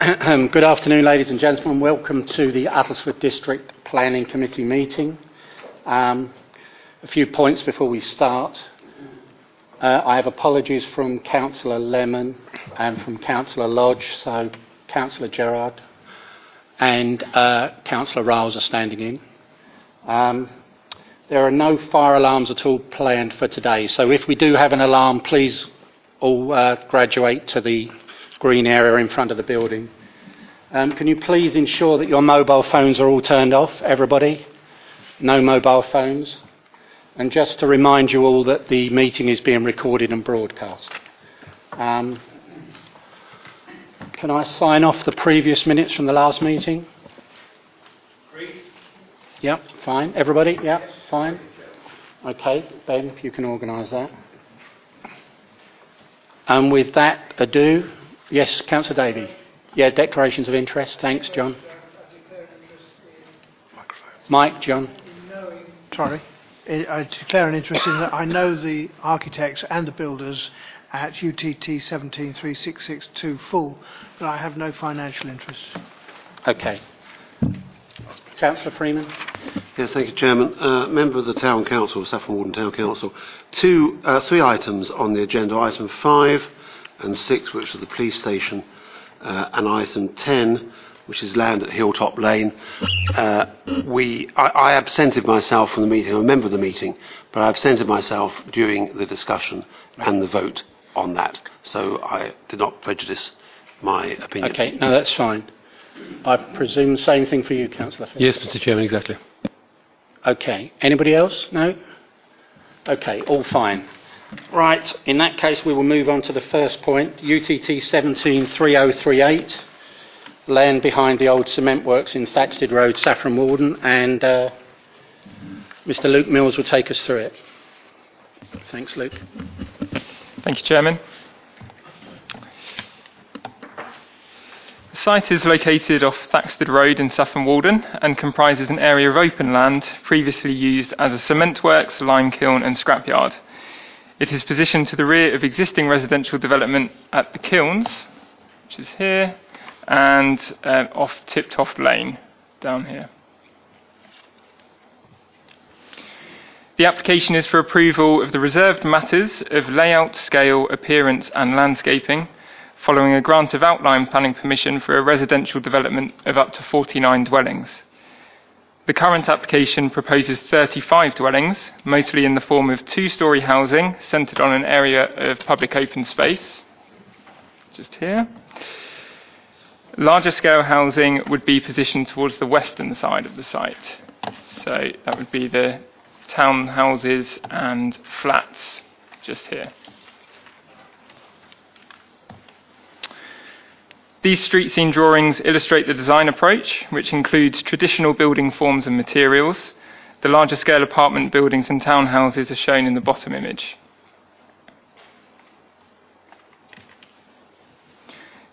Good afternoon, ladies and gentlemen. Welcome to the Uttlesford District Planning Committee meeting. Um, a few points before we start. Uh, I have apologies from Councillor Lemon and from Councillor Lodge, so Councillor Gerard and uh, Councillor Riles are standing in. Um, there are no fire alarms at all planned for today, so if we do have an alarm, please all uh, graduate to the green area in front of the building. Um, can you please ensure that your mobile phones are all turned off, everybody? No mobile phones. And just to remind you all that the meeting is being recorded and broadcast. Um, can I sign off the previous minutes from the last meeting? Agreed. Yep, fine. Everybody? Yep, fine. Okay, Ben, if you can organise that. And with that ado, yes, Councillor Davey. Yeah, declarations of interest. Thanks, John. Mike, John. Sorry. I declare an interest in that I know the architects and the builders at UTT 173662 full, but I have no financial interest. Okay. Councillor Freeman. Yes, thank you, Chairman. Uh, member of the Town Council, Saffron Walden Town Council. Two, uh, three items on the agenda. Item five and six, which are the police station, and item ten, which is land at Hilltop Lane. Uh, we, I, I absented myself from the meeting. I'm a member of the meeting, but I absented myself during the discussion and the vote on that. So I did not prejudice my opinion. Okay, no, that's fine. I presume the same thing for you, Councillor. Yes, Mr. Chairman, exactly. Okay. anybody else? No? Okay, all fine. Right, in that case, we will move on to the first point UTT 173038, land behind the old cement works in Thaxted Road, Saffron Walden, and uh, Mr. Luke Mills will take us through it. Thanks, Luke. Thank you, Chairman. The site is located off Thaxted Road in Saffron Walden and comprises an area of open land previously used as a cement works, lime kiln, and scrapyard. It is positioned to the rear of existing residential development at the kilns, which is here, and uh, off Tiptoft Lane down here. The application is for approval of the reserved matters of layout, scale, appearance, and landscaping, following a grant of outline planning permission for a residential development of up to 49 dwellings. The current application proposes 35 dwellings, mostly in the form of two story housing centred on an area of public open space, just here. Larger scale housing would be positioned towards the western side of the site. So that would be the townhouses and flats just here. These street scene drawings illustrate the design approach, which includes traditional building forms and materials. The larger scale apartment buildings and townhouses are shown in the bottom image.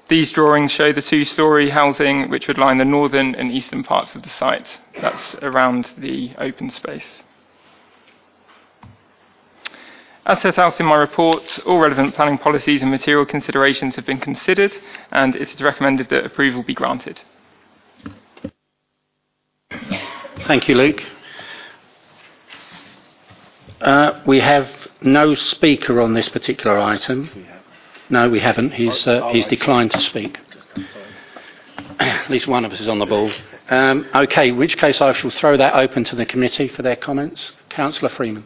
These drawings show the two story housing which would line the northern and eastern parts of the site. That's around the open space. As set out in my report, all relevant planning policies and material considerations have been considered, and it is recommended that approval be granted. Thank you, Luke. Uh, we have no speaker on this particular item. No, we haven't. He's, uh, he's declined to speak. At least one of us is on the ball. Um, okay, in which case I shall throw that open to the committee for their comments. Councillor Freeman.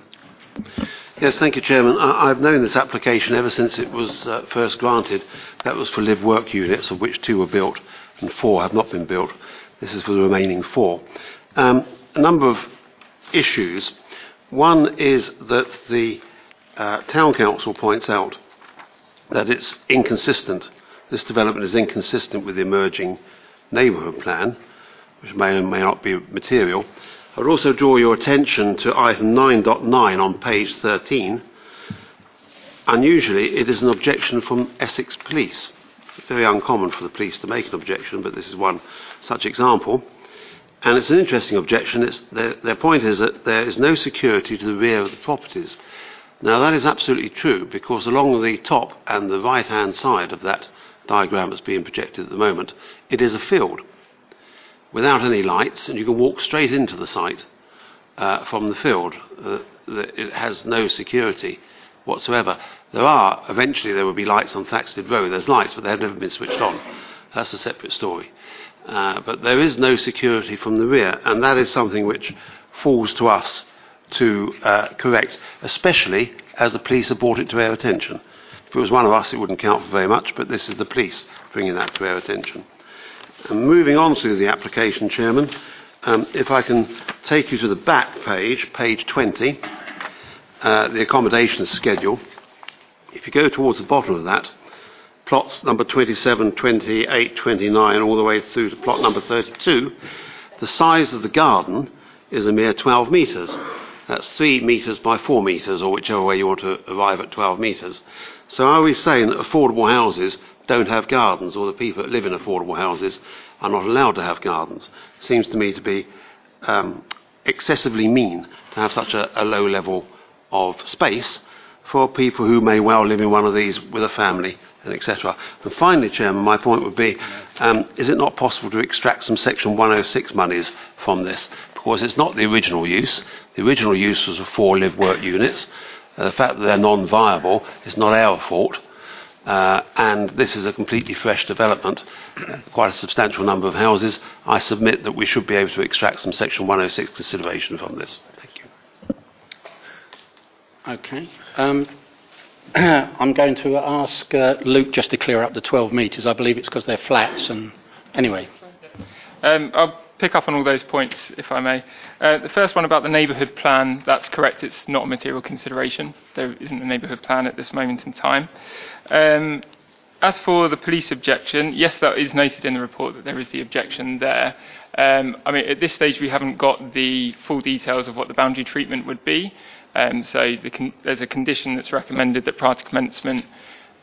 Yes, thank you, Chairman. I, have known this application ever since it was uh, first granted. That was for live work units, of which two were built and four have not been built. This is for the remaining four. Um, a number of issues. One is that the uh, Town Council points out that it's inconsistent. This development is inconsistent with the emerging neighbourhood plan, which may or may not be material. I would also draw your attention to item 9.9 on page 13. Unusually, it is an objection from Essex Police. It's very uncommon for the police to make an objection, but this is one such example. And it's an interesting objection. Their, their point is that there is no security to the rear of the properties. Now, that is absolutely true because along the top and the right hand side of that diagram that's being projected at the moment, it is a field without any lights, and you can walk straight into the site uh, from the field. Uh, it has no security whatsoever. There are, eventually, there will be lights on Thaxted Road. There's lights, but they have never been switched on. That's a separate story. Uh, but there is no security from the rear, and that is something which falls to us to uh, correct, especially as the police have brought it to our attention. If it was one of us, it wouldn't count for very much, but this is the police bringing that to our attention. And moving on to the application, Chairman, um, if I can take you to the back page, page 20, uh, the accommodation schedule. If you go towards the bottom of that, plots number 27, 28, 29, all the way through to plot number 32, the size of the garden is a mere 12 metres. That's 3 metres by 4 metres, or whichever way you want to arrive at 12 metres. So are we saying that affordable houses don't have gardens, or the people that live in affordable houses are not allowed to have gardens? Seems to me to be um, excessively mean to have such a, a low level of space for people who may well live in one of these with a family and etc. And finally, Chairman, my point would be, um, is it not possible to extract some Section 106 monies from this? Because it's not the original use. The original use was for four live work units. Uh, the fact that they're non-viable is not our fault. Uh, and this is a completely fresh development, quite a substantial number of houses. I submit that we should be able to extract some Section 106 consideration from this. Thank you. Okay. Um, I'm going to ask uh, Luke just to clear up the 12 metres. I believe it's because they're flats. And anyway, Um, I'll pick up on all those points, if I may. Uh, the first one about the neighbourhood plan, that's correct. It's not a material consideration. There isn't a neighbourhood plan at this moment in time. Um, as for the police objection, yes, that is noted in the report that there is the objection there. Um, I mean, at this stage, we haven't got the full details of what the boundary treatment would be. Um, so the con- there's a condition that's recommended that prior to commencement,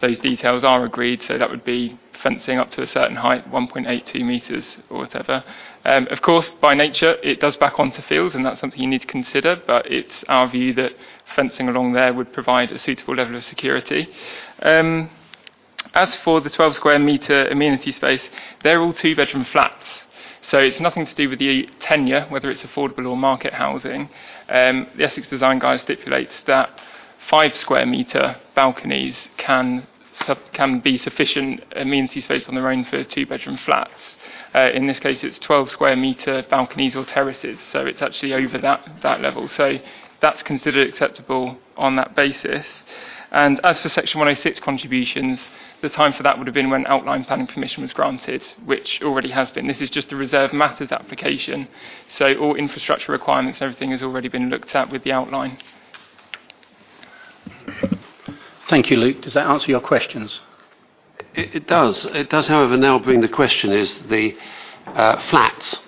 those details are agreed. So that would be fencing up to a certain height, 1.82 metres or whatever. Um, of course, by nature, it does back onto fields, and that's something you need to consider. But it's our view that fencing along there would provide a suitable level of security. Um, as for the 12 square metre amenity space, they're all two bedroom flats. So it's nothing to do with the tenure, whether it's affordable or market housing. Um, the Essex Design Guide stipulates that five square metre balconies can can be sufficient amenity space on their own for two bedroom flats. Uh, in this case, it's 12 square metre balconies or terraces, so it's actually over that, that level. So that's considered acceptable on that basis. And as for Section 106 contributions, the time for that would have been when outline planning permission was granted, which already has been. This is just a reserve matters application, so all infrastructure requirements and everything has already been looked at with the outline. Thank you, Luke. Does that answer your questions? It, it does. It does, however, now bring the question is the uh, flats.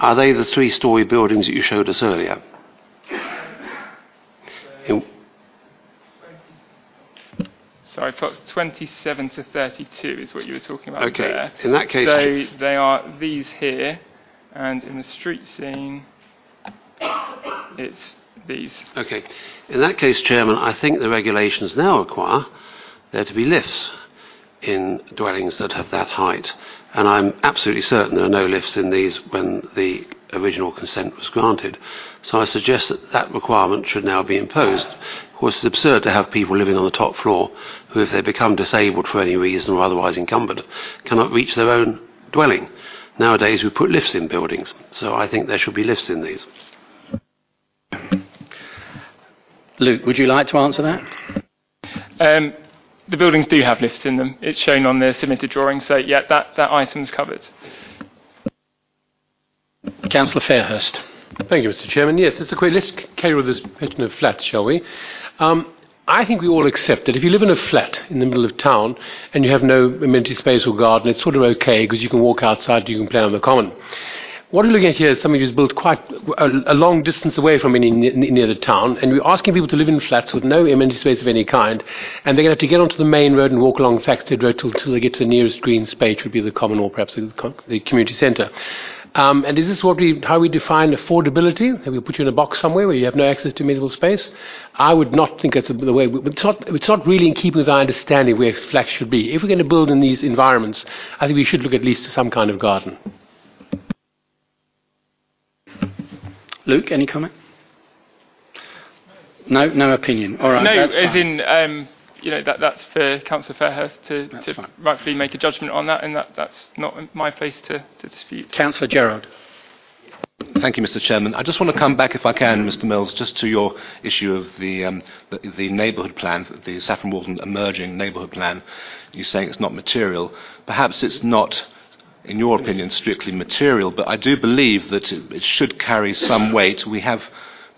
Are they the three story buildings that you showed us earlier? In, Sorry, plots 27 to 32 is what you were talking about Okay, there. in that case- So they are these here, and in the street scene, it's these. okay. In that case, Chairman, I think the regulations now require there to be lifts in dwellings that have that height. And I'm absolutely certain there are no lifts in these when the original consent was granted. So I suggest that that requirement should now be imposed. Of course, it's absurd to have people living on the top floor who, if they become disabled for any reason or otherwise encumbered, cannot reach their own dwelling. Nowadays, we put lifts in buildings, so I think there should be lifts in these. Luke, would you like to answer that? Um, the buildings do have lifts in them. It's shown on the submitted drawing, so yeah, that, that item's covered. Councillor Fairhurst. Thank you, Mr. Chairman. Yes, it's a quick. Let's carry with this question of flats, shall we? Um, I think we all accept that if you live in a flat in the middle of town and you have no amenity space or garden, it's sort of okay because you can walk outside, you can play on the common. What we're looking at here is something who's built quite a, a long distance away from any ne- near the town, and we're asking people to live in flats with no amenity space of any kind, and they're going to have to get onto the main road and walk along Thaxted Road till, till they get to the nearest green space, which would be the common or perhaps the, the community centre. Um, and is this what we, how we define affordability? That we put you in a box somewhere where you have no access to medical space? I would not think that's the way. It's not, it's not really in keeping with our understanding where flats should be. If we're going to build in these environments, I think we should look at least at some kind of garden. Luke, any comment? No, no opinion. All right. no, that's as fine. in, um, you know, that, that's for Councillor Fairhurst to, to rightfully make a judgment on that, and that, that's not my place to, to dispute. Councillor Gerard. Thank you, Mr. Chairman. I just want to come back, if I can, Mr. Mills, just to your issue of the, um, the, the neighbourhood plan, the Saffron Walden emerging neighbourhood plan. You're saying it's not material. Perhaps it's not, in your opinion, strictly material, but I do believe that it, it should carry some weight. We have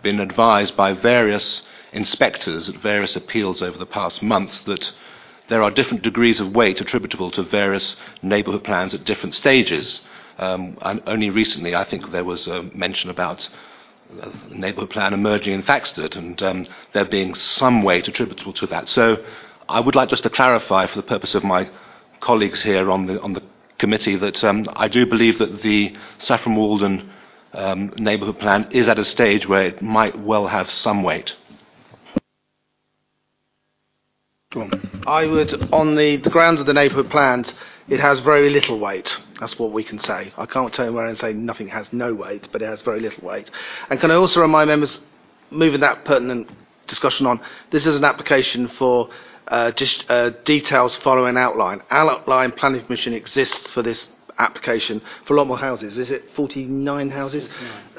been advised by various inspectors at various appeals over the past months that there are different degrees of weight attributable to various neighbourhood plans at different stages. Um, only recently, I think there was a mention about a neighbourhood plan emerging in Thaxted and um, there being some weight attributable to that. So I would like just to clarify for the purpose of my colleagues here on the, on the committee that um, I do believe that the Saffron Walden um, neighbourhood plan is at a stage where it might well have some weight. I would, on the, the grounds of the neighbourhood plans, it has very little weight. That's what we can say. I can't turn around and say nothing has no weight, but it has very little weight. And can I also remind members, moving that pertinent discussion on, this is an application for uh, just, uh, details following outline. Outline planning permission exists for this application for a lot more houses. Is it 49 houses?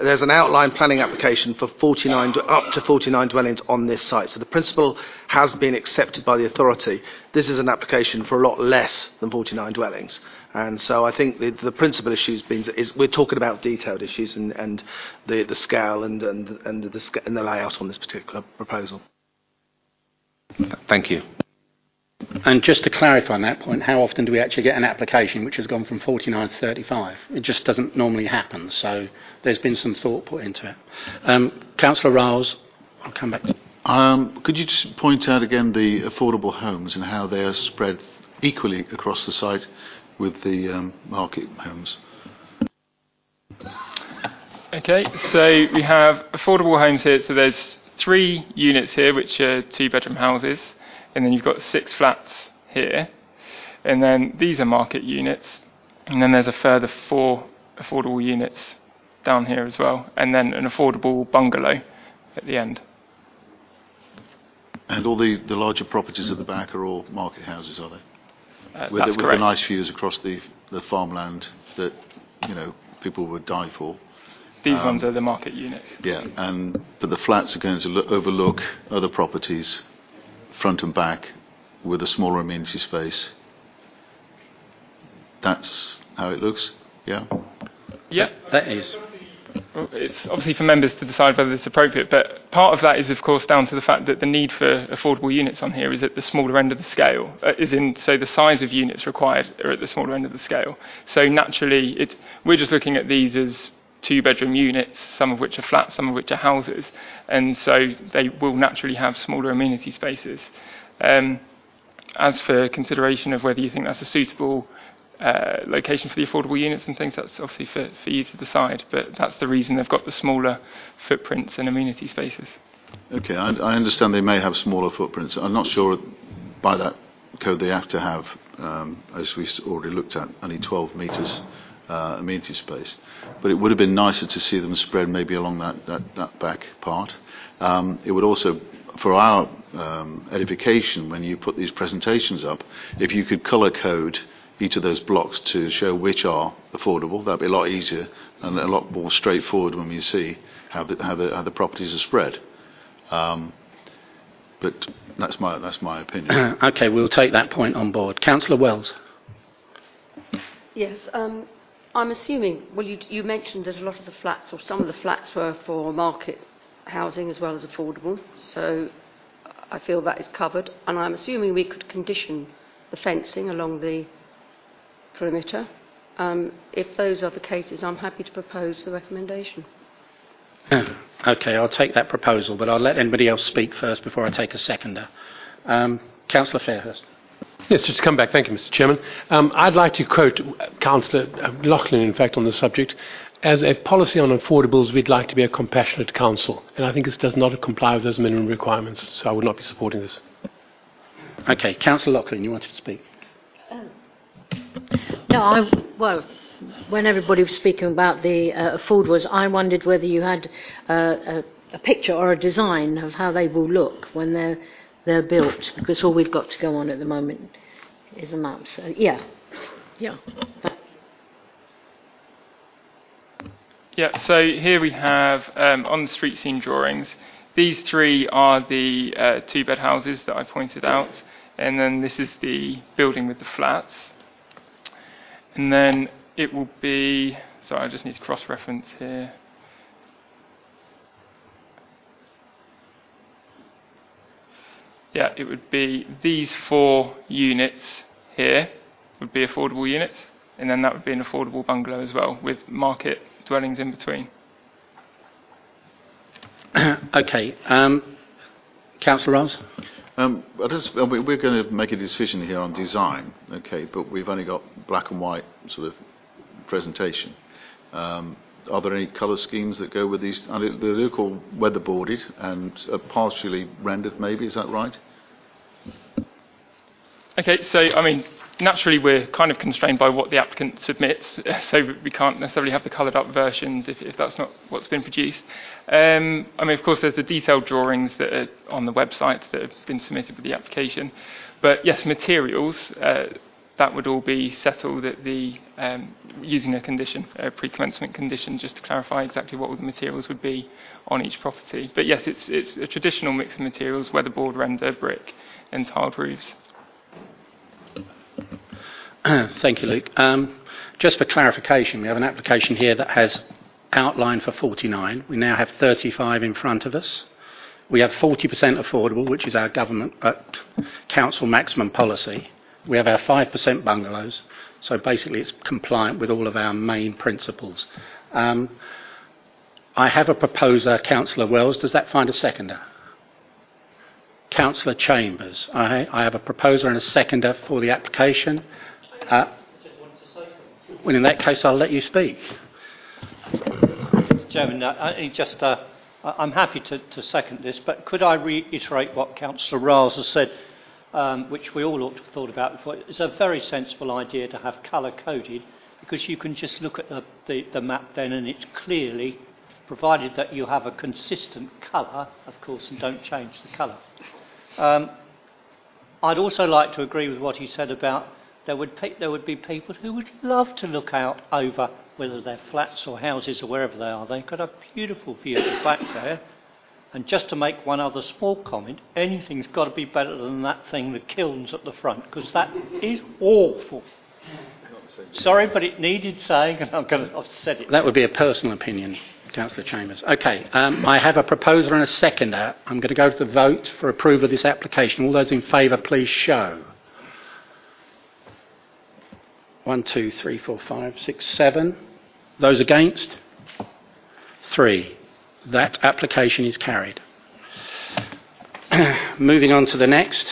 There's an outline planning application for 49, up to 49 dwellings on this site. So the principle has been accepted by the authority. This is an application for a lot less than 49 dwellings. And so I think the, the principal issues been, is we're talking about detailed issues and, and the, the scale and, and, and, the, and the layout on this particular proposal. Thank you. And just to clarify on that point, how often do we actually get an application which has gone from 49 to 35? It just doesn't normally happen, so there's been some thought put into it. Um, Councillor Riles, I'll come back to Um, could you just point out again the affordable homes and how they are spread equally across the site with the um, market homes? Okay, so we have affordable homes here. So there's three units here, which are two-bedroom houses, and then you've got six flats here, and then these are market units, and then there's a further four affordable units down here as well, and then an affordable bungalow at the end. And all the, the larger properties at the back are all market houses, are they? Uh, With, that's the, with the nice views across the, the farmland that, you know, people would die for. These um, ones are the market units. Yeah, and but the flats are going to look, overlook other properties, front and back, with a smaller amenity space. That's how it looks. Yeah. Yeah, that is. It's obviously for members to decide whether it's appropriate, but part of that is, of course, down to the fact that the need for affordable units on here is at the smaller end of the scale, uh, is in, so the size of units required are at the smaller end of the scale. So naturally, it, we're just looking at these as two bedroom units, some of which are flats, some of which are houses, and so they will naturally have smaller amenity spaces. Um, as for consideration of whether you think that's a suitable uh, location for the affordable units and things, that's obviously for, for you to decide. But that's the reason they've got the smaller footprints and amenity spaces. Okay, I, I understand they may have smaller footprints. I'm not sure by that code they have to have, um, as we already looked at, only 12 metres uh, amenity space. But it would have been nicer to see them spread maybe along that, that, that back part. Um, it would also, for our um, edification, when you put these presentations up, if you could colour code each of those blocks to show which are affordable, that'd be a lot easier and a lot more straightforward when we see how the, how the, how the properties are spread. Um, but that's my that's my opinion. okay, we'll take that point on board. Councillor Wells. Yes, um, I'm assuming, well, you, you mentioned that a lot of the flats, or some of the flats, were for market housing as well as affordable, so I feel that is covered, and I'm assuming we could condition the fencing along the perimeter Um, if those are the cases, I'm happy to propose the recommendation. Okay, I'll take that proposal, but I'll let anybody else speak first before I take a seconder. Um, Councillor Fairhurst. Yes, just to come back. Thank you, Mr. Chairman. Um, I'd like to quote Councillor Loughlin, in fact, on the subject. As a policy on affordables, we'd like to be a compassionate council, and I think this does not comply with those minimum requirements, so I would not be supporting this. Okay, Councillor Loughlin, you wanted to speak. No, I, well, when everybody was speaking about the uh, affordables, I wondered whether you had uh, a, a picture or a design of how they will look when they're, they're built, because all we've got to go on at the moment is a map. So, yeah, yeah. Yeah, so here we have um, on the street scene drawings, these three are the uh, two bed houses that I pointed out, and then this is the building with the flats. And then it will be, sorry, I just need to cross reference here. Yeah, it would be these four units here would be affordable units, and then that would be an affordable bungalow as well with market dwellings in between. okay, um, Councillor Rolls. Um, I don't, we- we're going to make a decision here on design, okay, but we've only got black and white sort of presentation. Um, are there any colour schemes that go with these? It- they look all weatherboarded and partially rendered, maybe, is that right? Okay, so I mean, naturally we're kind of constrained by what the applicant submits, so we can't necessarily have the coloured up versions if, if that's not what's been produced. Um, I mean, of course, there's the detailed drawings that are on the website that have been submitted with the application. But yes, materials, uh, that would all be settled at the, um, using a condition, a pre-commencement condition, just to clarify exactly what the materials would be on each property. But yes, it's, it's a traditional mix of materials, weatherboard, render, brick, and tiled roofs. Thank you, Luke. Um, just for clarification, we have an application here that has outline for 49. We now have 35 in front of us. We have 40% affordable, which is our government uh, council maximum policy. We have our 5% bungalows. So basically, it's compliant with all of our main principles. Um, I have a proposer, Councillor Wells. Does that find a seconder? Councillor Chambers. I, I have a proposer and a seconder for the application. Uh, well, in that case, I'll let you speak. Chairman, I, I just, uh, I'm happy to, to second this, but could I reiterate what Councillor Riles has said, um, which we all ought to have thought about before? It's a very sensible idea to have colour coded because you can just look at the, the, the map then and it's clearly, provided that you have a consistent colour, of course, and don't change the colour. Um, I'd also like to agree with what he said about there would, pe- there would be people who would love to look out over whether they're flats or houses or wherever they are. They've got a beautiful view of the back there. And just to make one other small comment, anything's got to be better than that thing, the kilns at the front, because that is awful. Sorry, but it needed saying, and I'm going to, I've said it. That would be a personal opinion, Councillor Chambers. Okay, um, I have a proposer and a seconder. I'm going to go to the vote for approval of this application. All those in favour, please show. One, two, three, four, five, six, seven. Those against? Three. That application is carried. Moving on to the next.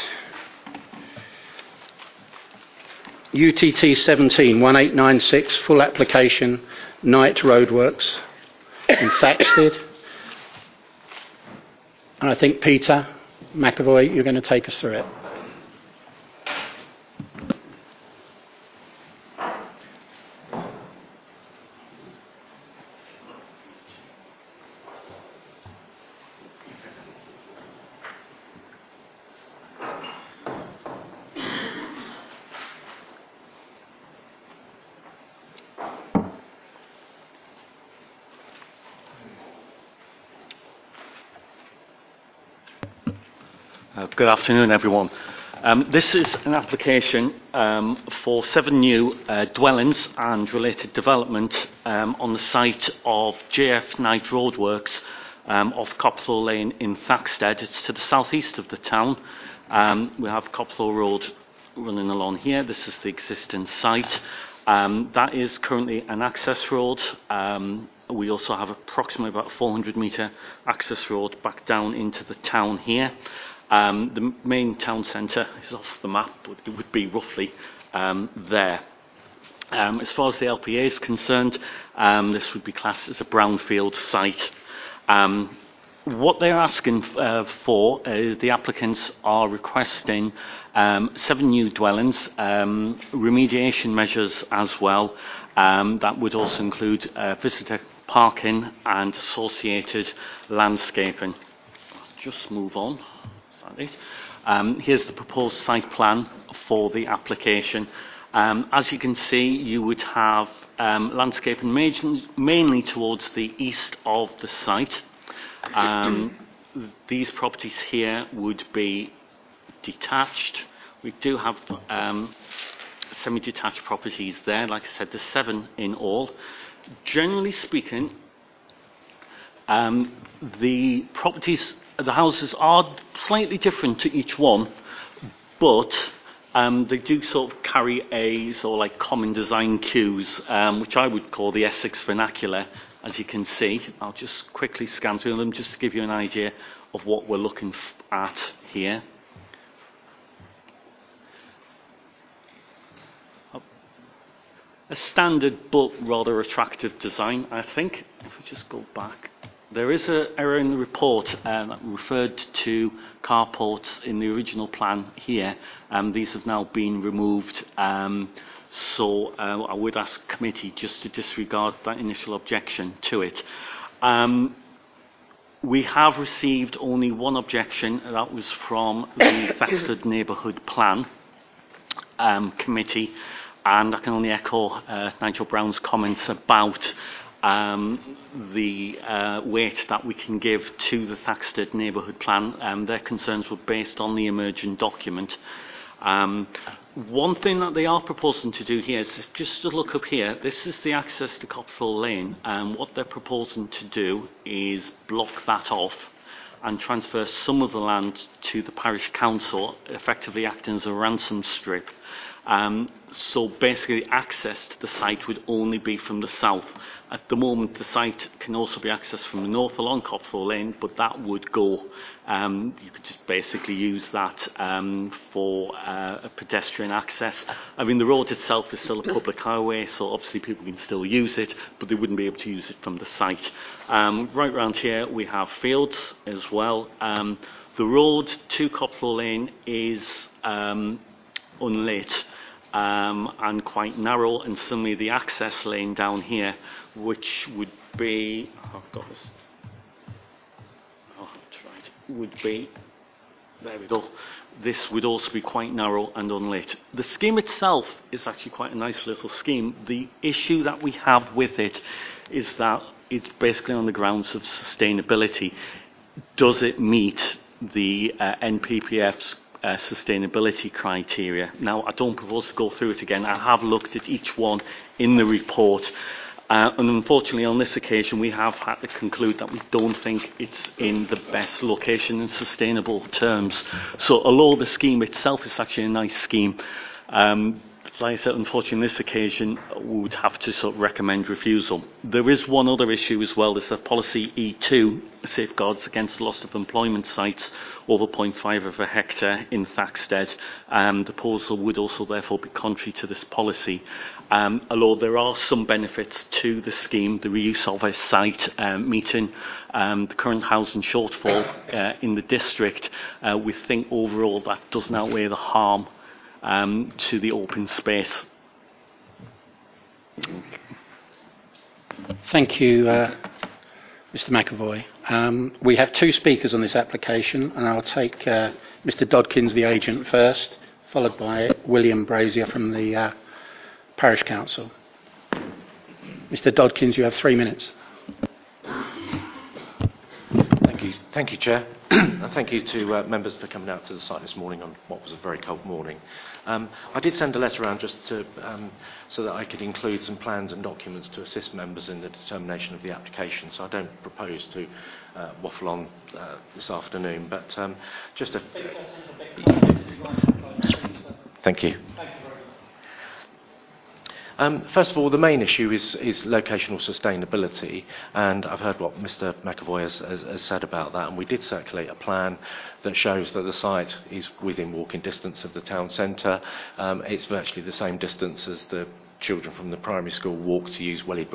UTT 17 1896, full application, Knight Roadworks in Thaxted. And I think, Peter McAvoy, you're going to take us through it. Uh, Good afternoon, everyone. Um, This is an application um, for seven new uh, dwellings and related development um, on the site of JF Knight Roadworks um, off Copthall Lane in Thaxted. It's to the southeast of the town. Um, We have Copthall Road running along here. This is the existing site. Um, that is currently an access road. We also have approximately about 400 metre access road back down into the town here. Um, the main town centre is off the map, but it would be roughly um, there. Um, as far as the LPA is concerned, um, this would be classed as a brownfield site. Um, what they're asking uh, for, uh, the applicants are requesting um, seven new dwellings, um, remediation measures as well. Um, that would also include uh, visitor parking and associated landscaping. Just move on. Um, here's the proposed site plan for the application. Um, as you can see, you would have um, landscaping mainly towards the east of the site. Um, these properties here would be detached. We do have um, semi-detached properties there. Like I said, there's seven in all. Generally speaking, um, the properties, the houses are slightly different to each one, but um, they do sort of carry a sort of like common design cues, um, which I would call the Essex vernacular, as you can see. I'll just quickly scan through them just to give you an idea of what we're looking at here. A standard but rather attractive design, I think. If we just go back. There is an error in the report um, referred to carports in the original plan here. Um, these have now been removed. Um, so uh, I would ask the committee just to disregard that initial objection to it. Um, we have received only one objection, that was from the Thaxted Neighbourhood Plan um, Committee, and I can only echo uh, Nigel Brown's comments about um, the uh, weight that we can give to the Thaxted Neighbourhood Plan. Um, their concerns were based on the emerging document. Um, one thing that they are proposing to do here is just to look up here. This is the access to Copthall Lane, and what they're proposing to do is block that off and transfer some of the land to the parish council, effectively acting as a ransom strip. Um, so basically, access to the site would only be from the south. At the moment, the site can also be accessed from the north along Copthall Lane, but that would go. Um, you could just basically use that um, for uh, a pedestrian access. I mean, the road itself is still a public highway, so obviously people can still use it, but they wouldn't be able to use it from the site. Um, right around here, we have fields as well. Um, the road to Copthall Lane is um, unlit um, and quite narrow, and suddenly the access lane down here, which would be, oh, I've got this, oh, right, would be, there we go, this would also be quite narrow and unlit. The scheme itself is actually quite a nice little scheme. The issue that we have with it is that it's basically on the grounds of sustainability. Does it meet the uh, NPPF's uh, sustainability criteria. Now, I don't propose to go through it again. I have looked at each one in the report. Uh, and unfortunately, on this occasion, we have had to conclude that we don't think it's in the best location in sustainable terms. So, although the scheme itself is actually a nice scheme, um, like I said, unfortunately, on this occasion, we would have to sort of recommend refusal. There is one other issue as well. There's a policy E2, safeguards against loss of employment sites over 0.5 of a hectare in Thaxted. Um, the proposal would also therefore be contrary to this policy. Um, although there are some benefits to the scheme, the reuse of a site, um, meeting um, the current housing shortfall uh, in the district, uh, we think overall that doesn't outweigh the harm um, to the open space. Thank you, uh, Mr. McAvoy. Um, we have two speakers on this application, and I'll take uh, Mr. Dodkins, the agent, first, followed by William Brazier from the uh, Parish Council. Mr. Dodkins, you have three minutes. Thank you, Chair. and thank you to uh, members for coming out to the site this morning on what was a very cold morning. Um, I did send a letter around just to, um, so that I could include some plans and documents to assist members in the determination of the application. So I don't propose to uh, waffle on uh, this afternoon, but um, just a. Thank you. Um, first of all, the main issue is, is locational sustainability, and I've heard what Mr. McAvoy has, has, has said about that, and we did circulate a plan that shows that the site is within walking distance of the town centre. Um, it's virtually the same distance as the children from the primary school walk to use Welly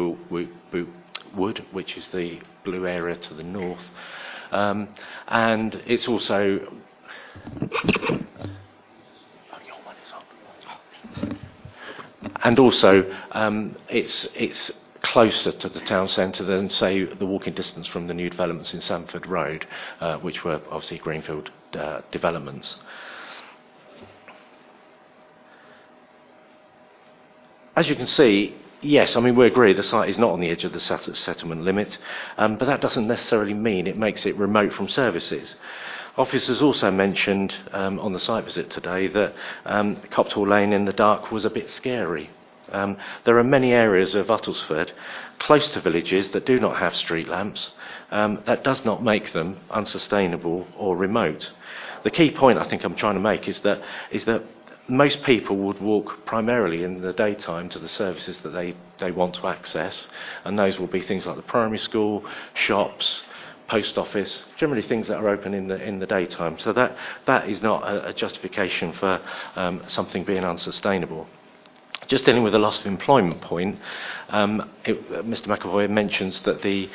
Wood, which is the blue area to the north. Um, and it's also and also um, it's it's closer to the town centre than say the walking distance from the new developments in Sampford Road, uh, which were obviously greenfield uh, developments. As you can see, yes, I mean, we agree the site is not on the edge of the settlement limit, um, but that doesn't necessarily mean it makes it remote from services. Officers also mentioned um, on the site visit today that um, Copthall Lane in the dark was a bit scary. Um, there are many areas of Uttlesford close to villages that do not have street lamps. Um, that does not make them unsustainable or remote. The key point I think I'm trying to make is that is that most people would walk primarily in the daytime to the services that they, they want to access, and those will be things like the primary school, shops, post office, generally things that are open in the in the daytime. So that that is not a, a justification for um, something being unsustainable. Just dealing with the loss of employment point, um, it, Mr. McAvoy mentions that the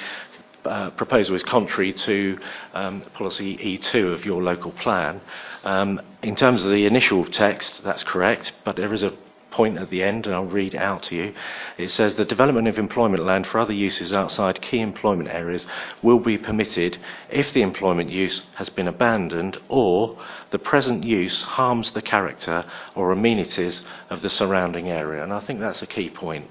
uh, proposal is contrary to um, policy E2 of your local plan. Um, in terms of the initial text, that's correct, but there is a point at the end, and I'll read out to you. It says the development of employment land for other uses outside key employment areas will be permitted if the employment use has been abandoned or the present use harms the character or amenities of the surrounding area. And I think that's a key point.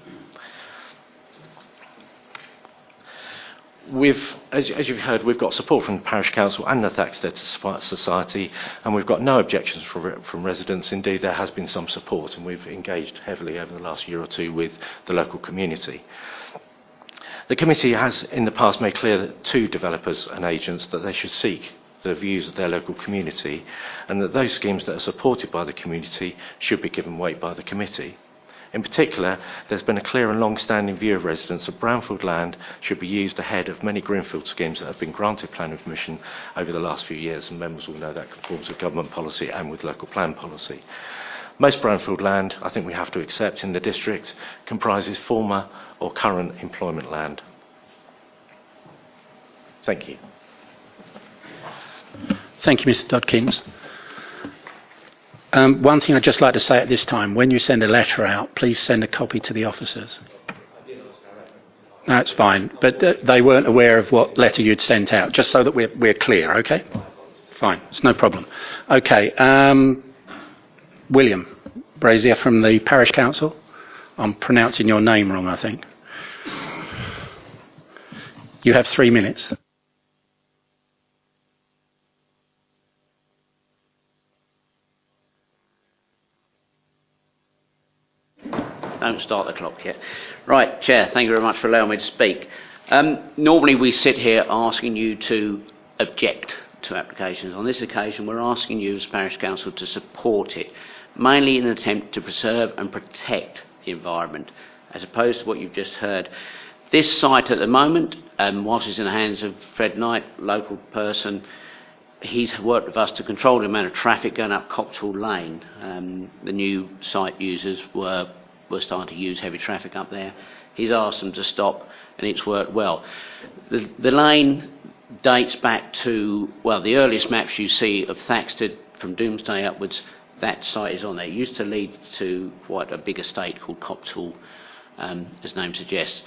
We've, as, as, you've heard, we've got support from the Parish Council and the Thaxted Society, and we've got no objections from, from residents. Indeed, there has been some support, and we've engaged heavily over the last year or two with the local community. The committee has in the past made clear to developers and agents that they should seek the views of their local community and that those schemes that are supported by the community should be given weight by the committee. In particular, there's been a clear and long-standing view of residents that brownfield land should be used ahead of many greenfield schemes that have been granted planning permission over the last few years, and members will know that conforms with government policy and with local plan policy. Most brownfield land, I think we have to accept in the district, comprises former or current employment land. Thank you. Thank you, Mr. Dodkins. Um, one thing I'd just like to say at this time when you send a letter out, please send a copy to the officers. That's fine, but uh, they weren't aware of what letter you'd sent out, just so that we're, we're clear, okay? Fine, it's no problem. Okay, um, William Brazier from the Parish Council. I'm pronouncing your name wrong, I think. You have three minutes. Don't start the clock yet. Right, Chair, thank you very much for allowing me to speak. Um, normally we sit here asking you to object to applications. On this occasion, we're asking you as Parish Council to support it, mainly in an attempt to preserve and protect the environment, as opposed to what you've just heard. This site at the moment, um, whilst it's in the hands of Fred Knight, local person, he's worked with us to control the amount of traffic going up Copthall Lane. Um, the new site users were were starting to use heavy traffic up there. He's asked them to stop, and it's worked well. The, the lane dates back to, well, the earliest maps you see of Thaxted from Domesday upwards, that site is on there. It used to lead to quite a big estate called Copthall, um, as name suggests.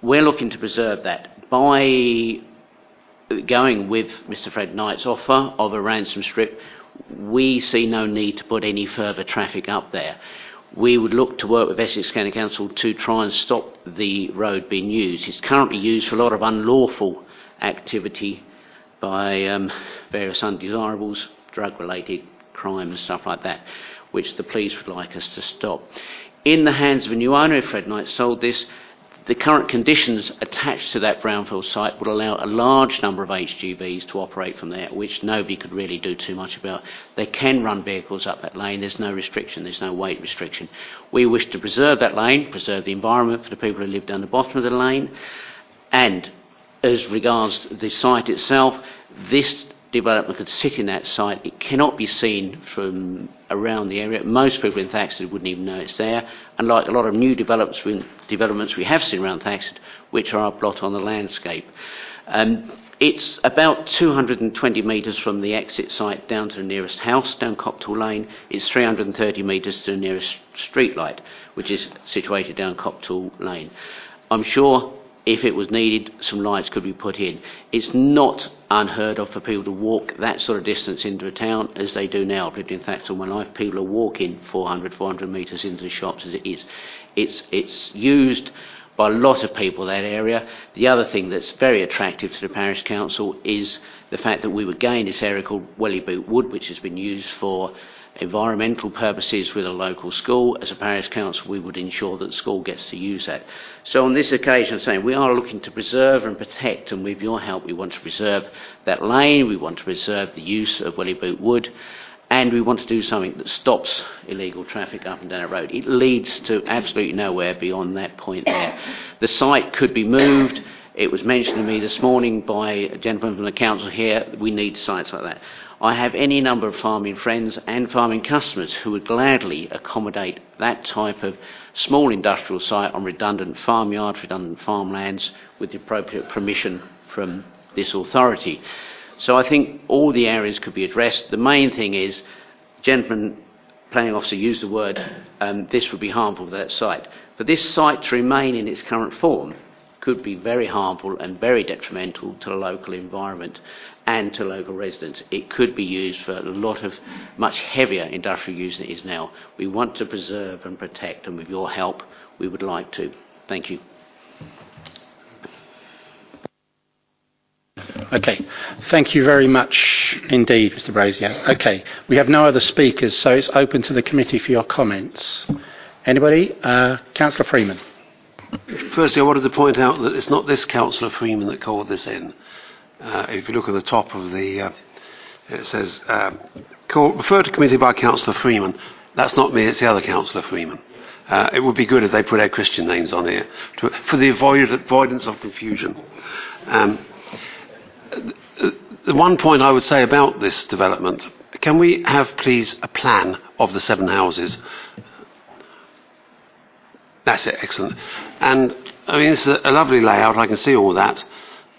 We're looking to preserve that by going with Mr. Fred Knight's offer of a ransom strip. We see no need to put any further traffic up there we would look to work with Essex County Council to try and stop the road being used. It's currently used for a lot of unlawful activity by um, various undesirables, drug related crime and stuff like that, which the police would like us to stop. In the hands of a new owner, if Fred Knight sold this, The current conditions attached to that brownfield site would allow a large number of HGVs to operate from there, which nobody could really do too much about. They can run vehicles up that lane. There's no restriction. There's no weight restriction. We wish to preserve that lane, preserve the environment for the people who live down the bottom of the lane, and as regards the site itself, this development could sit in that site. It cannot be seen from around the area. Most people in Thaxted wouldn't even know it's there. Unlike a lot of new developments developments we have seen around Thaxted, which are a blot on the landscape. Um, it's about 220 metres from the exit site down to the nearest house, down Copthall Lane. It's 330 metres to the nearest street light, which is situated down Copthall Lane. I'm sure if it was needed, some lights could be put in. It's not unheard of for people to walk that sort of distance into a town as they do now. I've lived in fact all my life. People are walking 400, 400 metres into the shops as it is. It's, it's used by a lot of people that area. The other thing that's very attractive to the parish council is the fact that we would gain this area called Wellyboot Wood, which has been used for environmental purposes with a local school. As a parish council, we would ensure that the school gets to use that. So on this occasion, I'm saying we are looking to preserve and protect, and with your help, we want to preserve that lane, we want to preserve the use of Wellyboot Wood, and we want to do something that stops illegal traffic up and down the road. It leads to absolutely nowhere beyond that point there. The site could be moved. It was mentioned to me this morning by a gentleman from the council here, we need sites like that. I have any number of farming friends and farming customers who would gladly accommodate that type of small industrial site on redundant farmyards, redundant farmlands, with the appropriate permission from this authority. So I think all the areas could be addressed. The main thing is, gentleman planning officer used the word, um, this would be harmful to that site. For this site to remain in its current form could be very harmful and very detrimental to the local environment and to local residents. It could be used for a lot of much heavier industrial use than it is now. We want to preserve and protect, and with your help, we would like to. Thank you. Okay, thank you very much indeed, Mr. Brazier. Okay, we have no other speakers, so it's open to the committee for your comments. Anybody? Uh, Councillor Freeman. Firstly, I wanted to point out that it's not this Councillor Freeman that called this in. Uh, if you look at the top of the, uh, it says, um, call, referred to committee by Councillor Freeman. That's not me, it's the other Councillor Freeman. Uh, it would be good if they put their Christian names on here to, for the avoid, avoidance of confusion. Um, the one point I would say about this development, can we have, please, a plan of the seven houses? That's it, excellent. And I mean, it's a, a lovely layout. I can see all that.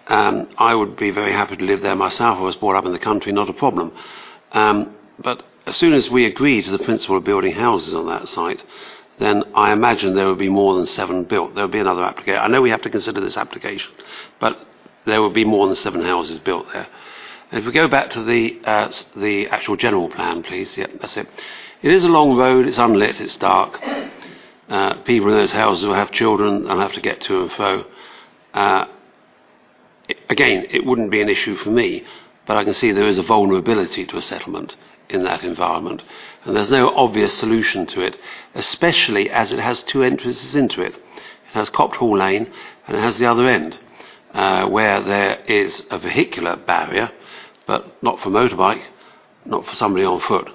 Um, I would be very happy to live there myself. I was brought up in the country, not a problem. Um, but as soon as we agree to the principle of building houses on that site, then I imagine there would be more than seven built. There would be another application. I know we have to consider this application, but there would be more than seven houses built there. If we go back to the, uh, the actual general plan, please. Yep, that's it. It is a long road. It's unlit. It's dark. Uh, people in those houses will have children and have to get to and fro. Uh, again, it wouldn't be an issue for me, but I can see there is a vulnerability to a settlement in that environment. And there's no obvious solution to it, especially as it has two entrances into it. It has Copthall Lane and it has the other end, uh, where there is a vehicular barrier, but not for motorbike, not for somebody on foot.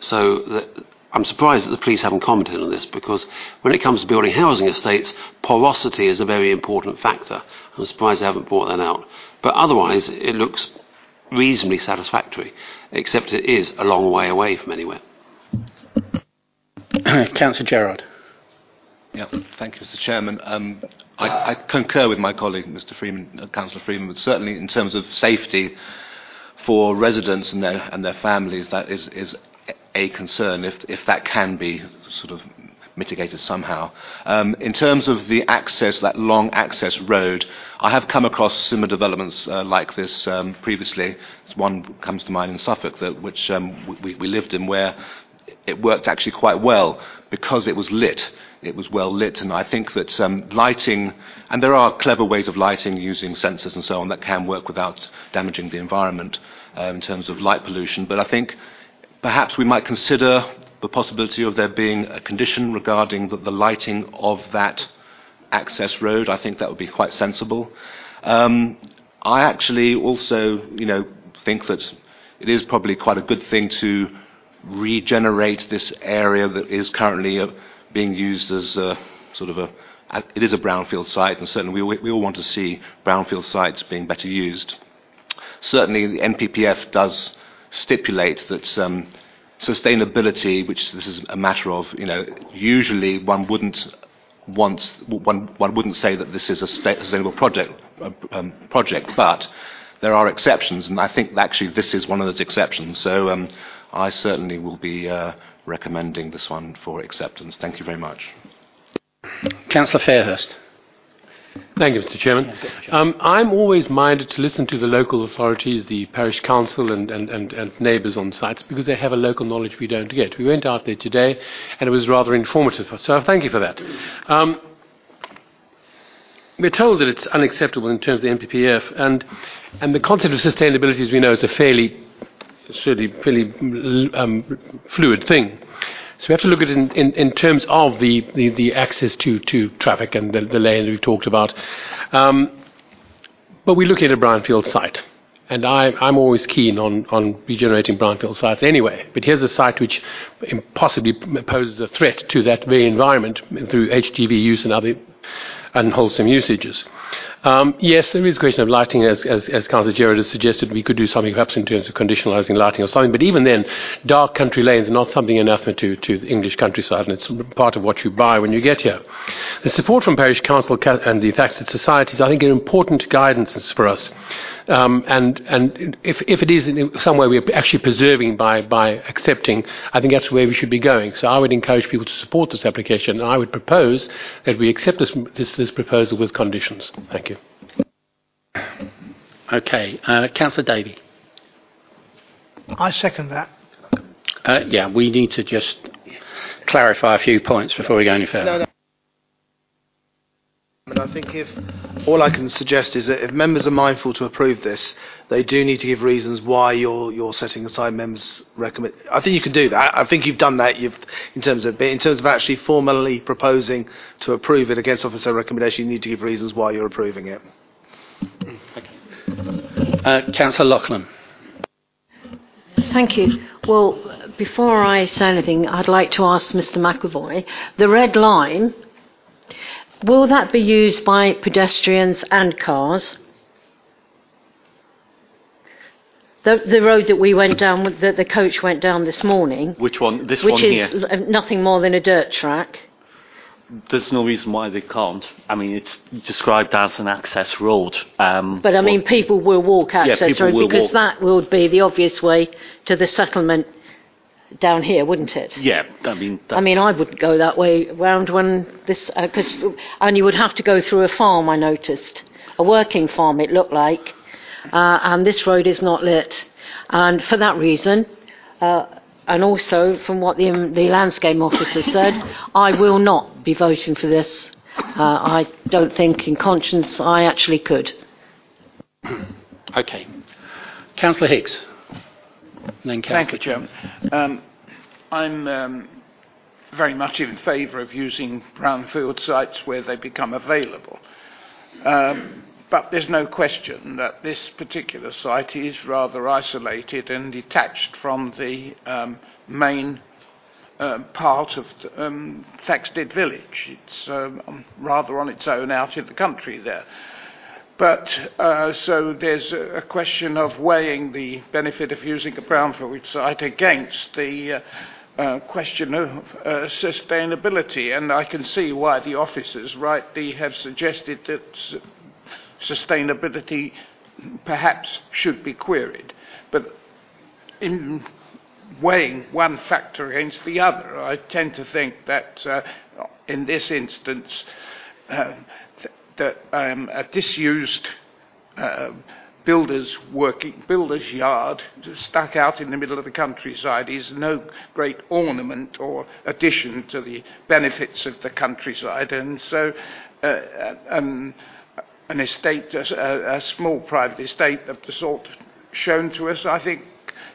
So the, I'm surprised that the police haven't commented on this because when it comes to building housing estates, porosity is a very important factor. I'm surprised they haven't brought that out. But otherwise, it looks reasonably satisfactory, except it is a long way away from anywhere. Councillor Gerard. Yeah, thank you, Mr. Chairman. Um, I, I, concur with my colleague, Mr. Freeman, uh, Councillor Freeman, but certainly in terms of safety for residents and their, and their families, that is, is a concern if, if that can be sort of mitigated somehow. Um, in terms of the access, that long access road, I have come across similar developments uh, like this um, previously. One comes to mind in Suffolk, that, which um, we, we lived in, where it worked actually quite well because it was lit. It was well lit, and I think that um, lighting, and there are clever ways of lighting using sensors and so on that can work without damaging the environment uh, in terms of light pollution. But I think Perhaps we might consider the possibility of there being a condition regarding the, the lighting of that access road. I think that would be quite sensible. Um, I actually also, you know, think that it is probably quite a good thing to regenerate this area that is currently uh, being used as a, sort of a, it is a brownfield site, and certainly we, we all want to see brownfield sites being better used. Certainly, the NPPF does stipulate that um, sustainability, which this is a matter of, you know, usually one wouldn't want, one, one wouldn't say that this is a sustainable project, um, project, but there are exceptions, and I think actually this is one of those exceptions. So um, I certainly will be uh, recommending this one for acceptance. Thank you very much. Councillor Fairhurst. Thank you, Mr. Chairman. Um, I'm always minded to listen to the local authorities, the parish council, and, and, and, and, neighbours on sites because they have a local knowledge we don't get. We went out there today and it was rather informative, so thank you for that. Um, we're told that it's unacceptable in terms of the NPPF, and, and the concept of sustainability, as we know, is a fairly, certainly fairly um, fluid thing. So we have to look at it in, in, in terms of the, the, the, access to, to traffic and the, the lane that we've talked about. Um, but we're looking at a brownfield site. And I, I'm always keen on, on regenerating brownfield sites anyway. But here's a site which possibly poses a threat to that very environment through HGV use and other unwholesome usages. Um, yes, there is a question of lighting, as, as, as Councillor Gerard has suggested. We could do something perhaps in terms of conditionalising lighting or something. But even then, dark country lanes are not something anathema to, to the English countryside, and it's part of what you buy when you get here. The support from Parish Council and the Thaxted Societies, I think, are important guidances for us. Um, and and if, if it is in some way we're actually preserving by, by accepting, I think that's where we should be going. So I would encourage people to support this application, and I would propose that we accept this, this, this proposal with conditions. Thank you. Okay, uh, Councillor Davey. I second that. Uh, yeah, we need to just clarify a few points before we go any further. No, no. And I think if all I can suggest is that if members are mindful to approve this, they do need to give reasons why you're you're setting aside members' recommend. I think you can do that. I think you've done that. You've in terms of in terms of actually formally proposing to approve it against officer recommendation. You need to give reasons why you're approving it. Okay. Uh, Councillor Loughlin. Thank you. Well, before I say anything, I'd like to ask Mr. McAvoy. The red line Will that be used by pedestrians and cars? The, the road that we went down, that the coach went down this morning. Which one? This which one is nothing more than a dirt track. There's no reason why they can't. I mean, it's described as an access road. Um, but I mean, people will walk access road will because walk. that would be the obvious way to the settlement down here, wouldn't it? Yeah, I mean. I mean, I wouldn't go that way round when this, because, uh, and you would have to go through a farm. I noticed a working farm. It looked like, uh, and this road is not lit, and for that reason. Uh, and also, from what the, the landscape officer said, I will not be voting for this. Uh, I don't think, in conscience, I actually could. Okay. Councillor Hicks. Then Thank you, Chairman. Um, I'm um, very much in favour of using brownfield sites where they become available. Um, but there's no question that this particular site is rather isolated and detached from the um, main uh, part of um, Thaxted village. It's um, rather on its own out in the country there. But uh, so there's a question of weighing the benefit of using a brownfield site against the uh, uh, question of uh, sustainability, and I can see why the officers rightly have suggested that sustainability perhaps should be queried. But in weighing one factor against the other, I tend to think that uh, in this instance, uh, that um, a disused uh, builder's working builder's yard stuck out in the middle of the countryside is no great ornament or addition to the benefits of the countryside, and so uh, um, an estate, a, a small private estate of the sort shown to us, I think,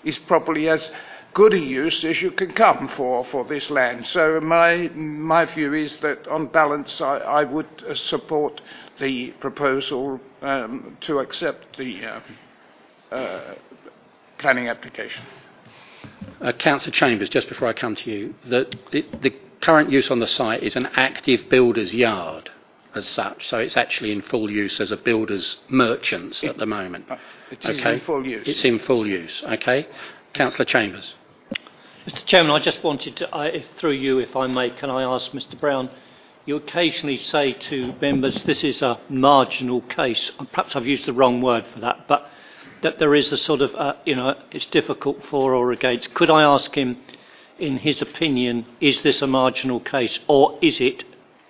is probably as good a use as you can come for, for this land. So my, my view is that on balance I, I would support the proposal um, to accept the uh, uh, planning application. Uh, Councillor Chambers, just before I come to you, the, the, the current use on the site is an active builder's yard as such, so it's actually in full use as a builder's merchants at the moment. It is okay? in full use. It's in full use, okay? Councillor Chambers. Mr Chairman, I just wanted to, I, if, through you, if I may, can I ask Mr Brown, you occasionally say to members this is a marginal case, perhaps I've used the wrong word for that, but that there is a sort of, uh, you know, it's difficult for or against. Could I ask him, in his opinion, is this a marginal case or is it,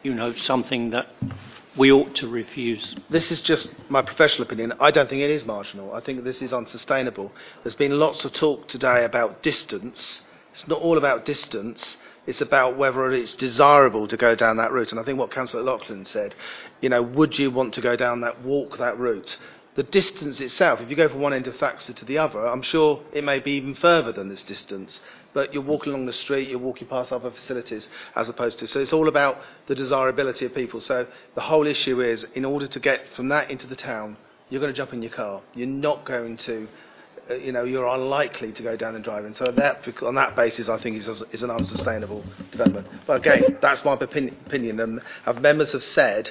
you know, something that we ought to refuse? This is just my professional opinion. I don't think it is marginal. I think this is unsustainable. There's been lots of talk today about distance. It's not all about distance. It's about whether it's desirable to go down that route. And I think what Councillor Loughlin said, you know, would you want to go down that, walk that route? The distance itself, if you go from one end of Thaxted to the other, I'm sure it may be even further than this distance. But you're walking along the street, you're walking past other facilities, as opposed to. So it's all about the desirability of people. So the whole issue is, in order to get from that into the town, you're going to jump in your car. You're not going to uh, you know, you're unlikely to go down and drive in. So that, on that basis, I think is, is an unsustainable development. But again, that's my opinion. and have members have said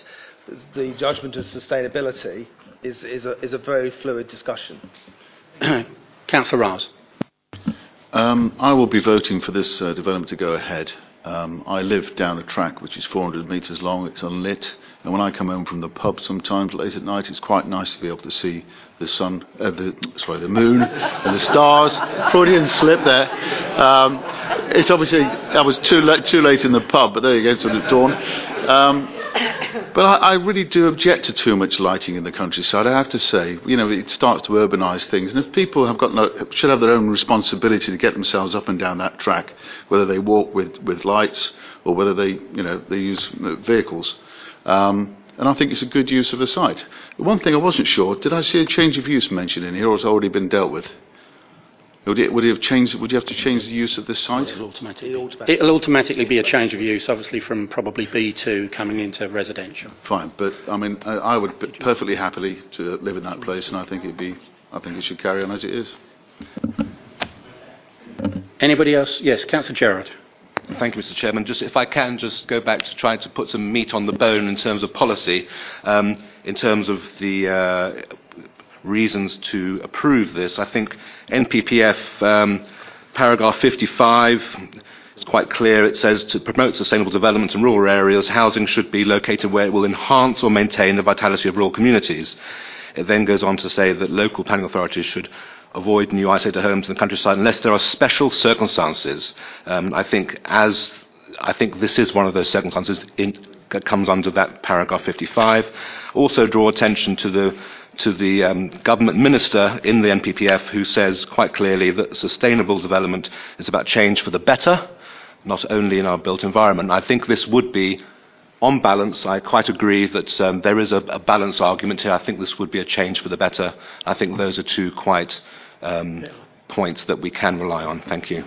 the judgment of sustainability is, is, a, is a very fluid discussion. Councillor Raz. Um, I will be voting for this uh, development to go ahead. Um, I live down a track which is 400 metres long, it's unlit, and when I come home from the pub sometimes late at night, it's quite nice to be able to see the sun, uh, the, sorry, the moon and the stars. Freudian slip there. Um, it's obviously, I was too late, too late in the pub, but there you go, it's the dawn. But I, I really do object to too much lighting in the countryside. I have to say, you know, it starts to urbanise things, and if people have got no, should have their own responsibility to get themselves up and down that track, whether they walk with, with lights or whether they, you know, they use uh, vehicles. Um, and I think it's a good use of the site. One thing I wasn't sure: did I see a change of use mentioned in here, or has already been dealt with? Would it, would it have changed? Would you have to change the use of this site? It'll automatically, it'll automatically be a change of use, obviously from probably B2 coming into residential. Fine, but I mean, I, I would be perfectly happily to live in that place, and I think it'd be, I think it should carry on as it is. Anybody else? Yes, Councillor Gerard. Thank you, Mr. Chairman. Just if I can just go back to trying to put some meat on the bone in terms of policy, um, in terms of the uh, reasons to approve this. I think NPPF um, paragraph 55 is quite clear. It says to promote sustainable development in rural areas, housing should be located where it will enhance or maintain the vitality of rural communities. It then goes on to say that local planning authorities should avoid new isolated homes in the countryside unless there are special circumstances. Um, I think as I think this is one of those circumstances in, that comes under that paragraph 55. Also draw attention to the to the um, government minister in the NPPF who says quite clearly that sustainable development is about change for the better, not only in our built environment. I think this would be on balance, I quite agree that um, there is a, a balance argument here. I think this would be a change for the better. I think those are two quite um, points that we can rely on. Thank you.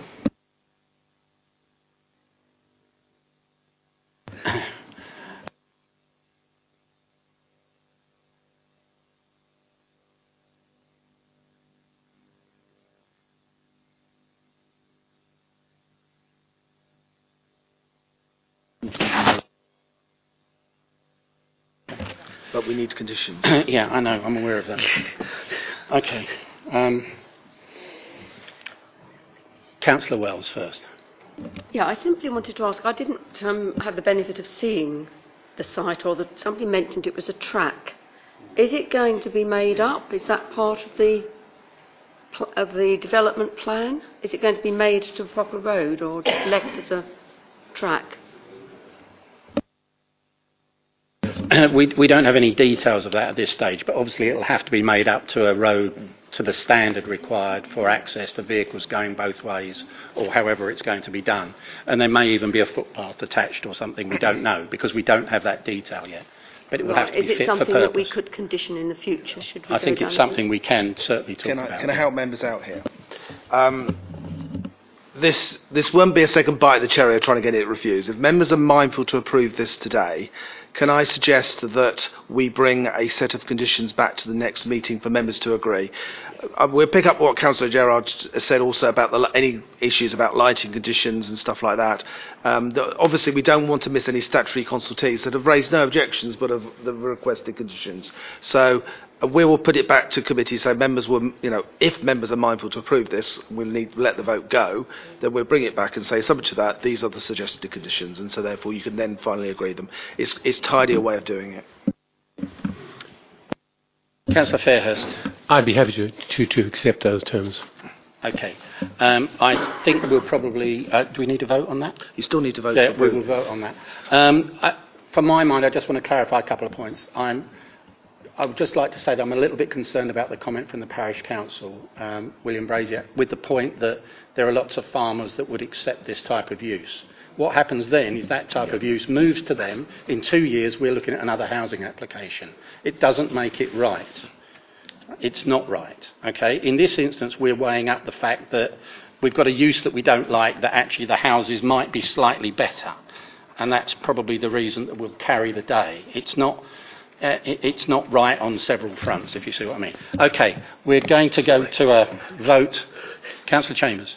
But we need conditions. yeah, I know. I'm aware of that. Okay. Um, Councillor Wells first. Yeah, I simply wanted to ask. I didn't um, have the benefit of seeing the site, or that somebody mentioned it was a track. Is it going to be made up? Is that part of the pl- of the development plan? Is it going to be made to a proper road, or just left as a track? we, we don't have any details of that at this stage, but obviously it'll have to be made up to a road to the standard required for access for vehicles going both ways, or however it's going to be done. And there may even be a footpath attached or something. We don't know because we don't have that detail yet. But it will right. have to be Is it fit for something that we purpose. could condition in the future? Should we I go think down it's that something we can certainly talk Can I, about. can I help members out here? Um, this this won't be a second bite at the cherry of trying to get it refused. If members are mindful to approve this today, can I suggest that we bring a set of conditions back to the next meeting for members to agree? Uh, we'll pick up what Councillor Gerard said also about the, any issues about lighting conditions and stuff like that. Um, the, obviously, we don't want to miss any statutory consultees that have raised no objections but have the requested conditions. So uh, we will put it back to committee so members will, you know, if members are mindful to approve this, we'll need to let the vote go, then we'll bring it back and say, subject to that, these are the suggested conditions, and so therefore you can then finally agree them. It's, it's tidier way of doing it. Councillor Fairhurst. I'd be happy to, to, to accept those terms. Okay. Um, I think we'll probably. Uh, do we need to vote on that? You still need to vote. Yeah, we will vote on that. Um, I, from my mind, I just want to clarify a couple of points. I'm, I would just like to say that I'm a little bit concerned about the comment from the parish council, um, William Brazier, with the point that there are lots of farmers that would accept this type of use. What happens then is that type of use moves to them. In two years, we're looking at another housing application. It doesn't make it right. It's not right. Okay. In this instance, we're weighing up the fact that we've got a use that we don't like. That actually the houses might be slightly better, and that's probably the reason that we'll carry the day. It's not. Uh, it, it's not right on several fronts, if you see what I mean. Okay, we're going to go to a vote. Councillor Chambers.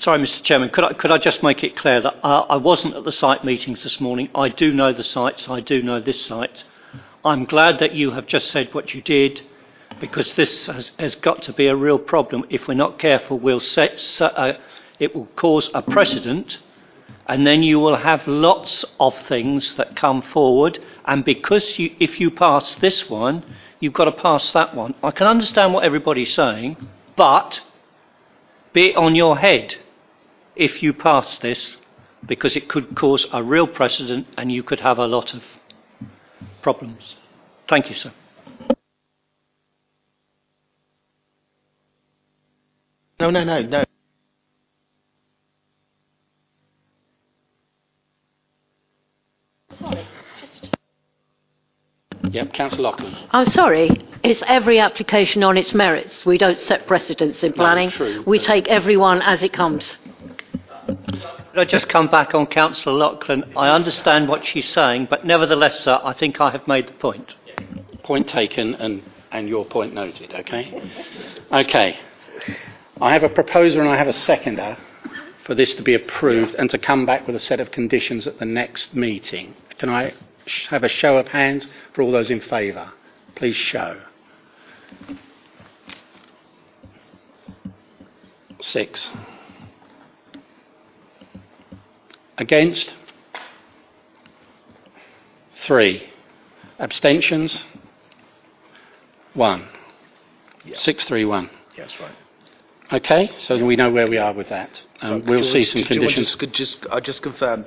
Sorry, Mr. Chairman, could I, could I just make it clear that uh, I wasn't at the site meetings this morning. I do know the sites, I do know this site. I'm glad that you have just said what you did because this has, has got to be a real problem. If we're not careful, we'll set, uh, it will cause a precedent and then you will have lots of things that come forward. And because you, if you pass this one, you've got to pass that one. I can understand what everybody's saying, but be on your head if you pass this, because it could cause a real precedent and you could have a lot of problems. Thank you, sir. No, no, no, no. Yep, Councillor Loughlin. I'm sorry, it's every application on its merits. We don't set precedents in planning. No, true, we take everyone as it comes. Could I just come back on Councillor Loughlin? I understand what she's saying, but nevertheless, sir, I think I have made the point. Point taken and, and your point noted, okay? Okay. I have a proposer and I have a seconder for this to be approved and to come back with a set of conditions at the next meeting. Can I have a show of hands for all those in favour? Please show. Six. Against? Three. Abstentions? One. Six, three, one. Yes, right. Okay, so we know where we are with that. Um, So we'll see some do you want conditions. Just, just, I just confirm.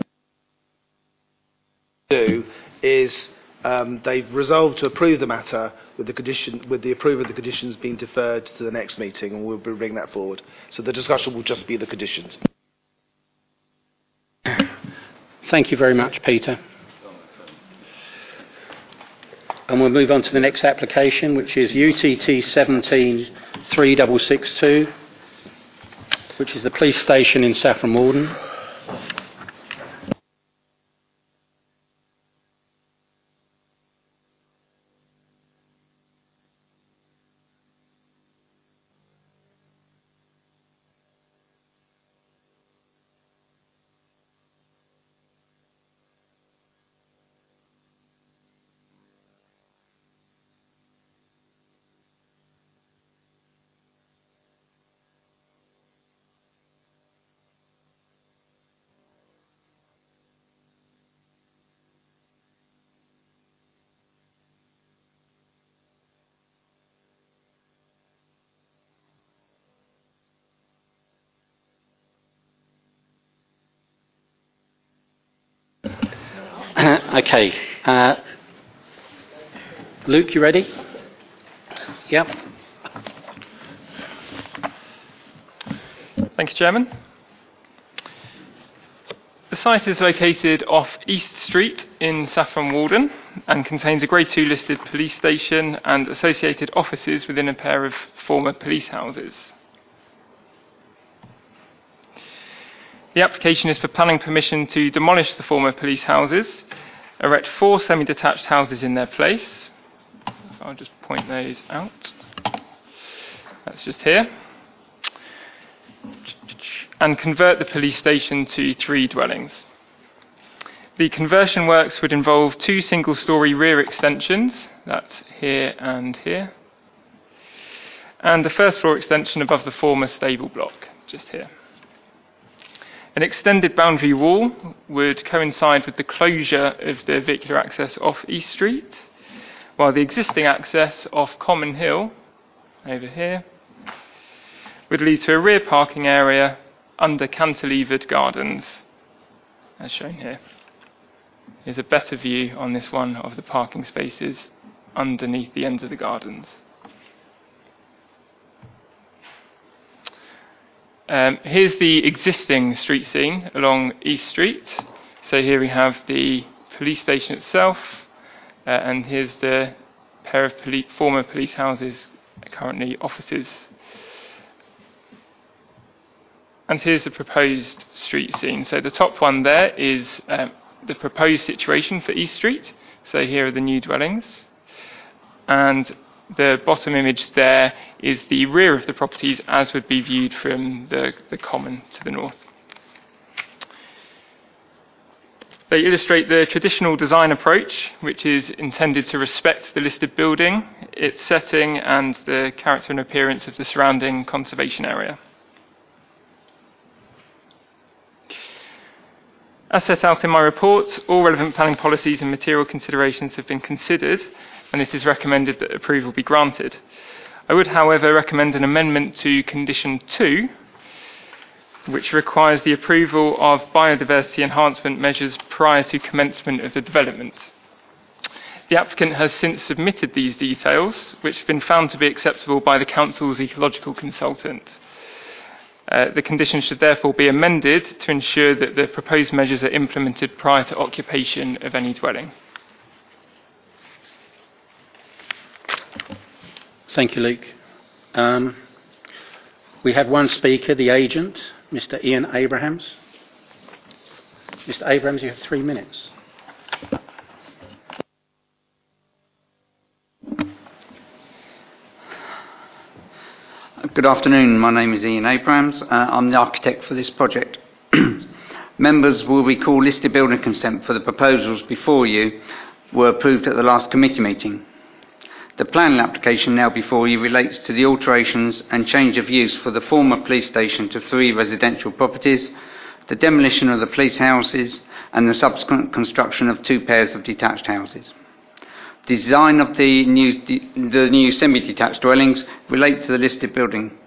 Do is um, they've resolved to approve the matter with the condition, with the approval of the conditions being deferred to the next meeting, and we'll bring that forward. So the discussion will just be the conditions. Thank you very much, Peter. And we'll move on to the next application, which is UTT 173662, which is the police station in Saffron Walden. Okay. Uh, Luke, you ready? Yep. Thank you, Chairman. The site is located off East Street in Saffron Walden and contains a Grade 2 listed police station and associated offices within a pair of former police houses. The application is for planning permission to demolish the former police houses, erect four semi detached houses in their place. So I'll just point those out. That's just here. And convert the police station to three dwellings. The conversion works would involve two single story rear extensions, that's here and here, and a first floor extension above the former stable block, just here. An extended boundary wall would coincide with the closure of the vehicular access off East Street, while the existing access off Common Hill, over here, would lead to a rear parking area under cantilevered gardens, as shown here. Here's a better view on this one of the parking spaces underneath the ends of the gardens. Um, here's the existing street scene along East Street. So here we have the police station itself, uh, and here's the pair of poli- former police houses, currently offices. And here's the proposed street scene. So the top one there is um, the proposed situation for East Street. So here are the new dwellings. And the bottom image there is the rear of the properties as would be viewed from the, the common to the north. They illustrate the traditional design approach, which is intended to respect the listed building, its setting, and the character and appearance of the surrounding conservation area. As set out in my report, all relevant planning policies and material considerations have been considered, and it is recommended that approval be granted. I would, however, recommend an amendment to Condition 2, which requires the approval of biodiversity enhancement measures prior to commencement of the development. The applicant has since submitted these details, which have been found to be acceptable by the Council's ecological consultant. Uh, the conditions should therefore be amended to ensure that the proposed measures are implemented prior to occupation of any dwelling. Thank you, Luke. Um, we have one speaker, the agent, Mr. Ian Abrahams. Mr. Abrahams, you have three minutes. Good afternoon. My name is Ian Abrams. Uh, I'm the architect for this project. Members will recall listed building consent for the proposals before you were approved at the last committee meeting. The planning application now before you relates to the alterations and change of use for the former police station to three residential properties, the demolition of the police houses, and the subsequent construction of two pairs of detached houses. Design of the new, the new semi-detached dwellings relate to the listed building,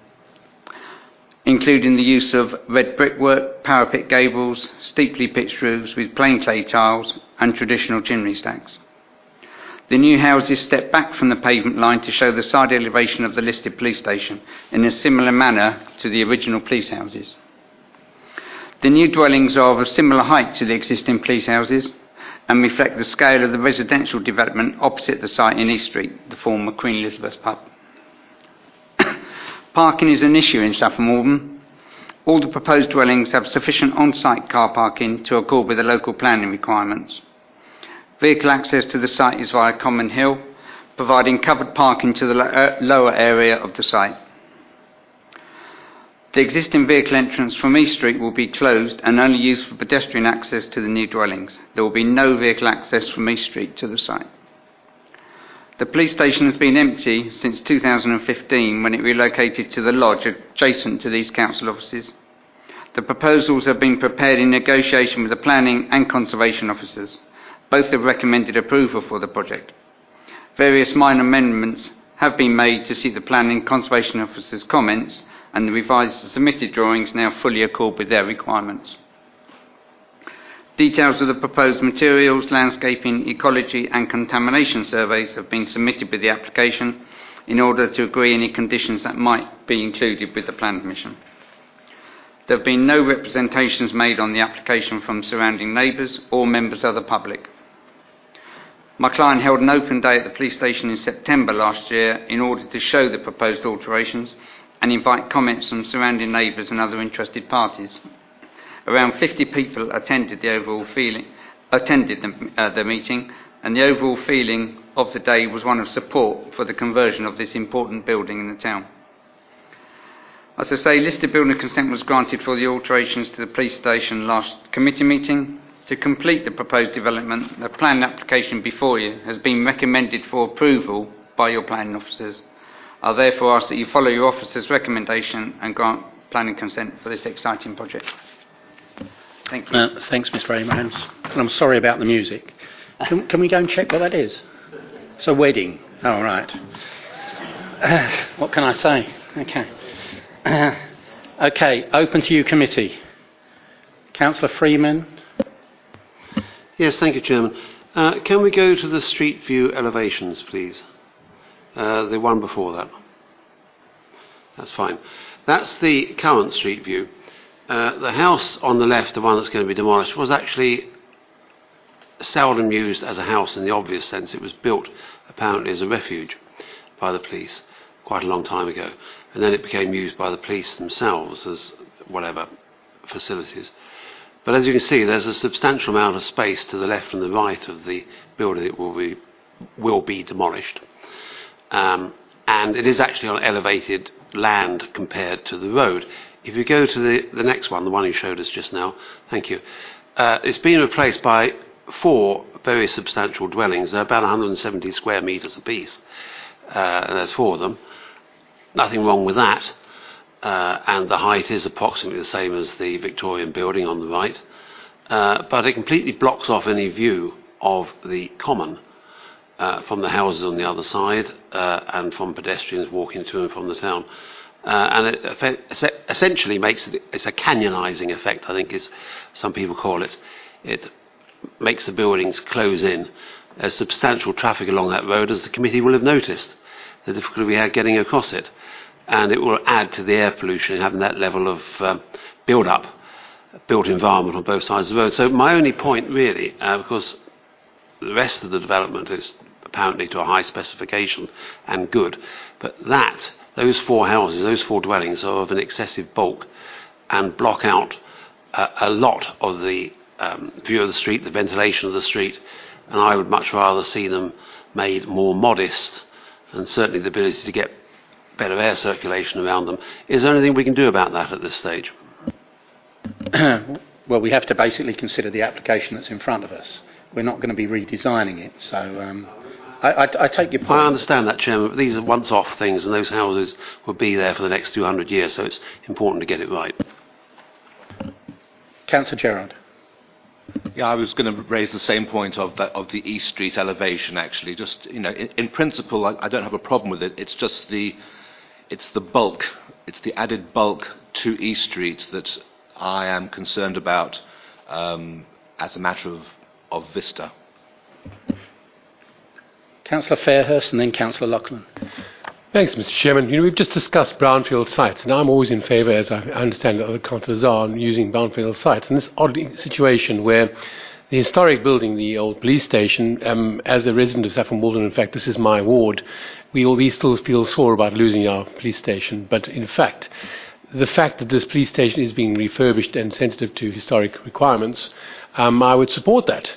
including the use of red brickwork, parapet gables, steeply pitched roofs with plain clay tiles and traditional chimney stacks. The new houses step back from the pavement line to show the side elevation of the listed police station in a similar manner to the original police houses. The new dwellings are of a similar height to the existing police houses and reflect the scale of the residential development opposite the site in East Street, the former Queen Elizabeth pub. parking is an issue in Saffron Walden. All the proposed dwellings have sufficient on-site car parking to accord with the local planning requirements. Vehicle access to the site is via Common Hill, providing covered parking to the uh, lower area of the site. The existing vehicle entrance from East Street will be closed and only used for pedestrian access to the new dwellings. There will be no vehicle access from East Street to the site. The police station has been empty since 2015 when it relocated to the lodge adjacent to these council offices. The proposals have been prepared in negotiation with the planning and conservation officers. Both have recommended approval for the project. Various minor amendments have been made to see the planning and conservation officers' comments and the revised submitted drawings now fully accord with their requirements. Details of the proposed materials, landscaping, ecology and contamination surveys have been submitted with the application in order to agree any conditions that might be included with the plan permission. There have been no representations made on the application from surrounding neighbours or members of the public. My client held an open day at the police station in September last year in order to show the proposed alterations and invite comments from surrounding neighbours and other interested parties. Around 50 people attended the overall feeling, attended the, uh, the meeting, and the overall feeling of the day was one of support for the conversion of this important building in the town. As I say, listed building consent was granted for the alterations to the police station last committee meeting. To complete the proposed development, the plan application before you has been recommended for approval by your planning officers. I therefore ask that you follow your officer's recommendation and grant planning consent for this exciting project. Thank you. Uh, thanks, Mr Abrams. And I'm sorry about the music. Can, can we go and check what that is? It's a wedding. All right. Uh, what can I say? Okay. Uh, okay, open to you committee. Councillor Freeman. Yes, thank you, Chairman. Uh, can we go to the street view elevations, please? Uh, the one before that. That's fine. That's the current street view. Uh, the house on the left, the one that's going to be demolished, was actually seldom used as a house in the obvious sense. It was built apparently as a refuge by the police quite a long time ago, and then it became used by the police themselves as whatever facilities. But as you can see, there's a substantial amount of space to the left and the right of the building that will be, will be demolished. Um, and it is actually on elevated land compared to the road. If you go to the, the next one, the one you showed us just now, thank you, uh, it's been replaced by four very substantial dwellings. They're about 170 square metres apiece, uh, and there's four of them. Nothing wrong with that. Uh, and the height is approximately the same as the Victorian building on the right. Uh, but it completely blocks off any view of the common uh, from the houses on the other side and from pedestrians walking to and from the town. And it essentially makes it, it's a canyonizing effect, I think is some people call it. It makes the buildings close in. There's substantial traffic along that road, as the committee will have noticed, the difficulty we had getting across it. And it will add to the air pollution, having that level of um, build up, built environment on both sides of the road. So, my only point, really, uh, because the rest of the development is apparently to a high specification and good, but that, those four houses, those four dwellings, are of an excessive bulk and block out uh, a lot of the um, view of the street, the ventilation of the street, and I would much rather see them made more modest and certainly the ability to get better air circulation around them. Is there anything we can do about that at this stage? well, we have to basically consider the application that's in front of us. We're not going to be redesigning it, so um, I, I, I, take your point. I understand that, Chairman, but these are once off things, and those houses will be there for the next 200 years, so it's important to get it right. Councillor Gerard. Yeah, I was going to raise the same point of, the, of the East Street elevation, actually. Just, you know, in, in principle, I, I don't have a problem with it. It's just the, it's the bulk, it's the added bulk to East Street that I am concerned about um, as a matter of, of vista. Councillor Fairhurst and then Councillor Loughlin. Thanks, Mr. Chairman. You know, we've just discussed brownfield sites, and I'm always in favour, as I understand that other councillors are, on using brownfield sites. And this odd situation where the historic building, the old police station, um, as a resident of Saffron Walden, in fact, this is my ward, we, we still feel sore about losing our police station. But in fact, the fact that this police station is being refurbished and sensitive to historic requirements, um, I would support that.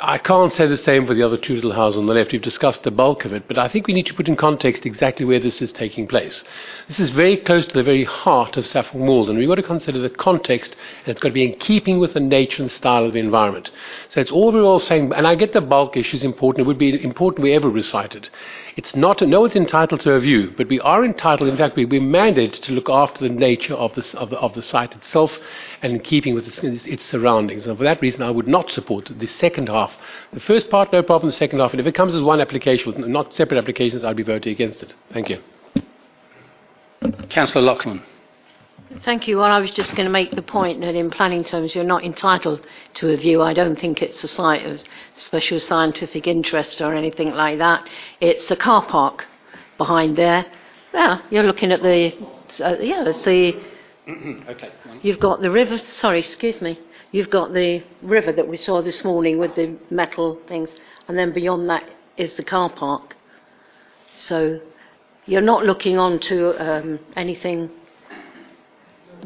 I can't say the same for the other two little houses on the left. We've discussed the bulk of it, but I think we need to put in context exactly where this is taking place. This is very close to the very heart of Saffron Walden. We've got to consider the context, and it's got to be in keeping with the nature and style of the environment. So it's all very well saying, and I get the bulk issue is important. It would be important we ever recite it. It's not, no one's entitled to a view, but we are entitled, in fact, we, we're mandated to look after the nature of, this, of, the, of the site itself and in keeping with its, its, surroundings. And for that reason, I would not support the second half. The first part, no problem. The second half, and if it comes as one application, not separate applications, I'd be voting against it. Thank you. Councillor Loughlin. Thank you. Well, I was just going to make the point that in planning terms, you're not entitled to a view. I don't think it's a site of special scientific interest or anything like that. It's a car park behind there. Yeah, you're looking at the, uh, yeah, it's the, okay. you've got the river, sorry, excuse me. You've got the river that we saw this morning with the metal things, and then beyond that is the car park. So you're not looking on to um, anything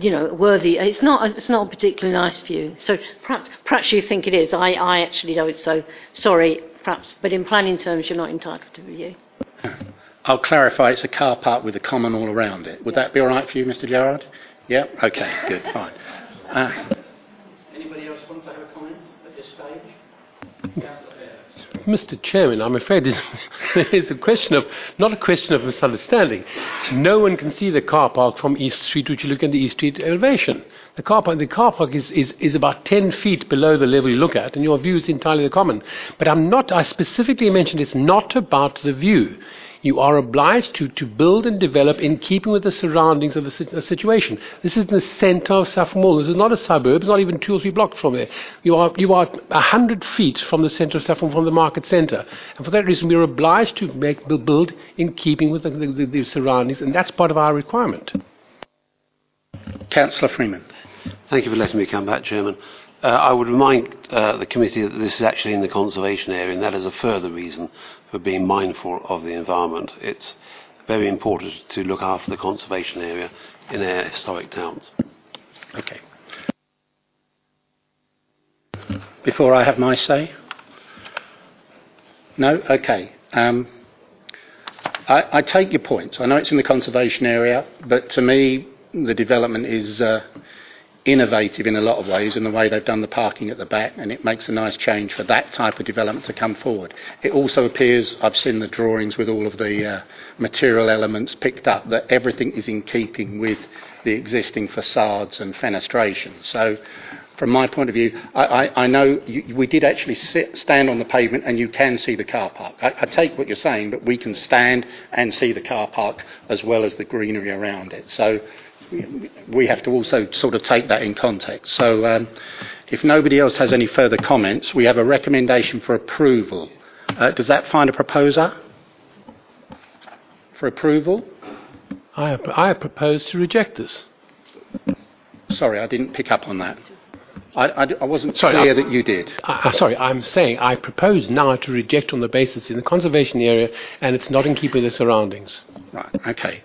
you know, worthy. It's not. It's not a particularly nice view. So perhaps, perhaps you think it is. I, I actually don't. So sorry, perhaps. But in planning terms, you're not entitled to review. I'll clarify. It's a car park with a common all around it. Would that be all right for you, Mr. Gerard? Yeah. Okay. Good. Fine. Uh, anybody else want to have a comment at this stage? Mr. Chairman, I'm afraid it's, a question of not a question of misunderstanding. No one can see the car park from East Street, which you look at the East Street elevation. The car park, the car park is, is, is about 10 feet below the level you look at, and your view is entirely the common. But I'm not, I specifically mentioned it's not about the view. You are obliged to, to build and develop in keeping with the surroundings of the, si- the situation. This is in the centre of Saffron Walden. This is not a suburb. It's not even two or three blocks from there. You are you are a hundred feet from the centre of Saffron, from the market centre, and for that reason, we are obliged to make build- build in keeping with the, the, the surroundings, and that's part of our requirement. Councillor Freeman. Thank you for letting me come back, Chairman. Uh, I would remind uh, the committee that this is actually in the conservation area, and that is a further reason for being mindful of the environment. It's very important to look after the conservation area in our historic towns. Okay. Before I have my say? No? Okay. Um, I, I take your points. I know it's in the conservation area, but to me, the development is uh, innovative in a lot of ways in the way they've done the parking at the back, and it makes a nice change for that type of development to come forward. It also appears, I've seen the drawings with all of the uh, material elements picked up, that everything is in keeping with the existing facades and fenestration. So, from my point of view, I, I, I know you, we did actually sit, stand on the pavement and you can see the car park. I, I take what you're saying, but we can stand and see the car park as well as the greenery around it. So we have to also sort of take that in context. So um, if nobody else has any further comments, we have a recommendation for approval. Uh, does that find a proposer for approval? I, I propose to reject this. Sorry, I didn't pick up on that. I, I, I wasn't Sorry, clear that you did. Sorry, I'm saying I propose now to reject on the basis in the conservation area, and it's not in keeping with the surroundings. Right, okay.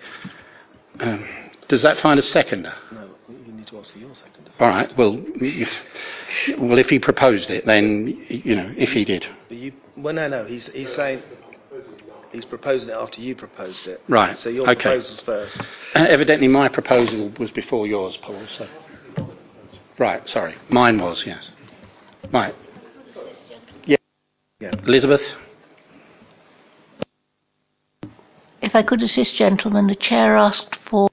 Um, does that find a seconder? No, you need to ask for your second. All right, well, if, well, if he proposed it, then, you know, if he did. But you, well, no, no. He's he's saying he's proposing it after you proposed it. Right, So your okay. proposal's first. Uh, evidently, my proposal was before yours, Paul. So, right, sorry, mine was yes. Right. Yeah. Yeah. Elizabeth. If I could assist, gentlemen, the chair asked for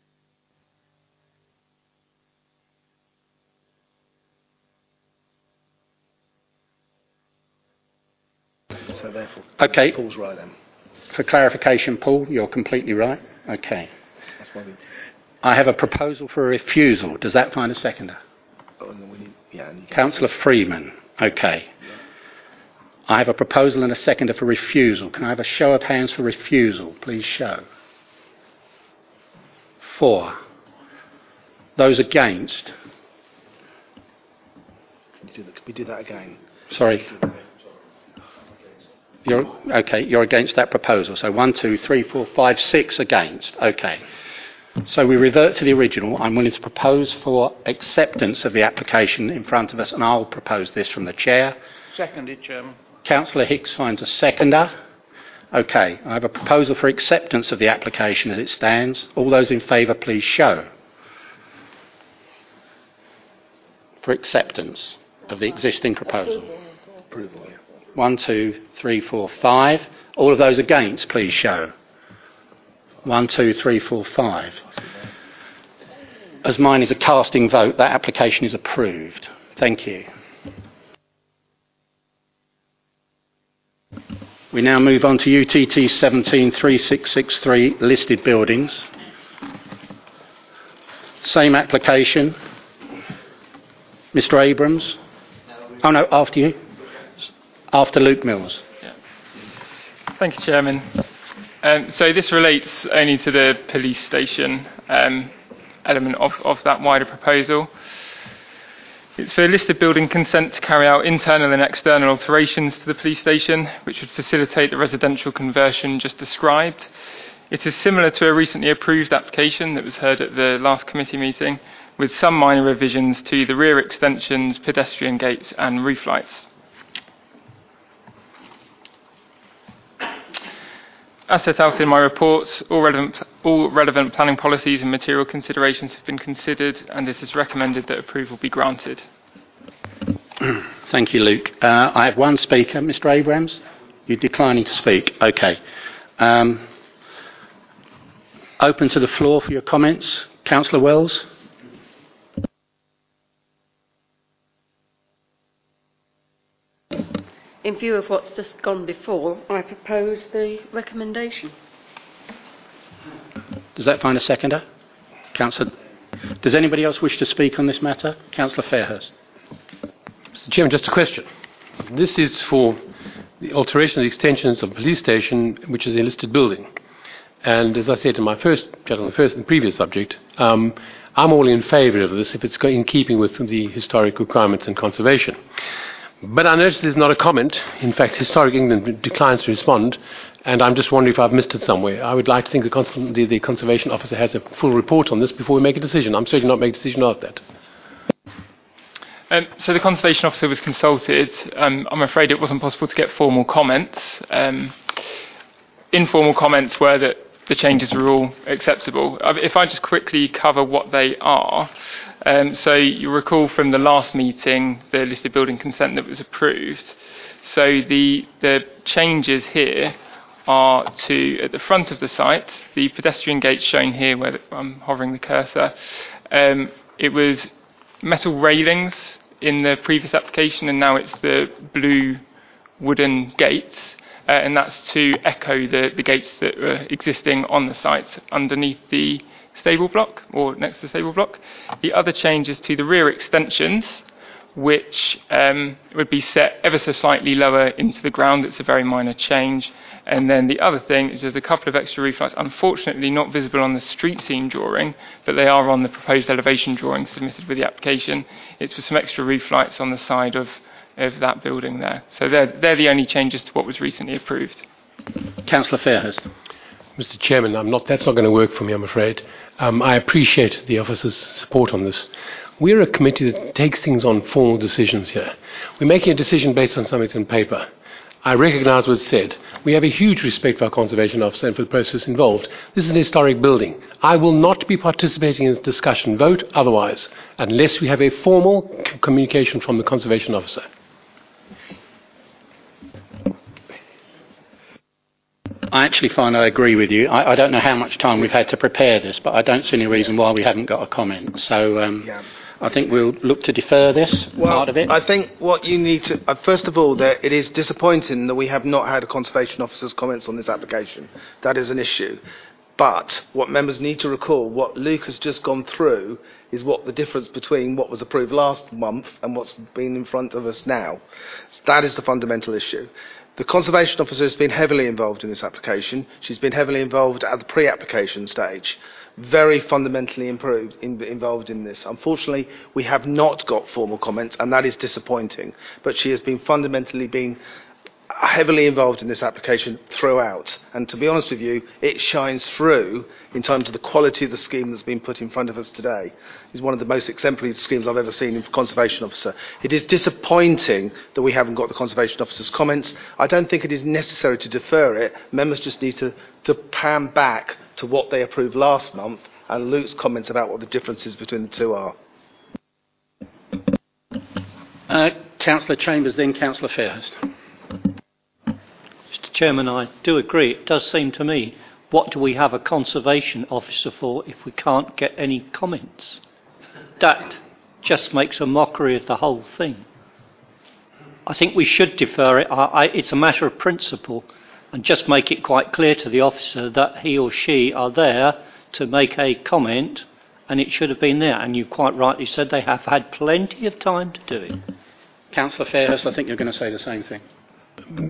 therefore, Okay. Paul's right then. For clarification, Paul, you're completely right. Okay. That's why we. I have a proposal for a refusal. Does that find a seconder? Oh, need, yeah, and you can, Councillor Freeman. Okay. I have a proposal and a seconder for refusal. Can I have a show of hands for refusal? Please show. Four. Those against? can, you do that, can we do that again? Sorry. You're okay. You're against that proposal. So one, two, three, four, five, six against. Okay. So we revert to the original. I'm willing to propose for acceptance of the application in front of us, and I'll propose this from the chair. Seconded, Chairman. Councillor Hicks finds a seconder. Okay, I have a proposal for acceptance of the application as it stands. All those in favour, please show. For acceptance of the existing proposal. Approval. One, two, three, four, five. All of those against, please show. One, two, three, four, five. As mine is a casting vote, that application is approved. Thank you. We now move on to UTT 173663 listed buildings. Same application. Mr Abrams? Oh no, after you. After Luke Mills. Thank you, Chairman. Um, so this relates only to the police station um, element of, of that wider proposal. It's for listed building consent to carry out internal and external alterations to the police station, which would facilitate the residential conversion just described. It is similar to a recently approved application that was heard at the last committee meeting, with some minor revisions to the rear extensions, pedestrian gates, and roof lights. As set out in my report, all relevant, all relevant planning policies and material considerations have been considered, and it is recommended that approval be granted. Thank you, Luke. Uh, I have one speaker, Mr. Abrams. You're declining to speak. Okay. Um, open to the floor for your comments. Councillor Wells. In view of what's just gone before, I propose the recommendation. Does that find a seconder? Councillor. Does anybody else wish to speak on this matter? Councillor Fairhurst. Mr. Chairman, just a question. This is for the alteration and extensions of the police station, which is a listed building. And as I said in my first, on the first and previous subject, um, I'm all in favour of this if it's in keeping with the historic requirements and conservation. But I notice there's not a comment. In fact, Historic England declines to respond, and I'm just wondering if I've missed it somewhere. I would like to think the, cons- the, the Conservation Officer has a full report on this before we make a decision. I'm certainly not making a decision after that. Um, so the Conservation Officer was consulted. Um, I'm afraid it wasn't possible to get formal comments. Um, informal comments were that the changes were all acceptable. Uh, If I just quickly cover what they are. Um, so you recall from the last meeting the listed building consent that was approved. So the the changes here are to at the front of the site, the pedestrian gate shown here where I'm hovering the cursor. Um, it was metal railings in the previous application, and now it's the blue wooden gates. Uh, and that's to echo the, the gates that were existing on the site underneath the stable block or next to the stable block. The other change is to the rear extensions, which um, would be set ever so slightly lower into the ground. It's a very minor change. And then the other thing is there's a couple of extra roof lights, unfortunately not visible on the street scene drawing, but they are on the proposed elevation drawing submitted with the application. It's for some extra roof lights on the side of, of that building there. So they're, they're the only changes to what was recently approved. Councillor Fairhurst. Mr. Chairman, I'm not, that's not going to work for me, I'm afraid. Um, I appreciate the officer's support on this. We're a committee that takes things on formal decisions here. We're making a decision based on something that's in paper. I recognise what's said. We have a huge respect for our conservation officer and for the process involved. This is an historic building. I will not be participating in this discussion, vote otherwise, unless we have a formal c- communication from the conservation officer. I actually find I agree with you. I, I don't know how much time we've had to prepare this, but I don't see any reason why we haven't got a comment. So um, I think we'll look to defer this Well, part of it. I think what you need to, uh, first of all, that it is disappointing that we have not had a conservation officer's comments on this application. That is an issue. But what members need to recall, what Luke has just gone through, is what the difference between what was approved last month and what's been in front of us now. That is the fundamental issue. The conservation officer has been heavily involved in this application. She's been heavily involved at the pre-application stage very fundamentally improved, in, involved in this. Unfortunately, we have not got formal comments, and that is disappointing. But she has been fundamentally been heavily involved in this application throughout. And to be honest with you, it shines through in terms of the quality of the scheme that's been put in front of us today. It's one of the most exemplary schemes I've ever seen in Conservation Officer. It is disappointing that we haven't got the Conservation Officer's comments. I don't think it is necessary to defer it. Members just need to, to pan back to what they approved last month and Luke's comments about what the differences between the two are. Uh, Councillor Chambers, then Councillor Fairhurst. Mr. Chairman, I do agree. It does seem to me, what do we have a conservation officer for if we can't get any comments? That just makes a mockery of the whole thing. I think we should defer it. I, I, it's a matter of principle and just make it quite clear to the officer that he or she are there to make a comment and it should have been there. And you quite rightly said they have had plenty of time to do it. Councillor Fairhurst, I think you're going to say the same thing.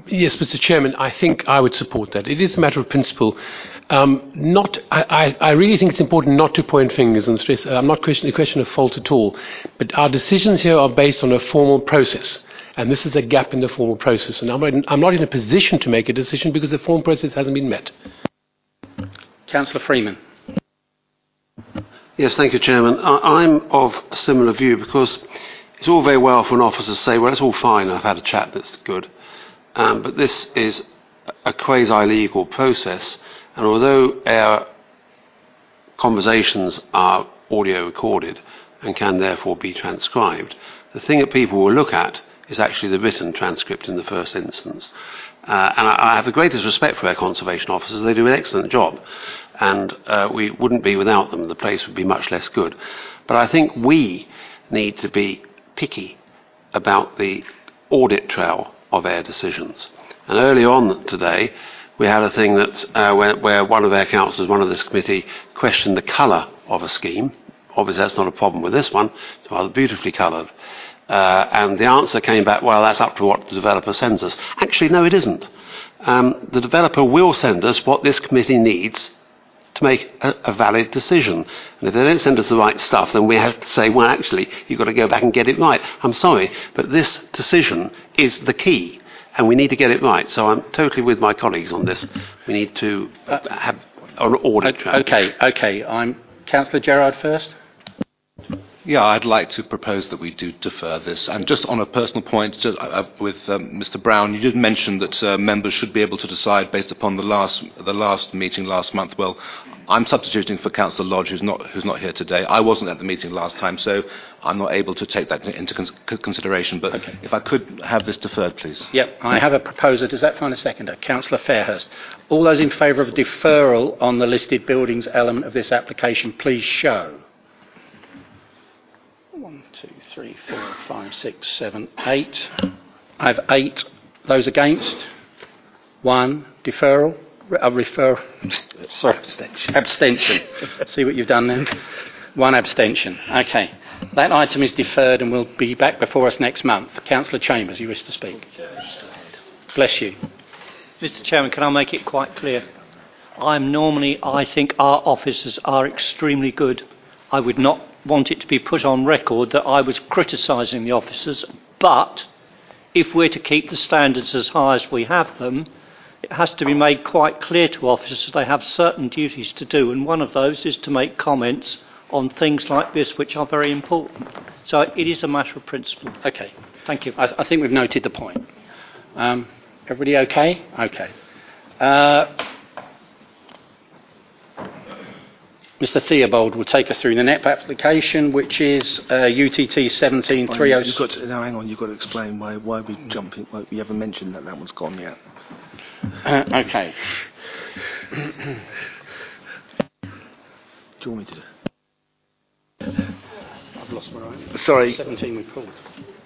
Yes, Mr. Chairman, I think I would support that. It is a matter of principle. Um, not, I, I, I really think it's important not to point fingers and stress. I'm not questioning a question of fault at all, but our decisions here are based on a formal process, and this is a gap in the formal process. And I'm not, in, I'm not in a position to make a decision because the formal process hasn't been met. Councillor Freeman. Yes, thank you, Chairman. I, I'm of a similar view because it's all very well for an officer to say, well, it's all fine, I've had a chat that's good. Um, but this is a quasi legal process, and although our conversations are audio recorded and can therefore be transcribed, the thing that people will look at is actually the written transcript in the first instance. Uh, and I, I have the greatest respect for our conservation officers. They do an excellent job. And uh, we wouldn't be without them. The place would be much less good. But I think we need to be picky about the audit trail of our decisions. And early on today, we had a thing that uh, where, where one of our councillors, one of this committee, questioned the colour of a scheme. Obviously, that's not a problem with this one. It's rather beautifully coloured. Uh, and the answer came back, well, that's up to what the developer sends us. Actually, no, it isn't. Um, the developer will send us what this committee needs to make a, a, valid decision. And if they don't send us the right stuff, then we have to say, well, actually, you've got to go back and get it right. I'm sorry, but this decision is the key, and we need to get it right. So I'm totally with my colleagues on this. We need to uh, have an audit. Okay, okay. I'm Councillor Gerard first. Yeah, I'd like to propose that we do defer this. And just on a personal point, just, uh, with um, Mr. Brown, you did mention that uh, members should be able to decide based upon the last the last meeting last month. Well, I'm substituting for Councillor Lodge, who's not who's not here today. I wasn't at the meeting last time, so I'm not able to take that into con- consideration. But okay. if I could have this deferred, please. Yep, I have a proposer. Does that find a seconder? Councillor Fairhurst. All those in favour of deferral on the listed buildings element of this application, please show. One, two, three, four, five, six, seven, eight. I have eight. Those against? One. Deferral? A uh, refer. Sorry. Abstention. Abstention. See what you've done then? One abstention. Okay. That item is deferred and will be back before us next month. Councillor Chambers, you wish to speak? Bless you. Mr. Chairman, can I make it quite clear? I'm normally, I think our officers are extremely good. I would not want it to be put on record that I was criticising the officers, but if we're to keep the standards as high as we have them, it has to be made quite clear to officers that they have certain duties to do, and one of those is to make comments on things like this, which are very important. So it is a matter of principle. Okay. Thank you. I, I think we've noted the point. Um, everybody okay? Okay. Uh, Mr. Theobald will take us through the NEP application, which is uh, UTT 17306. You've got to, now, hang on, you've got to explain why, why we jumping. Why we haven't mentioned that that one's gone yet. Uh, okay. Do you want me to? I've lost my right. Sorry. 17 we pulled.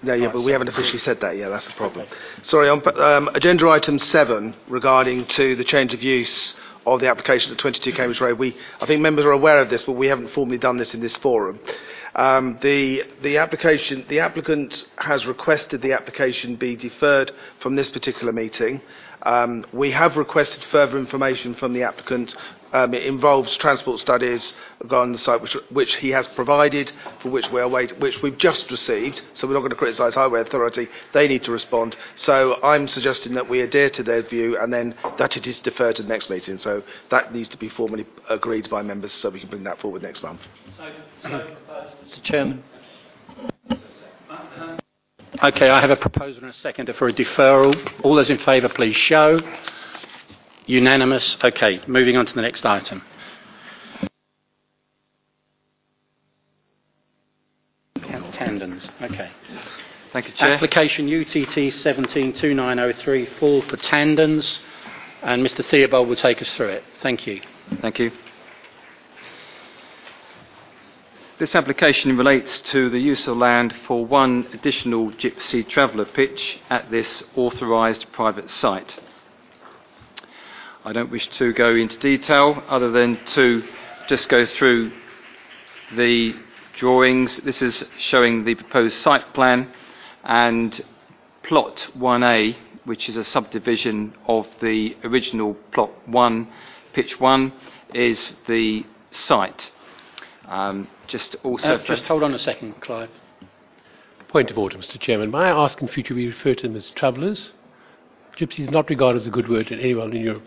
No, yeah, but we haven't officially said that yet. That's the problem. Sorry, on um, agenda item seven regarding to the change of use of the application at 22 Cambridge Road. We, I think members are aware of this, but we haven't formally done this in this forum. Um, the, the, application, the applicant has requested the application be deferred from this particular meeting. Um, we have requested further information from the applicant. Um, it involves transport studies on the site, which, which he has provided, for which we are waiting, which we've just received. So we're not going to criticise Highway Authority; they need to respond. So I'm suggesting that we adhere to their view, and then that it is deferred to the next meeting. So that needs to be formally agreed by members, so we can bring that forward next month. So, so uh, Mr. Chairman. Okay, I have a proposal and a seconder for a deferral. All those in favour, please show. Unanimous. Okay, moving on to the next item. Tandons. Okay. Thank you, Chair. Application UTT 172903, full for Tandons, and Mr. Theobald will take us through it. Thank you. Thank you. This application relates to the use of land for one additional gypsy traveller pitch at this authorised private site. I don't wish to go into detail other than to just go through the drawings. This is showing the proposed site plan and plot 1A, which is a subdivision of the original plot 1, pitch 1, is the site. Um, just also. Uh, just hold on a second, Clive. Point of order, Mr. Chairman. May I ask in future we refer to them as travellers? Gypsy is not regarded as a good word in anyone in Europe.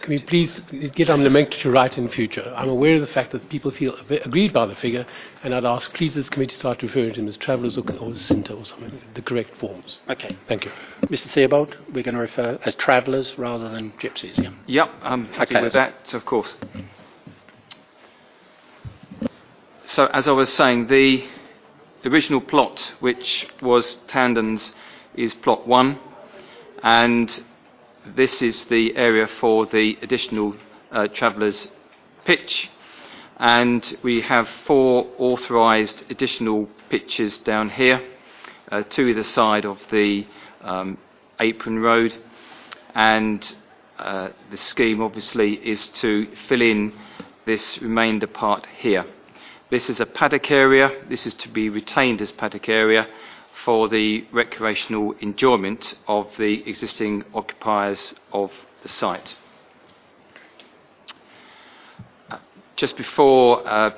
Can we please get our nomenclature right in future? I'm aware of the fact that people feel aggrieved by the figure, and I'd ask please this committee start referring to them as travellers or, or Sinti or something, the correct forms. Okay. Thank you. Mr. Theobald, we're going to refer as travellers rather than gypsies, yeah? Yep, I'm happy Okay. with that, of course. So, as I was saying, the original plot, which was Tandon's, is plot one, and this is the area for the additional uh, travellers' pitch. And we have four authorised additional pitches down here, uh, two either side of the um, apron road. And uh, the scheme obviously is to fill in this remainder part here. This is a paddock area. This is to be retained as paddock area for the recreational enjoyment of the existing occupiers of the site. Uh, Just before uh,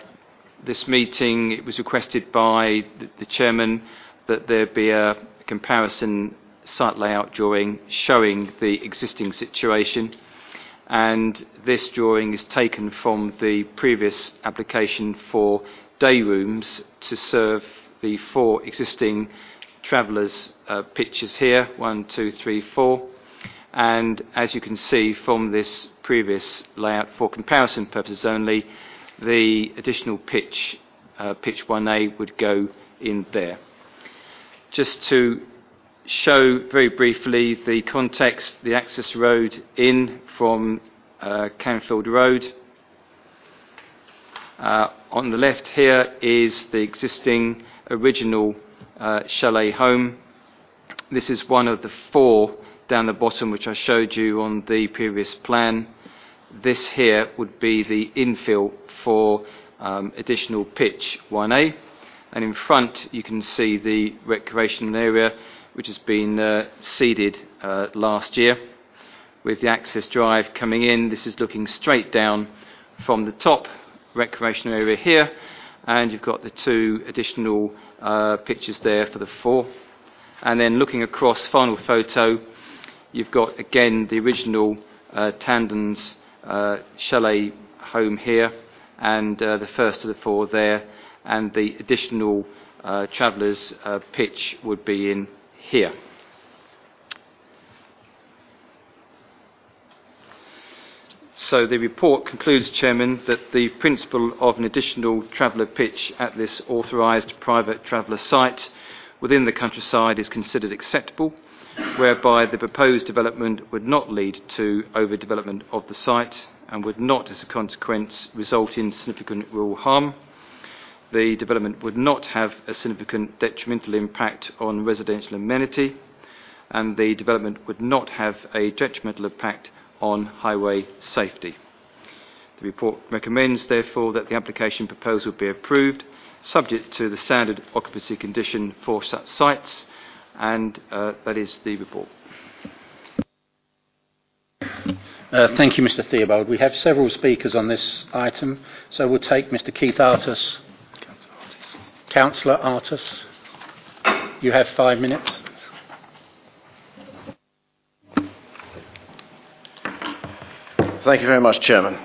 this meeting, it was requested by the, the chairman that there be a comparison site layout drawing showing the existing situation and this drawing is taken from the previous application for day rooms to serve the four existing travellers' uh, pitches here one, two, three, four. And as you can see from this previous layout, for comparison purposes only, the additional pitch, uh, pitch 1A, would go in there. Just to show very briefly the context, the access road in from uh, Canfield Road. Uh, on the left here is the existing original uh, chalet home. This is one of the four down the bottom which I showed you on the previous plan. This here would be the infill for um, additional pitch 1A. And in front you can see the recreational area which has been uh, seeded uh, last year. With the access drive coming in, this is looking straight down from the top recreational area here, and you've got the two additional uh, pitches there for the four. And then looking across, final photo, you've got again the original uh, Tandon's chalet home here, and the first of the four there, and the additional uh, travellers' pitch would be in here. So the report concludes, Chairman, that the principle of an additional traveller pitch at this authorised private traveller site within the countryside is considered acceptable, whereby the proposed development would not lead to overdevelopment of the site and would not, as a consequence, result in significant rural harm. The development would not have a significant detrimental impact on residential amenity, and the development would not have a detrimental impact on highway safety. The report recommends, therefore, that the application proposal be approved, subject to the standard occupancy condition for such sites, and uh, that is the report. Uh, thank you, Mr. Theobald. We have several speakers on this item, so we'll take Mr. Keith Artus. Councillor Artus, you have five minutes. Thank you very much, Chairman.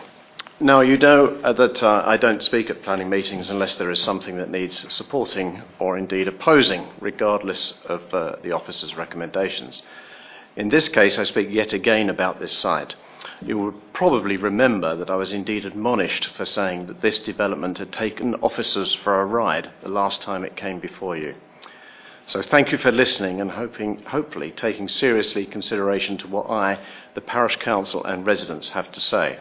Now, you know uh, that uh, I don't speak at planning meetings unless there is something that needs supporting or indeed opposing, regardless of uh, the officer's recommendations. In this case, I speak yet again about this site. You will probably remember that I was indeed admonished for saying that this development had taken officers for a ride the last time it came before you. So thank you for listening and hoping, hopefully taking seriously consideration to what I, the parish council and residents have to say.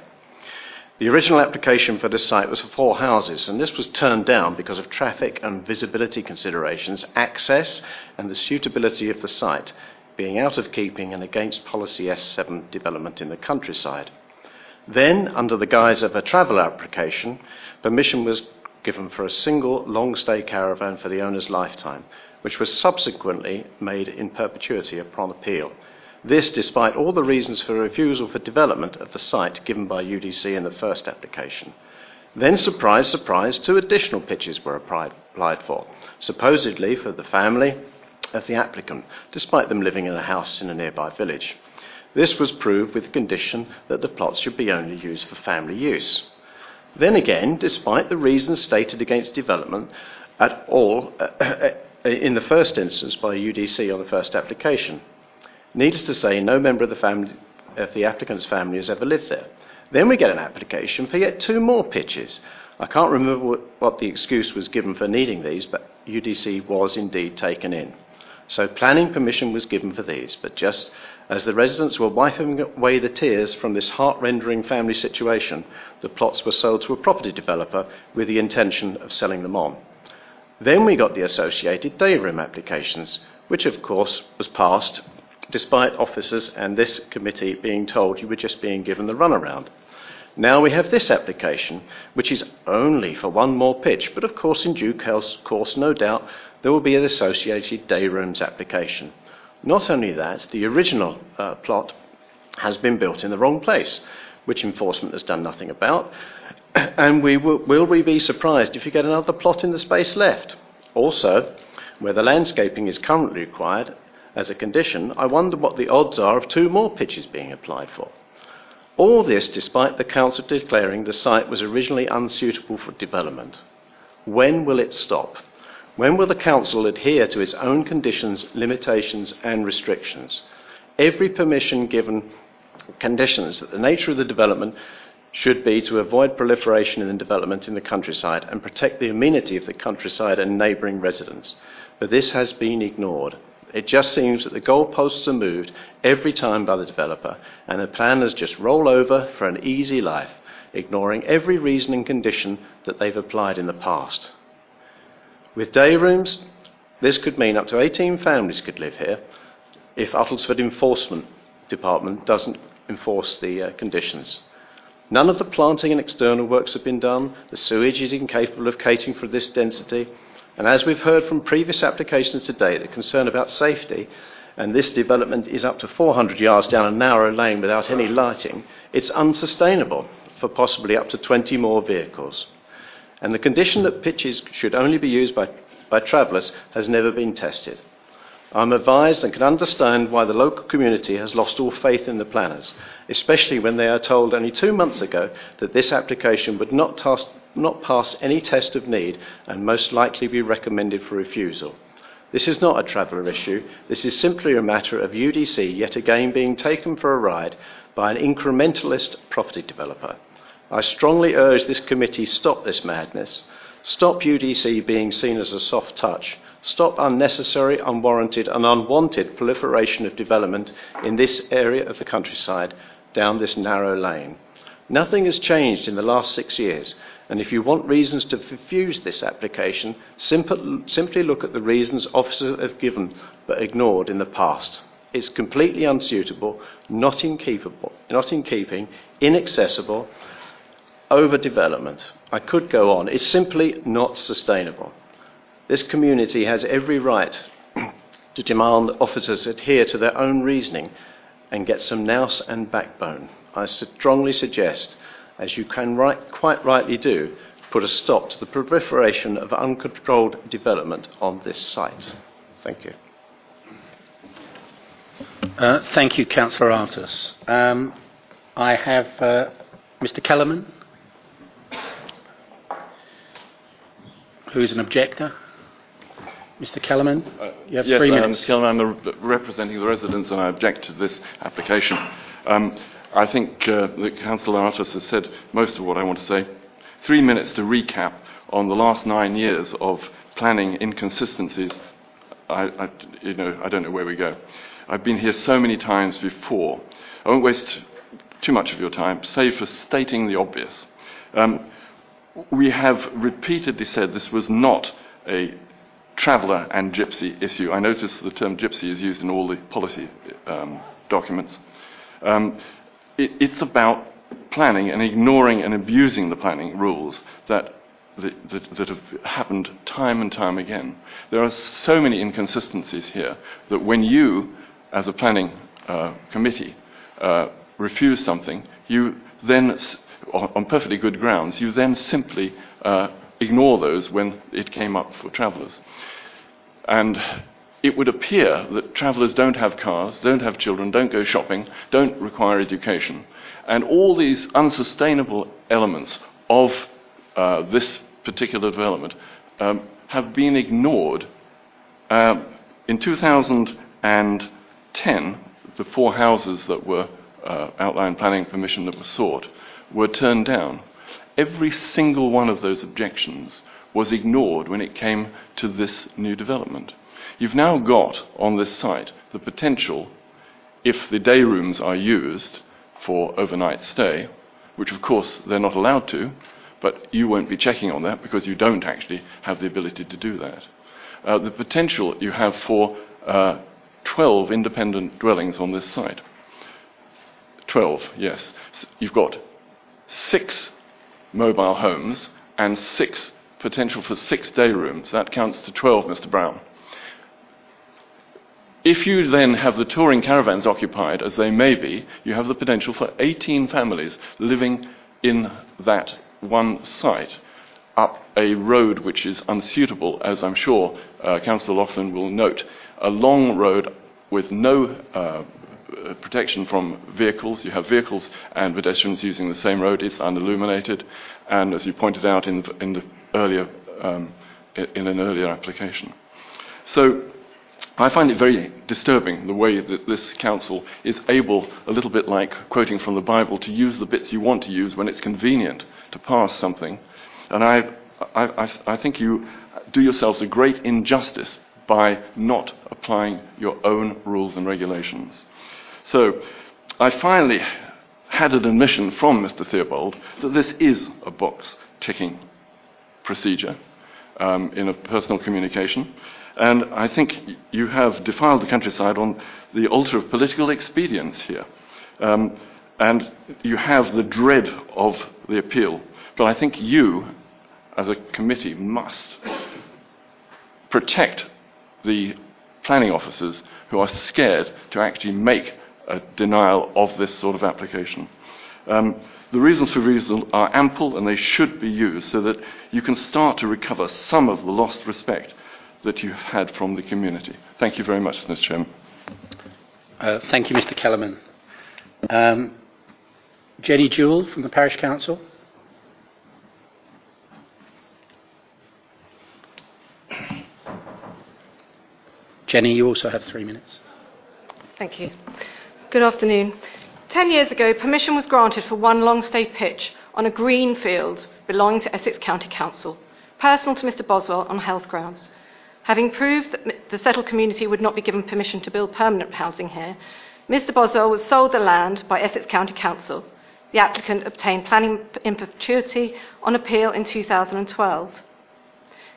The original application for this site was for four houses, and this was turned down because of traffic and visibility considerations, access, and the suitability of the site being out of keeping and against policy S7 development in the countryside. Then, under the guise of a travel application, permission was given for a single long stay caravan for the owner's lifetime, which was subsequently made in perpetuity upon appeal. This despite all the reasons for refusal for development of the site given by UDC in the first application. Then, surprise, surprise, two additional pitches were applied for, supposedly for the family of the applicant, despite them living in a house in a nearby village. This was proved with the condition that the plots should be only used for family use. Then again, despite the reasons stated against development at all uh, in the first instance by UDC on the first application, needless to say, no member of the, family, of the applicant's family has ever lived there. Then we get an application for yet two more pitches. I can't remember what the excuse was given for needing these, but UDC was indeed taken in. So planning permission was given for these, but just as the residents were wiping away the tears from this heart-rendering family situation, the plots were sold to a property developer with the intention of selling them on. Then we got the associated day room applications, which of course was passed despite officers and this committee being told you were just being given the runaround. Now we have this application, which is only for one more pitch, but of course, in due course, no doubt, there will be an associated day rooms application. Not only that, the original uh, plot has been built in the wrong place, which enforcement has done nothing about. And we will, will we be surprised if you get another plot in the space left? Also, where the landscaping is currently required as a condition, I wonder what the odds are of two more pitches being applied for. All this despite the council declaring the site was originally unsuitable for development. When will it stop? When will the council adhere to its own conditions, limitations, and restrictions? Every permission given conditions that the nature of the development should be to avoid proliferation in the development in the countryside and protect the amenity of the countryside and neighbouring residents. But this has been ignored. It just seems that the goalposts are moved every time by the developer, and the planners just roll over for an easy life, ignoring every reason and condition that they've applied in the past. With day rooms, this could mean up to 18 families could live here if Uttlesford Enforcement Department doesn't enforce the uh, conditions. None of the planting and external works have been done. The sewage is incapable of catering for this density. And as we've heard from previous applications today, the concern about safety, and this development is up to 400 yards down a narrow lane without any lighting, it's unsustainable for possibly up to 20 more vehicles and the condition that pitches should only be used by, by travellers has never been tested. I'm advised and can understand why the local community has lost all faith in the planners, especially when they are told only two months ago that this application would not, task, not pass any test of need and most likely be recommended for refusal. This is not a traveller issue, this is simply a matter of UDC yet again being taken for a ride by an incrementalist property developer. I strongly urge this committee to stop this madness. Stop UDC being seen as a soft touch. Stop unnecessary, unwarranted, and unwanted proliferation of development in this area of the countryside down this narrow lane. Nothing has changed in the last six years, and if you want reasons to refuse this application, simple, simply look at the reasons officers have given but ignored in the past. It's completely unsuitable, not in, keepable, not in keeping, inaccessible, overdevelopment. I could go on. It's simply not sustainable. This community has every right to demand officers adhere to their own reasoning and get some nous and backbone. I strongly suggest, as you can right, quite rightly do, put a stop to the proliferation of uncontrolled development on this site. Thank you. Uh, thank you, Councillor Artus. Um, I have uh, Mr. Kellerman. Who's an objector? Mr. Kellerman, you have yes, three am minutes. Mr. Kellerman. I'm the, representing the residents, and I object to this application. Um, I think uh, that Councillor Artus has said most of what I want to say. Three minutes to recap on the last nine years of planning inconsistencies. I, I, you know, I don't know where we go. I've been here so many times before. I won't waste too much of your time, save for stating the obvious. Um, we have repeatedly said this was not a traveller and gypsy issue. I notice the term gypsy is used in all the policy um, documents. Um, it, it's about planning and ignoring and abusing the planning rules that, that, that, have happened time and time again. There are so many inconsistencies here that when you, as a planning uh, committee, uh, refuse something, you then on perfectly good grounds, you then simply uh, ignore those when it came up for travellers. And it would appear that travellers don't have cars, don't have children, don't go shopping, don't require education. And all these unsustainable elements of uh, this particular development um, have been ignored. Um, in 2010, the four houses that were uh, outline planning permission that were sought were turned down. Every single one of those objections was ignored when it came to this new development. You've now got on this site the potential, if the day rooms are used for overnight stay, which of course they're not allowed to, but you won't be checking on that because you don't actually have the ability to do that. Uh, the potential you have for uh, 12 independent dwellings on this site. 12, yes. So you've got six mobile homes and six potential for six day rooms. That counts to 12, Mr. Brown. If you then have the touring caravans occupied, as they may be, you have the potential for 18 families living in that one site up a road which is unsuitable, as I'm sure uh, Councillor Loughlin will note. A long road with no uh, protection from vehicles. You have vehicles and pedestrians using the same road. It's unilluminated, and as you pointed out in, in the earlier um, in an earlier application. So I find it very disturbing the way that this council is able, a little bit like quoting from the Bible, to use the bits you want to use when it's convenient to pass something. And I, I, I think you do yourselves a great injustice by not applying your own rules and regulations. So I finally had an admission from Mr. Theobald that this is a box ticking procedure um, in a personal communication. And I think you have defiled the countryside on the altar of political expedience here. Um, and you have the dread of the appeal. But I think you, as a committee, must protect the planning officers who are scared to actually make a denial of this sort of application. Um, the reasons for refusal are ample and they should be used so that you can start to recover some of the lost respect that you had from the community. Thank you very much, Mr. Chairman. Uh, thank you, Mr. Kellerman. Um, Jenny Jewell from the Parish Council. Jenny, you also have three minutes. Thank you. Good afternoon. Ten years ago, permission was granted for one long stay pitch on a green field belonging to Essex County Council, personal to Mr Boswell on health grounds. Having proved that the settled community would not be given permission to build permanent housing here, Mr Boswell was sold the land by Essex County Council. The applicant obtained planning in perpetuity on appeal in 2012.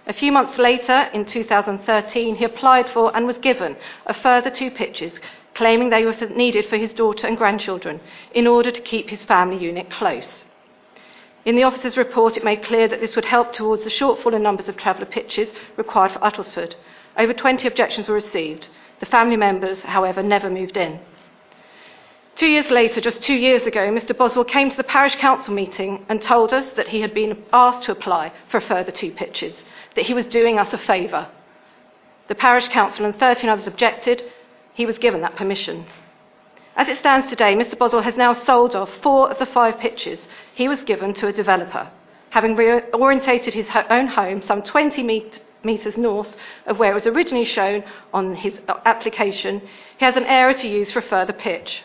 A few months later, in 2013, he applied for and was given a further two pitches, claiming they were needed for his daughter and grandchildren in order to keep his family unit close. In the officer's report, it made clear that this would help towards the shortfall in numbers of traveller pitches required for Uttlesford. Over 20 objections were received. The family members, however, never moved in. Two years later, just two years ago, Mr. Boswell came to the parish council meeting and told us that he had been asked to apply for a further two pitches, that he was doing us a favour. The parish council and 13 others objected. He was given that permission. As it stands today, Mr. Boswell has now sold off four of the five pitches he was given to a developer, having reorientated his own home some 20 metres north of where it was originally shown on his uh, application. He has an area to use for a further pitch.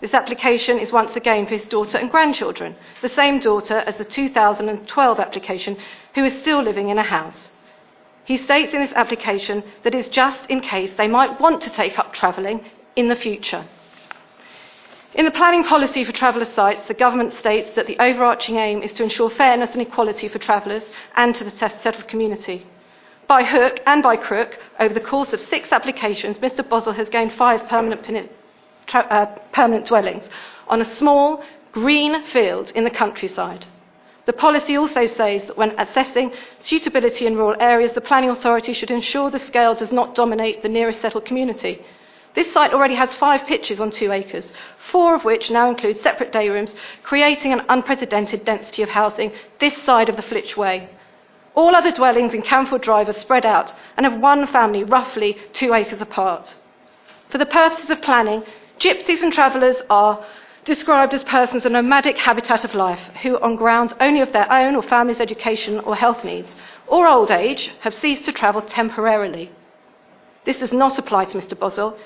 This application is once again for his daughter and grandchildren, the same daughter as the 2012 application, who is still living in a house. He states in this application that it's just in case they might want to take up travelling in the future. In the planning policy for traveller sites, the government states that the overarching aim is to ensure fairness and equality for travellers and to the settled community. By hook and by crook, over the course of six applications, Mr Boswell has gained five permanent uh, permanent dwellings on a small green field in the countryside. The policy also says that when assessing suitability in rural areas, the planning authority should ensure the scale does not dominate the nearest settled community. This site already has five pitches on two acres, four of which now include separate day rooms, creating an unprecedented density of housing this side of the Flitch Way. All other dwellings in Camford Drive are spread out and have one family roughly two acres apart. For the purposes of planning, gypsies and travellers are described as persons of nomadic habitat of life who, on grounds only of their own or family's education or health needs or old age, have ceased to travel temporarily. This does not apply to Mr. Boswell,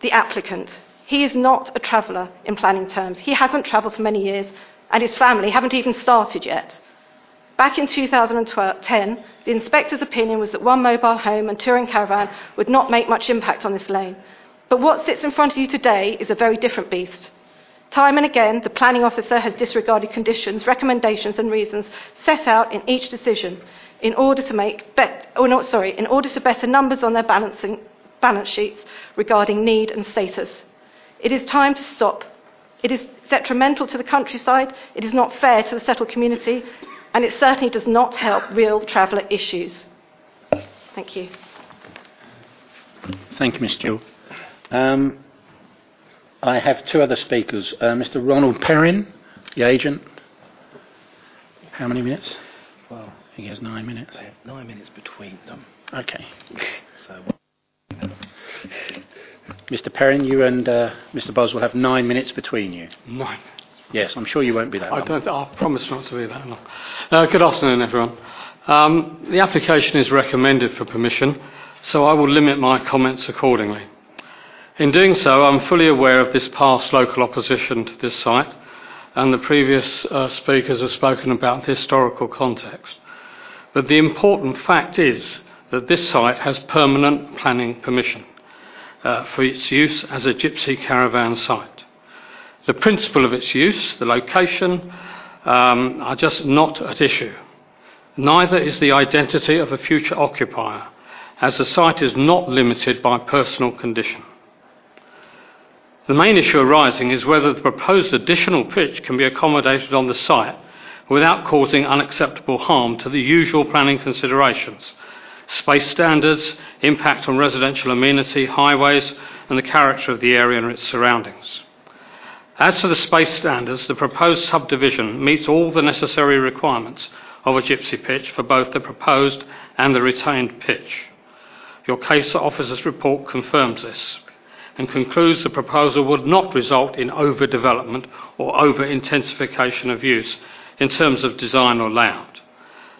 the applicant. He is not a traveller in planning terms. He hasn't travelled for many years, and his family haven't even started yet. Back in 2010, the inspector's opinion was that one mobile home and touring caravan would not make much impact on this lane. But what sits in front of you today is a very different beast. Time and again, the planning officer has disregarded conditions, recommendations, and reasons set out in each decision in order to make bet- or not, sorry, in order to better numbers on their balancing, balance sheets regarding need and status. It is time to stop. It is detrimental to the countryside, it is not fair to the settled community, and it certainly does not help real traveller issues. Thank you. Thank you, Ms. Gill. Um, I have two other speakers. Uh, Mr. Ronald Perrin, the agent. How many minutes? Well, He has nine minutes. they have nine minutes between them. Okay. So, Mr. Perrin, you and uh, Mr. will have nine minutes between you. Nine. Yes, I'm sure you won't be that I long. don't. I promise not to be that long. Uh, good afternoon, everyone. Um, the application is recommended for permission, so I will limit my comments accordingly. In doing so, I'm fully aware of this past local opposition to this site, and the previous uh, speakers have spoken about the historical context. But the important fact is that this site has permanent planning permission uh, for its use as a gypsy caravan site. The principle of its use, the location, um, are just not at issue. Neither is the identity of a future occupier, as the site is not limited by personal condition. The main issue arising is whether the proposed additional pitch can be accommodated on the site without causing unacceptable harm to the usual planning considerations space standards, impact on residential amenity, highways, and the character of the area and its surroundings. As to the space standards, the proposed subdivision meets all the necessary requirements of a gypsy pitch for both the proposed and the retained pitch. Your case officer's report confirms this and concludes the proposal would not result in overdevelopment or over intensification of use in terms of design or layout.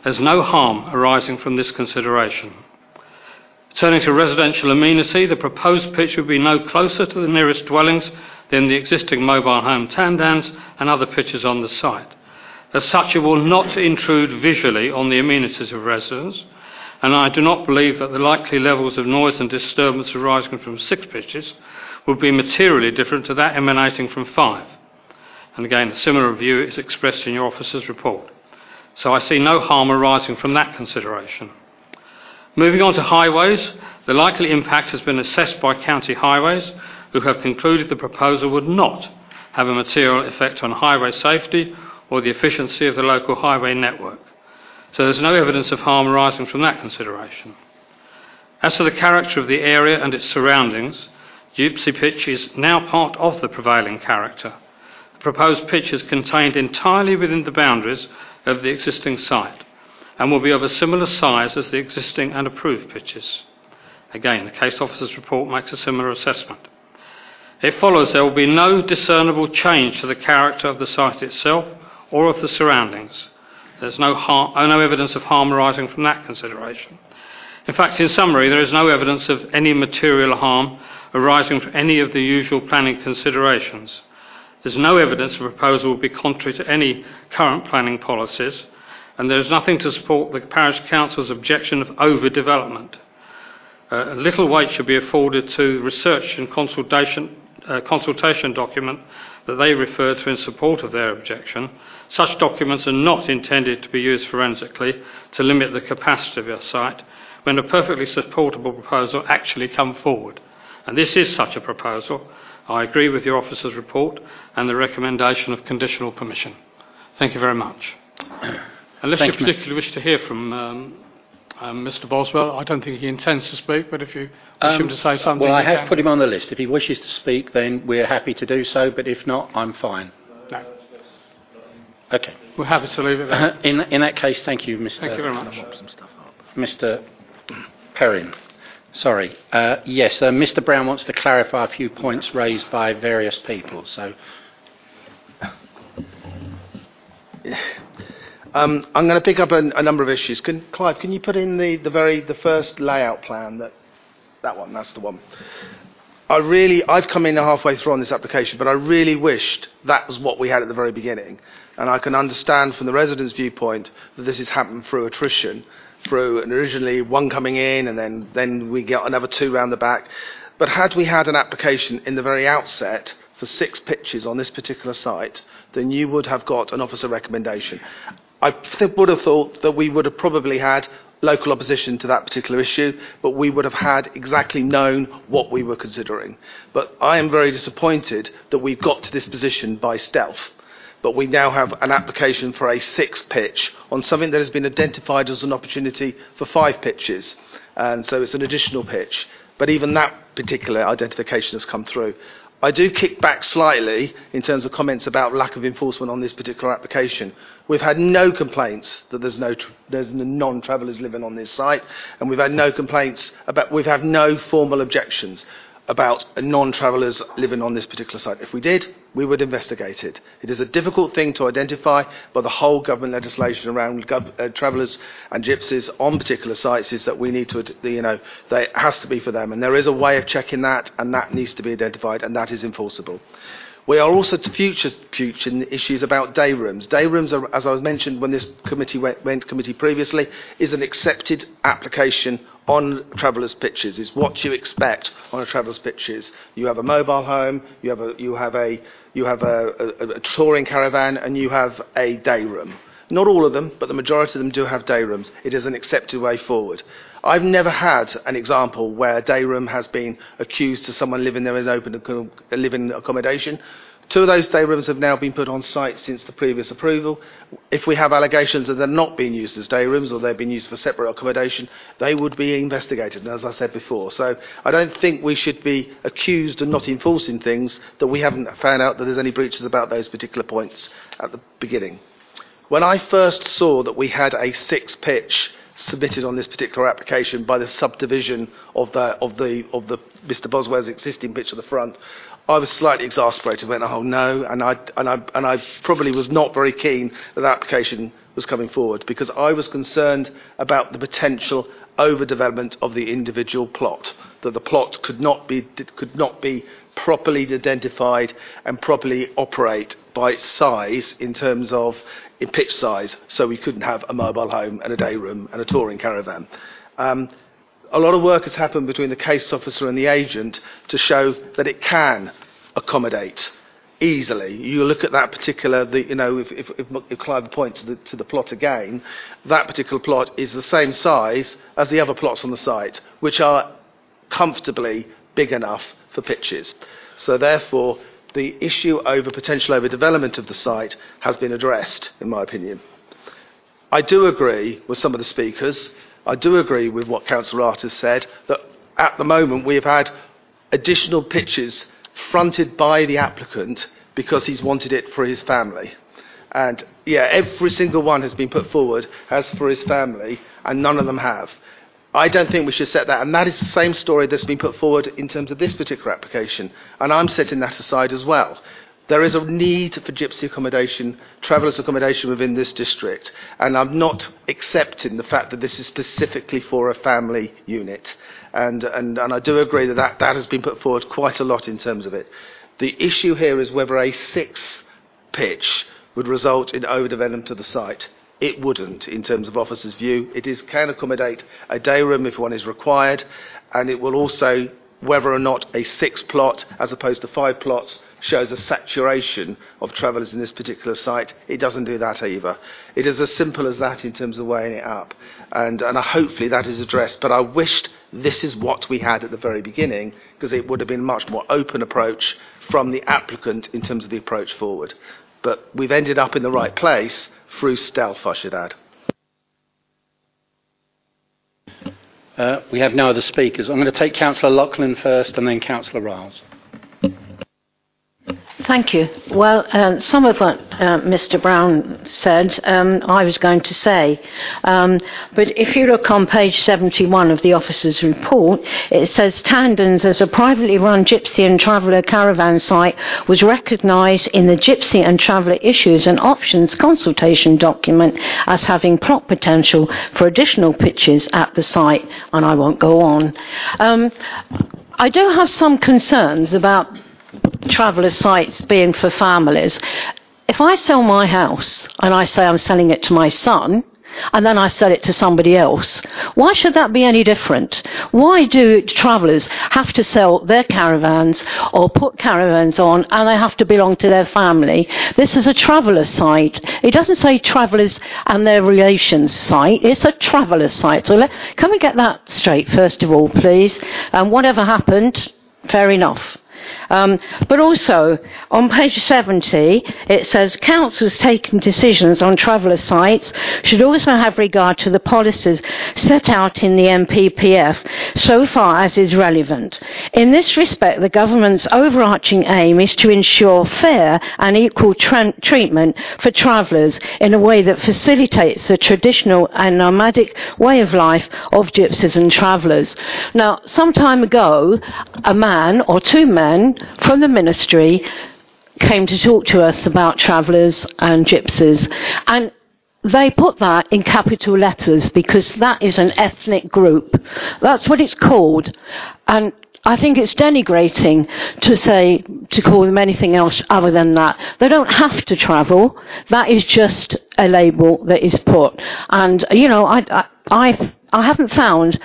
There's no harm arising from this consideration. Turning to residential amenity, the proposed pitch would be no closer to the nearest dwellings than the existing mobile home tandans and other pitches on the site. As such, it will not intrude visually on the amenities of residents, and I do not believe that the likely levels of noise and disturbance arising from six pitches would be materially different to that emanating from five. And again, a similar view is expressed in your officer's report. So I see no harm arising from that consideration. Moving on to highways, the likely impact has been assessed by County Highways, who have concluded the proposal would not have a material effect on highway safety or the efficiency of the local highway network. So there's no evidence of harm arising from that consideration. As to the character of the area and its surroundings, Gypsy Pitch is now part of the prevailing character. The proposed pitch is contained entirely within the boundaries of the existing site and will be of a similar size as the existing and approved pitches. Again, the case officer's report makes a similar assessment. It follows there will be no discernible change to the character of the site itself or of the surroundings. There's no, harm, no evidence of harm arising from that consideration. In fact, in summary, there is no evidence of any material harm arising from any of the usual planning considerations. There's no evidence the proposal would be contrary to any current planning policies, and there is nothing to support the Parish Council's objection of overdevelopment. Uh, little weight should be afforded to research and consultation, uh, consultation document that they refer to in support of their objection. Such documents are not intended to be used forensically to limit the capacity of a site when a perfectly supportable proposal actually come forward. And this is such a proposal. I agree with your officer's report and the recommendation of conditional permission. Thank you very much. Unless Thank you you, particularly wish to hear from um, um, Mr. Boswell, I don't think he intends to speak, but if you wish Um, him to say something, Well, I have can. put him on the list. If he wishes to speak, then we're happy to do so, but if not, I'm fine. No. Okay. We're happy to leave it there. In, in that case, thank you, Mr. Thank you very much. Mr. Perrin. Sorry. Uh, yes, uh, Mr. Brown wants to clarify a few points raised by various people. So, Um, I'm going to pick up a, a number of issues. Can, Clive, can you put in the, the very the first layout plan that that one? That's the one. I really, I've come in halfway through on this application, but I really wished that was what we had at the very beginning. And I can understand from the residents' viewpoint that this has happened through attrition, through originally one coming in and then, then we get another two round the back. But had we had an application in the very outset for six pitches on this particular site, then you would have got an officer recommendation. I would have thought that we would have probably had local opposition to that particular issue, but we would have had exactly known what we were considering. But I am very disappointed that we've got to this position by stealth. But we now have an application for a sixth pitch on something that has been identified as an opportunity for five pitches. And so it's an additional pitch. But even that particular identification has come through. I do kick back slightly in terms of comments about lack of enforcement on this particular application. We've had no complaints that there's no tr- there's non-travellers living on this site, and we've had no complaints about we've had no formal objections about non-travellers living on this particular site. If we did, we would investigate it. It is a difficult thing to identify, but the whole government legislation around gov- uh, travellers and gypsies on particular sites is that we need to, you know, it has to be for them, and there is a way of checking that, and that needs to be identified, and that is enforceable. We are also future, future issues about day rooms. Day rooms, are, as I was mentioned when this committee went, went committee previously, is an accepted application on travellers' pitches. Is what you expect on a travellers' pitches. You have a mobile home, you have a you have a you have a, a, a touring caravan, and you have a day room. Not all of them, but the majority of them do have day rooms. It is an accepted way forward. I've never had an example where a day room has been accused to someone living there in open living accommodation. Two of those day rooms have now been put on site since the previous approval. If we have allegations that they're not being used as day rooms or they're being used for separate accommodation, they would be investigated, as I said before. So I don't think we should be accused of not enforcing things that we haven't found out that there's any breaches about those particular points at the beginning. When I first saw that we had a six pitch submitted on this particular application by the subdivision of the of the of the Mr. Boswell's existing pitch at the front, I was slightly exasperated. Went, oh no, and I and I and I probably was not very keen that that application was coming forward because I was concerned about the potential overdevelopment of the individual plot. That the plot could not be could not be properly identified and properly operate by its size in terms of in pitch size, so we couldn't have a mobile home and a day room and a touring caravan. Um, a lot of work has happened between the case officer and the agent to show that it can accommodate easily. You look at that particular, the, you know, if, if, if, if Clive points to the, to the plot again, that particular plot is the same size as the other plots on the site, which are comfortably big enough for pitches. So therefore, the issue over potential overdevelopment of the site has been addressed, in my opinion. I do agree with some of the speakers. I do agree with what Councillor Art has said that at the moment we have had additional pitches fronted by the applicant because he's wanted it for his family. And yeah, every single one has been put forward as for his family, and none of them have. I don't think we should set that, and that is the same story that's been put forward in terms of this particular application, and I'm setting that aside as well. There is a need for gypsy accommodation, travellers' accommodation within this district, and I'm not accepting the fact that this is specifically for a family unit. And, and, and I do agree that, that that has been put forward quite a lot in terms of it. The issue here is whether a six pitch would result in overdevelopment of the site. It wouldn't, in terms of officers' view. It is, can accommodate a day room if one is required, and it will also, whether or not a six plot as opposed to five plots shows a saturation of travellers in this particular site. It doesn't do that either. It is as simple as that in terms of weighing it up, and, and hopefully that is addressed. But I wished this is what we had at the very beginning, because it would have been a much more open approach from the applicant in terms of the approach forward. But we've ended up in the right place through stealth, I should add. uh, we have no other speakers. I'm going to take Councillor Loughlin first and then Councillor Ryles. Thank you. Well, um, some of what uh, Mr. Brown said, um, I was going to say. Um, but if you look on page 71 of the officer's report, it says Tandons, as a privately run gypsy and traveller caravan site, was recognised in the Gypsy and Traveller Issues and Options consultation document as having plot potential for additional pitches at the site, and I won't go on. Um, I do have some concerns about traveller sites being for families. If I sell my house and I say I'm selling it to my son, and then I sell it to somebody else. Why should that be any different? Why do travellers have to sell their caravans or put caravans on and they have to belong to their family? This is a traveller site. It doesn't say travellers and their relations site. It's a traveller site. So let, can we get that straight first of all, please? And whatever happened, fair enough. Um, but also, on page 70, it says councils taking decisions on traveller sites should also have regard to the policies set out in the NPPF so far as is relevant. In this respect, the government's overarching aim is to ensure fair and equal tra- treatment for travellers in a way that facilitates the traditional and nomadic way of life of gypsies and travellers. Now, some time ago, a man or two men from the ministry came to talk to us about travellers and gypsies. And they put that in capital letters because that is an ethnic group. That's what it's called. And I think it's denigrating to say, to call them anything else other than that. They don't have to travel. That is just a label that is put. And, you know, I, I, I, I haven't found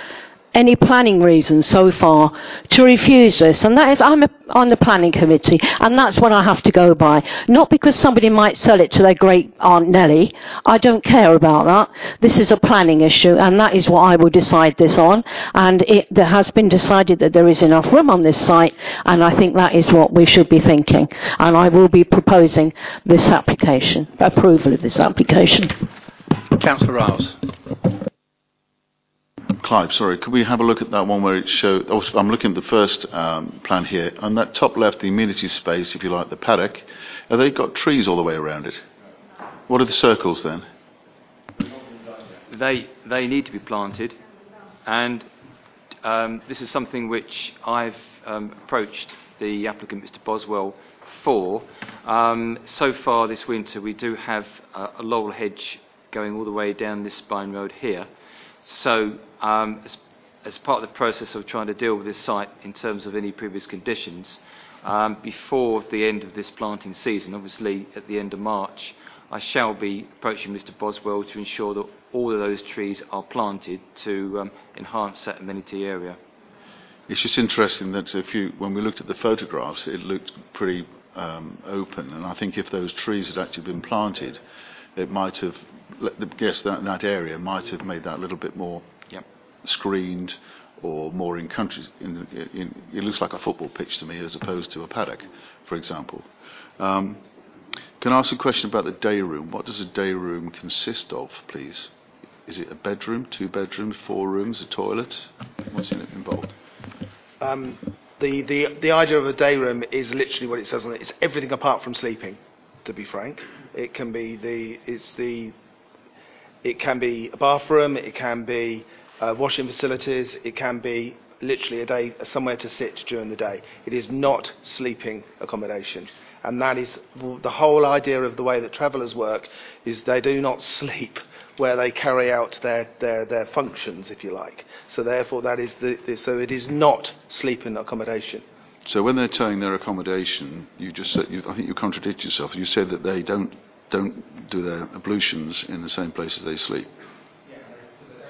any planning reasons so far to refuse this. And that is, I'm a, on the planning committee, and that's what I have to go by. Not because somebody might sell it to their great Aunt Nellie. I don't care about that. This is a planning issue, and that is what I will decide this on. And it there has been decided that there is enough room on this site, and I think that is what we should be thinking. And I will be proposing this application, approval of this application. Councillor Ryles. Clive, sorry, could we have a look at that one where it showed? Oh, I'm looking at the first um, plan here. On that top left, the amenity space, if you like, the paddock, have they got trees all the way around it? What are the circles then? They, they need to be planted, and um, this is something which I've um, approached the applicant, Mr. Boswell, for. Um, so far this winter, we do have a laurel hedge going all the way down this spine road here. So, um, as, as, part of the process of trying to deal with this site in terms of any previous conditions, um, before the end of this planting season, obviously at the end of March, I shall be approaching Mr. Boswell to ensure that all of those trees are planted to um, enhance that amenity area. It's just interesting that if you, when we looked at the photographs, it looked pretty um, open, and I think if those trees had actually been planted, it might have guess that that area might have made that a little bit more. Screened or more in countries. In, in, it looks like a football pitch to me as opposed to a paddock, for example. Um, can I ask a question about the day room? What does a day room consist of, please? Is it a bedroom, two bedrooms, four rooms, a toilet? What's in it involved? Um, the, the, the idea of a day room is literally what it says on it. It's everything apart from sleeping, to be frank. It can be the, it's the it can be a bathroom, it can be uh, washing facilities, it can be literally a day somewhere to sit during the day. It is not sleeping accommodation. And that is the whole idea of the way that travellers work is they do not sleep where they carry out their, their, their functions, if you like. So therefore, that is the, the so it is not sleeping accommodation. So when they're towing their accommodation, you just said, you, I think you contradict yourself. You said that they don't don't do their ablutions in the same place as they sleep.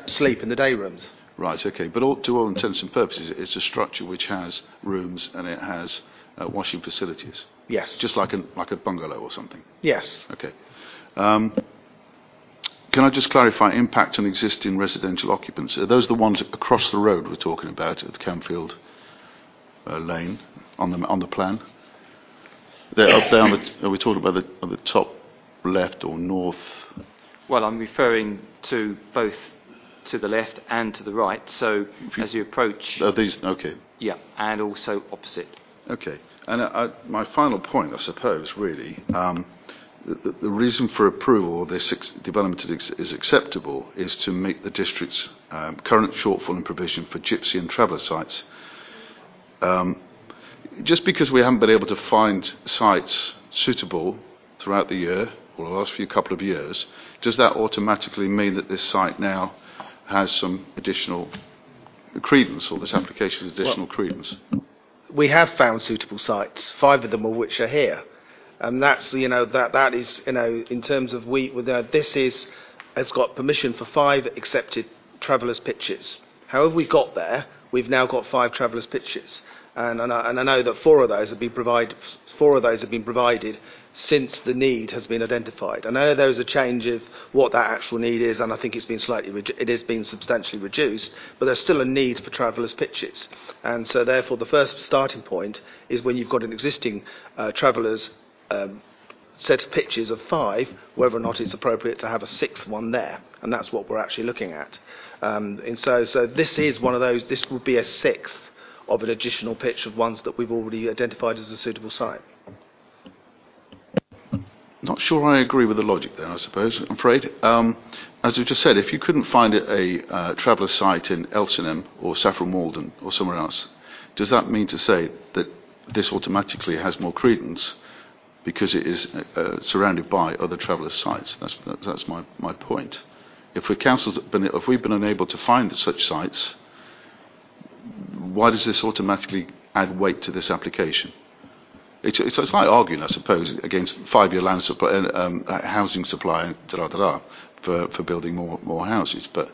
Sleep in the day rooms. Right, okay. But all, to all intents and purposes, it's a structure which has rooms and it has uh, washing facilities. Yes. Just like a, like a bungalow or something. Yes. Okay. Um, can I just clarify impact on existing residential occupants? Are those the ones across the road we're talking about at Camfield uh, Lane on the on the plan? They're up there on the. Are we talking about the, on the top left or north? Well, I'm referring to both to the left and to the right. So you, as you approach, are these okay? Yeah, and also opposite. Okay. And I, I, my final point, I suppose, really, um, the, the reason for approval of this ex- development is, is acceptable is to meet the district's um, current shortfall in provision for gypsy and traveller sites. Um, just because we haven't been able to find sites suitable throughout the year or the last few couple of years, does that automatically mean that this site now has some additional credence, or this application has additional credence? we have found suitable sites, five of them of which are here. And that's, you know, that, that is, you know, in terms of we, uh, this is, has got permission for five accepted travellers' pitches. However we got there, we've now got five travellers' pitches. And, and, I, and I know that four of those have been provided, four of those have been provided since the need has been identified. And I know there is a change of what that actual need is, and I think it's been slightly, redu- it has been substantially reduced, but there's still a need for travellers' pitches. And so therefore the first starting point is when you've got an existing uh, travellers' um, set of pitches of five, whether or not it's appropriate to have a sixth one there. And that's what we're actually looking at. Um, and so, so this is one of those, this would be a sixth of an additional pitch of ones that we've already identified as a suitable site. Not sure I agree with the logic there, I suppose, I'm afraid. Um, as we just said, if you couldn't find a uh, traveller site in Elsenham or Saffron Walden or somewhere else, does that mean to say that this automatically has more credence because it is uh, surrounded by other traveller sites? That's, that's my, my point. If, we council's been, if we've been unable to find such sites, why does this automatically add weight to this application? It's, it's, it's like arguing, I suppose, against five-year land supply, um, housing supply, da da da, for, for building more more houses. But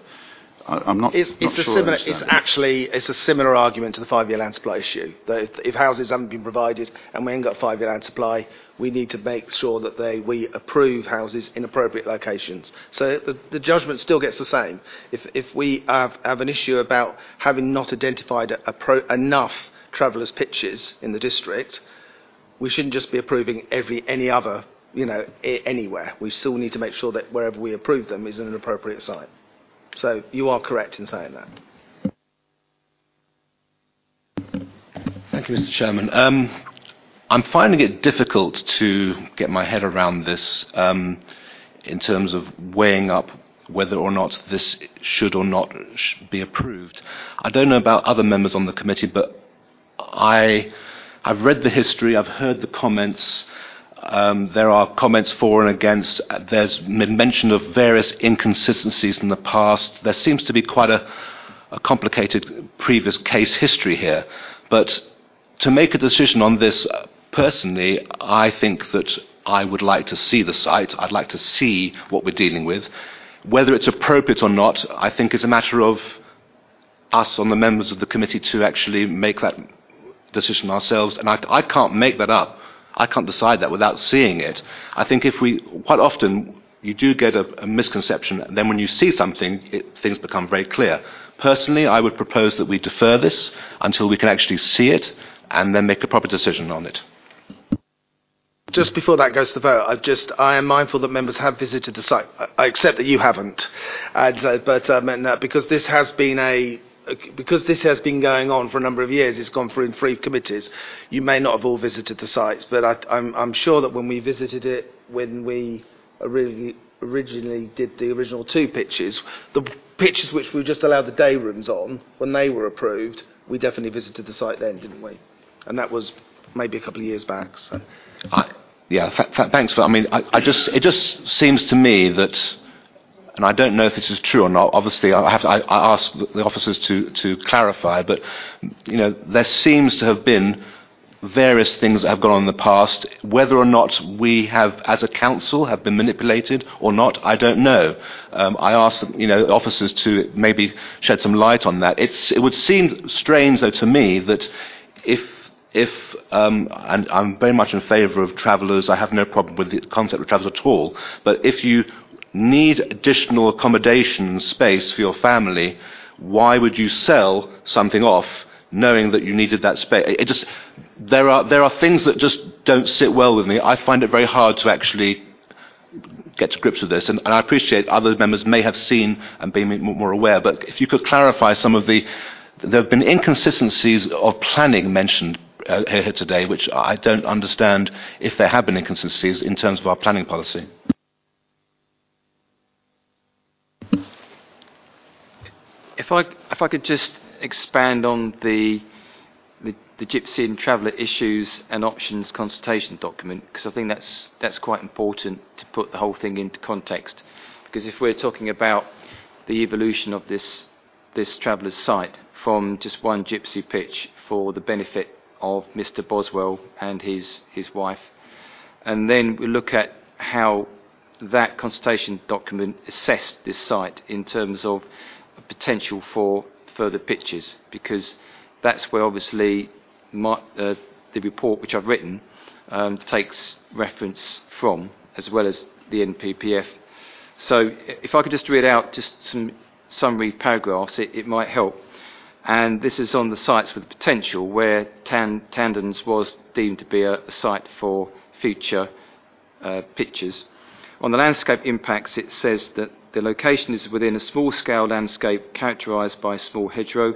I, I'm not. It's, not it's, a sure I similar, it's actually it's a similar argument to the five-year land supply issue. That if, if houses haven't been provided and we ain't got five-year land supply, we need to make sure that they we approve houses in appropriate locations. So the, the judgment still gets the same. If if we have, have an issue about having not identified a, a pro, enough travellers' pitches in the district, we shouldn't just be approving every any other you know I- anywhere. We still need to make sure that wherever we approve them is an appropriate site. So you are correct in saying that. Thank you, Mr. Chairman. Um, I'm finding it difficult to get my head around this um, in terms of weighing up whether or not this should or not be approved. I don't know about other members on the committee, but I, I've read the history, I've heard the comments. Um, there are comments for and against. There's been mention of various inconsistencies in the past. There seems to be quite a, a complicated previous case history here. But to make a decision on this, uh, personally, I think that I would like to see the site. I'd like to see what we're dealing with. Whether it's appropriate or not, I think is a matter of us on the members of the committee to actually make that decision ourselves. And I, I can't make that up. I can't decide that without seeing it. I think if we, quite often, you do get a, a misconception, and then when you see something, it, things become very clear. Personally, I would propose that we defer this until we can actually see it and then make a proper decision on it. Just before that goes to the vote, I just I am mindful that members have visited the site. I, accept that you haven't, and, uh, but um, and, uh, because this has been a Uh, because this has been going on for a number of years, it's gone through in three committees. You may not have all visited the sites, but I, I'm, I'm sure that when we visited it, when we originally, originally did the original two pitches, the pitches which we just allowed the day rooms on, when they were approved, we definitely visited the site then, didn't we? And that was maybe a couple of years back. So. I, yeah, th- th- thanks for. I mean, I, I just it just seems to me that, and I don't know if this is true or not. Obviously, I have to, I, I ask the officers to to clarify. But you know, there seems to have been various things that have gone on in the past. Whether or not we have, as a council, have been manipulated or not, I don't know. Um, I ask you know officers to maybe shed some light on that. It's it would seem strange though to me that if if um, and I'm very much in favour of travellers, I have no problem with the concept of travellers at all. But if you need additional accommodation and space for your family, why would you sell something off knowing that you needed that space? It just there are there are things that just don't sit well with me. I find it very hard to actually get to grips with this, and, and I appreciate other members may have seen and been more aware. But if you could clarify some of the there have been inconsistencies of planning mentioned uh, here today, which I don't understand if there have been inconsistencies in terms of our planning policy. If I, if I could just expand on the, the, the Gypsy and Traveller issues and options consultation document, because I think that's, that's quite important to put the whole thing into context. Because if we're talking about the evolution of this, this Traveller's site from just one Gypsy pitch for the benefit of Mr. Boswell and his, his wife, and then we look at how that consultation document assessed this site in terms of potential for further pitches because that's where obviously uh, the report which I've written um, takes reference from as well as the NPPF. So if I could just read out just some summary paragraphs, it, might help. And this is on the sites with potential where Tan- Tandons was deemed to be a, a site for future uh, pitches. On the landscape impacts, it says that the location is within a small scale landscape characterised by small hedgerow,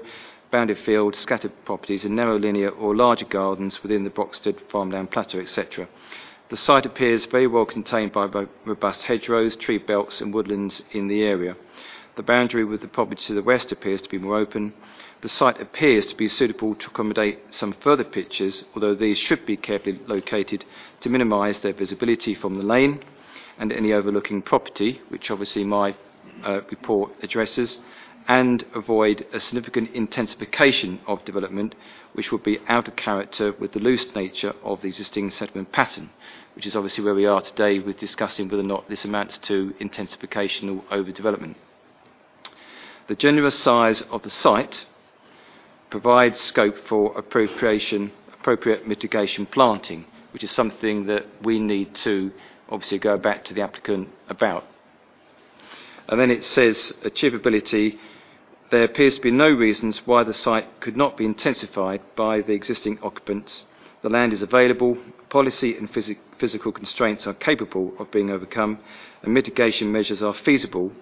bounded fields, scattered properties, and narrow linear or larger gardens within the Broxted farmland plateau, etc. The site appears very well contained by robust hedgerows, tree belts, and woodlands in the area. The boundary with the property to the west appears to be more open. The site appears to be suitable to accommodate some further pitches, although these should be carefully located to minimise their visibility from the lane and any overlooking property, which obviously my uh, report addresses, and avoid a significant intensification of development, which would be out of character with the loose nature of the existing settlement pattern, which is obviously where we are today with discussing whether or not this amounts to intensification or overdevelopment. The generous size of the site provides scope for appropriate mitigation planting, which is something that we need to obviously go back to the applicant about. And then it says achievability. There appears to be no reasons why the site could not be intensified by the existing occupants. The land is available, policy and phys- physical constraints are capable of being overcome, and mitigation measures are feasible,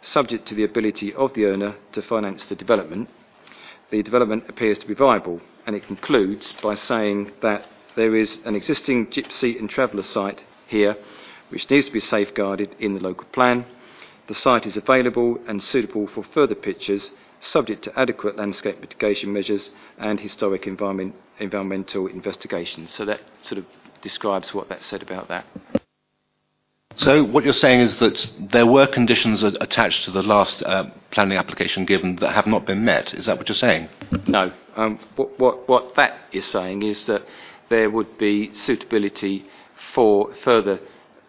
subject to the ability of the owner to finance the development. The development appears to be viable, and it concludes by saying that there is an existing gypsy and traveller site here, which needs to be safeguarded in the local plan. The site is available and suitable for further pitches, subject to adequate landscape mitigation measures and historic environment, environmental investigations. So that sort of describes what that said about that. So what you're saying is that there were conditions attached to the last uh, planning application given that have not been met. Is that what you're saying? No. Um, what, what, what that is saying is that there would be suitability for further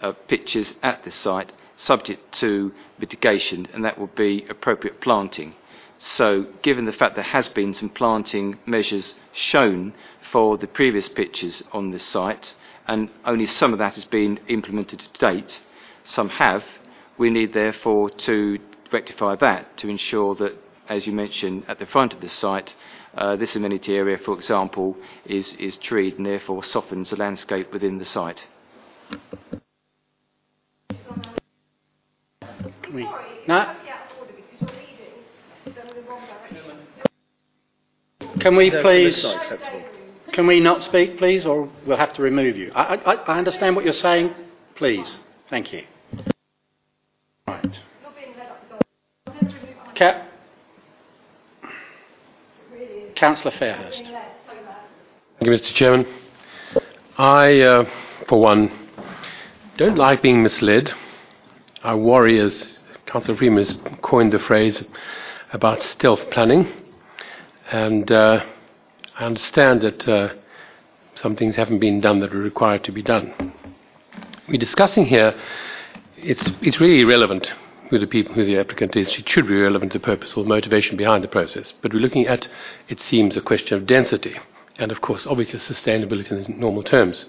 uh, pitches at this site, subject to mitigation, and that would be appropriate planting. So, given the fact there has been some planting measures shown for the previous pitches on this site, and only some of that has been implemented to date, some have, we need therefore to rectify that to ensure that, as you mentioned, at the front of the site, uh, this amenity area, for example, is, is treed and therefore softens the landscape within the site. Can we? No. Can we please? Can we not speak, please, or we'll have to remove you? I, I, I understand what you're saying. Please, thank you. Right. Ca- Councillor Fairhurst. Thank you, Mr. Chairman. I, uh, for one, don't like being misled. I worry, as Councillor Freeman has coined the phrase, about stealth planning. And uh, I understand that uh, some things haven't been done that are required to be done. We're discussing here, it's, it's really irrelevant who the people, who the applicant is. It should be relevant to the purpose or motivation behind the process. But we're looking at, it seems, a question of density, and of course, obviously, sustainability in normal terms.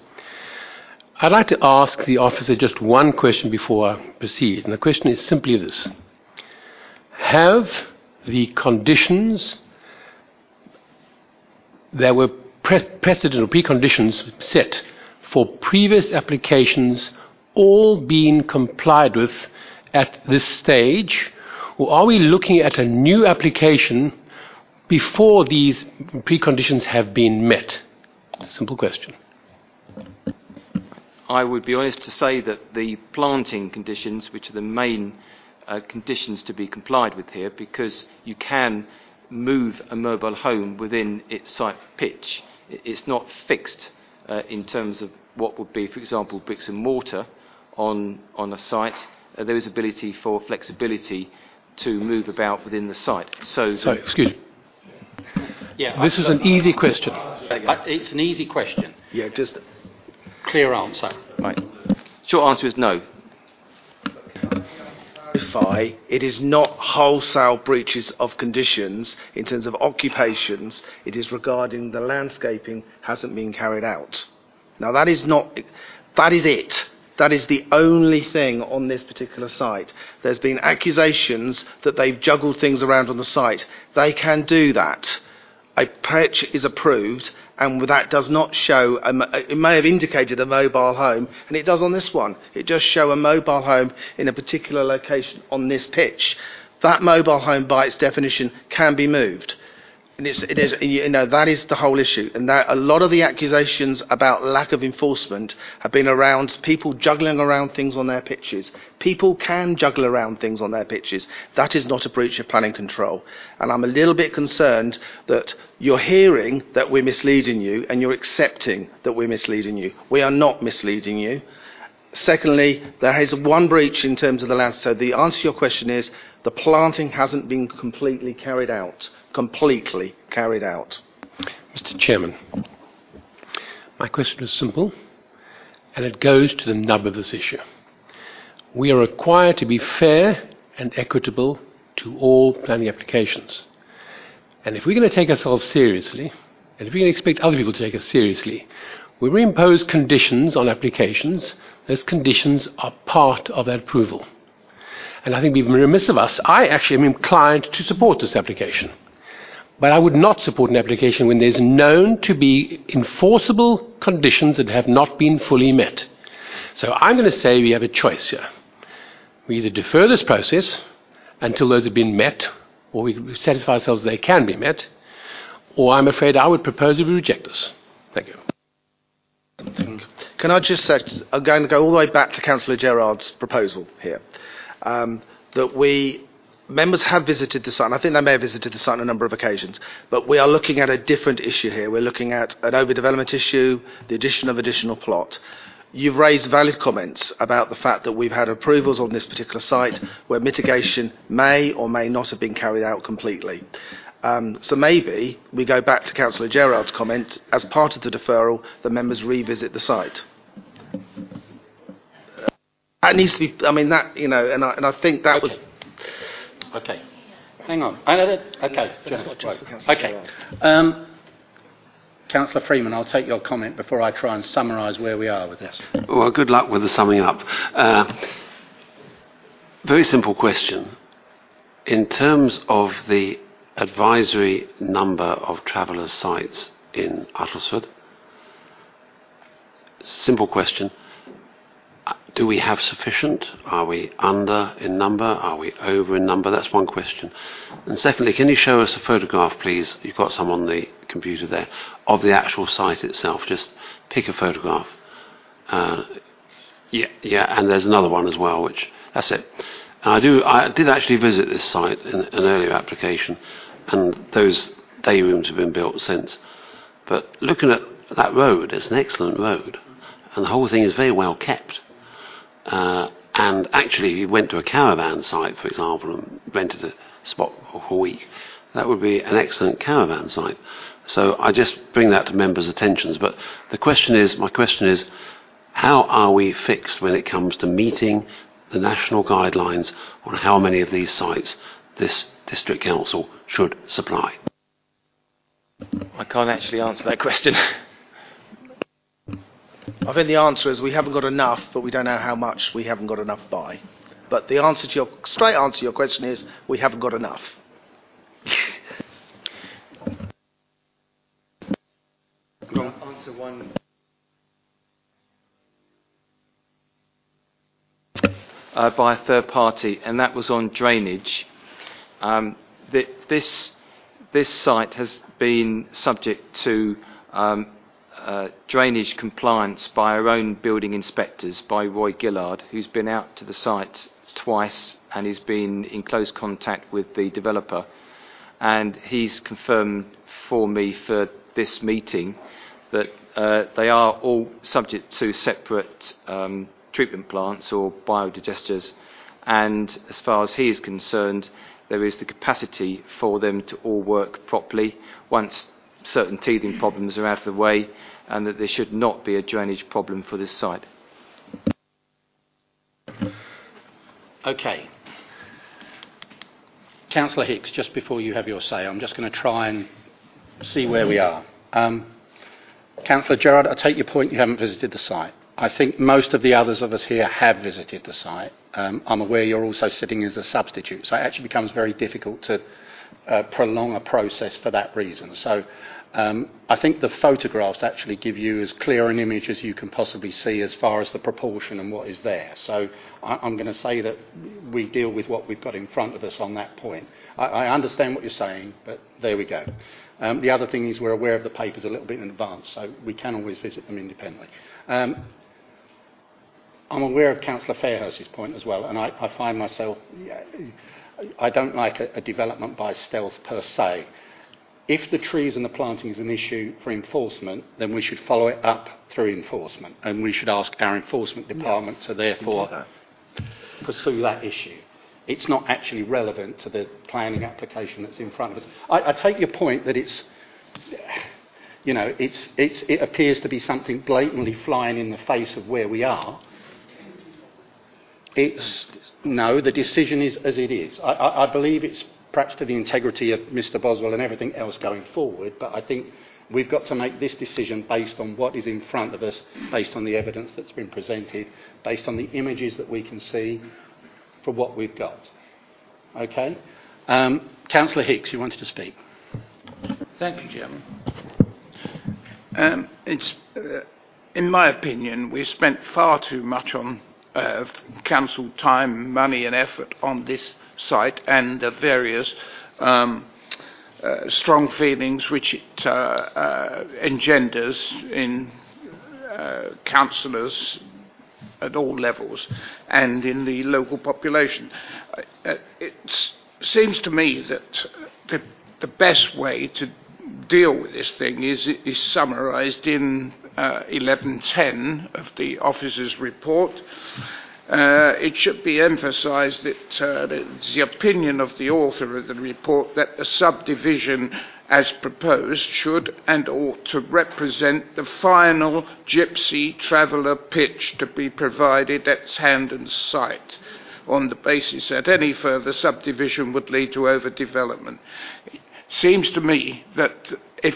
I'd like to ask the officer just one question before I proceed, and the question is simply this Have the conditions that were pre- precedent or preconditions set for previous applications all been complied with at this stage, or are we looking at a new application before these preconditions have been met? Simple question. I would be honest to say that the planting conditions, which are the main uh, conditions to be complied with here, because you can move a mobile home within its site pitch. It's not fixed uh, in terms of what would be, for example, bricks and mortar on, on a site. Uh, there is ability for flexibility to move about within the site. So, Sorry, excuse me. Yeah, This was an easy question. Uh, It's an easy question. Yeah, just clear answer. Right. Short answer is no. clarify, it is not wholesale breaches of conditions in terms of occupations. It is regarding the landscaping hasn't been carried out. Now that is not, that is it. That is the only thing on this particular site. There's been accusations that they've juggled things around on the site. They can do that. A pitch is approved, and that does not show. A, it may have indicated a mobile home, and it does on this one. It does show a mobile home in a particular location on this pitch. That mobile home, by its definition, can be moved. And it's, it is, you know, that is the whole issue. And that a lot of the accusations about lack of enforcement have been around people juggling around things on their pitches. People can juggle around things on their pitches. That is not a breach of planning control. And I'm a little bit concerned that you're hearing that we're misleading you and you're accepting that we're misleading you. We are not misleading you. Secondly, there is one breach in terms of the land. So the answer to your question is the planting hasn't been completely carried out. Completely carried out. Mr. Chairman, my question is simple, and it goes to the nub of this issue. We are required to be fair and equitable to all planning applications. And if we're going to take ourselves seriously, and if we're going to expect other people to take us seriously, we we impose conditions on applications. Those conditions are part of that approval. And I think we've been remiss of us. I actually am inclined to support this application. But I would not support an application when there's known to be enforceable conditions that have not been fully met. So I'm going to say we have a choice here. We either defer this process until those have been met, or we satisfy ourselves they can be met, or I'm afraid I would propose that we reject this. Thank you. Can I just uh, say, I'm going to go all the way back to Councillor Gerard's proposal here. Um, that we, members have visited the site, and I think they may have visited the site on a number of occasions, but we are looking at a different issue here. We're looking at an overdevelopment issue, the addition of additional plot. You've raised valid comments about the fact that we've had approvals on this particular site where mitigation may or may not have been carried out completely. Um, so maybe we go back to Councillor Gerard's comment, as part of the deferral, the members revisit the site. That needs to be, I mean, that, you know, and I, and I think that was. Okay. Hang on. I know that- Okay. just- right. Okay. Um, Councillor Freeman, I'll take your comment before I try and summarise where we are with this. Well, good luck with the summing up. Uh, very simple question. In terms of the advisory number of travellers' sites in Uttlesford, simple question. Do we have sufficient? Are we under in number? Are we over in number? That's one question. And secondly, can you show us a photograph, please? You've got some on the computer there of the actual site itself. Just pick a photograph. Uh, yeah, yeah, and there's another one as well, which that's it. And I do, I did actually visit this site in an earlier application, and those day rooms have been built since. But looking at that road, it's an excellent road, and the whole thing is very well kept. Uh, and actually, if you went to a caravan site, for example, and rented a spot for a week, that would be an excellent caravan site. So I just bring that to members' attentions. But the question is, my question is, how are we fixed when it comes to meeting the national guidelines on how many of these sites this district council should supply? I can't actually answer that question. I think the answer is we haven't got enough, but we don't know how much we haven't got enough by. But the answer to your straight answer to your question is we haven't got enough. answer one. Uh, by a third party, and that was on drainage. Um, th- this this site has been subject to um, uh, drainage compliance by our own building inspectors, by Roy Gillard, who's been out to the site twice and he's been in close contact with the developer. And he's confirmed for me for this meeting that uh, they are all subject to separate um, treatment plants or biodigesters. And as far as he is concerned, there is the capacity for them to all work properly once certain teething problems are out of the way, and that there should not be a drainage problem for this site. Okay. Councillor Hicks, just before you have your say, I'm just going to try and see where we are. Um, Councillor Gerard, I take your point you haven't visited the site. I think most of the others of us here have visited the site. Um, I'm aware you're also sitting as a substitute, so it actually becomes very difficult to uh, prolong a process for that reason. So um, I think the photographs actually give you as clear an image as you can possibly see as far as the proportion and what is there. So I, I'm going to say that we deal with what we've got in front of us on that point. I, I understand what you're saying, but there we go. Um, the other thing is we're aware of the papers a little bit in advance, so we can always visit them independently. Um, I'm aware of Councillor Fairhurst's point as well, and I, I find myself, yeah, I don't like a, a development by stealth per se. If the trees and the planting is an issue for enforcement, then we should follow it up through enforcement, and we should ask our enforcement department to therefore pursue that issue. It's not actually relevant to the planning application that's in front of us. I, I take your point that it's, you know, it's, it's, it appears to be something blatantly flying in the face of where we are. It's no, the decision is as it is. I, I, I believe it's perhaps to the integrity of Mr. Boswell and everything else going forward, but I think we've got to make this decision based on what is in front of us, based on the evidence that's been presented, based on the images that we can see for what we've got. Okay? Um, Councillor Hicks, you wanted to speak. Thank you, Jim. Um, it's, uh, in my opinion, we've spent far too much on uh, council time, money, and effort on this site and the various um, uh, strong feelings which it uh, uh engenders in uh, councillors at all levels and in the local population. Uh, it seems to me that the, the best way to deal with this thing is, is summarised in uh, 1110 of the officer's report. Uh, it should be emphasised that uh, it's the opinion of the author of the report that the subdivision as proposed should and ought to represent the final gypsy traveller pitch to be provided at Handon's site on the basis that any further subdivision would lead to overdevelopment. It seems to me that if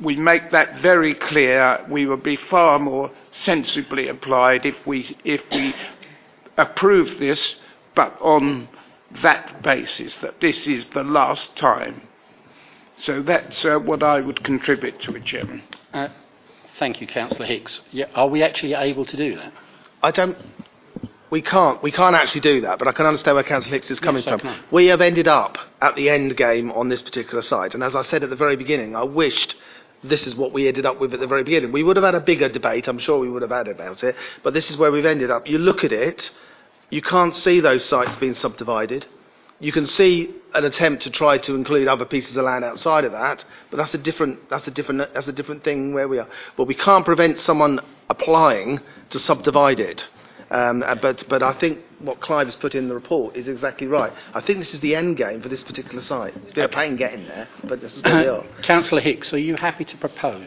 we make that very clear, we will be far more sensibly applied if we, if we approve this, but on that basis, that this is the last time. So that's uh, what I would contribute to it, Chairman. Uh, thank you, Councillor Hicks. Yeah, are we actually able to do that? I don't. We can't. We can't actually do that. But I can understand where Councillor Hicks is coming Yes, from. We have ended up at the end game on this particular site, and as I said at the very beginning, I wished this is what we ended up with at the very beginning. We would have had a bigger debate. I'm sure we would have had about it. But this is where we've ended up. You look at it. You can't see those sites being subdivided. You can see an attempt to try to include other pieces of land outside of that, but that's a different that's a different that's a different thing where we are. But we can't prevent someone applying to subdivide it. Um, uh, but but I think what Clive has put in the report is exactly right. I think this is the end game for this particular site. It's been a pain getting there, but this is where we are. Councillor Hicks, are you happy to propose?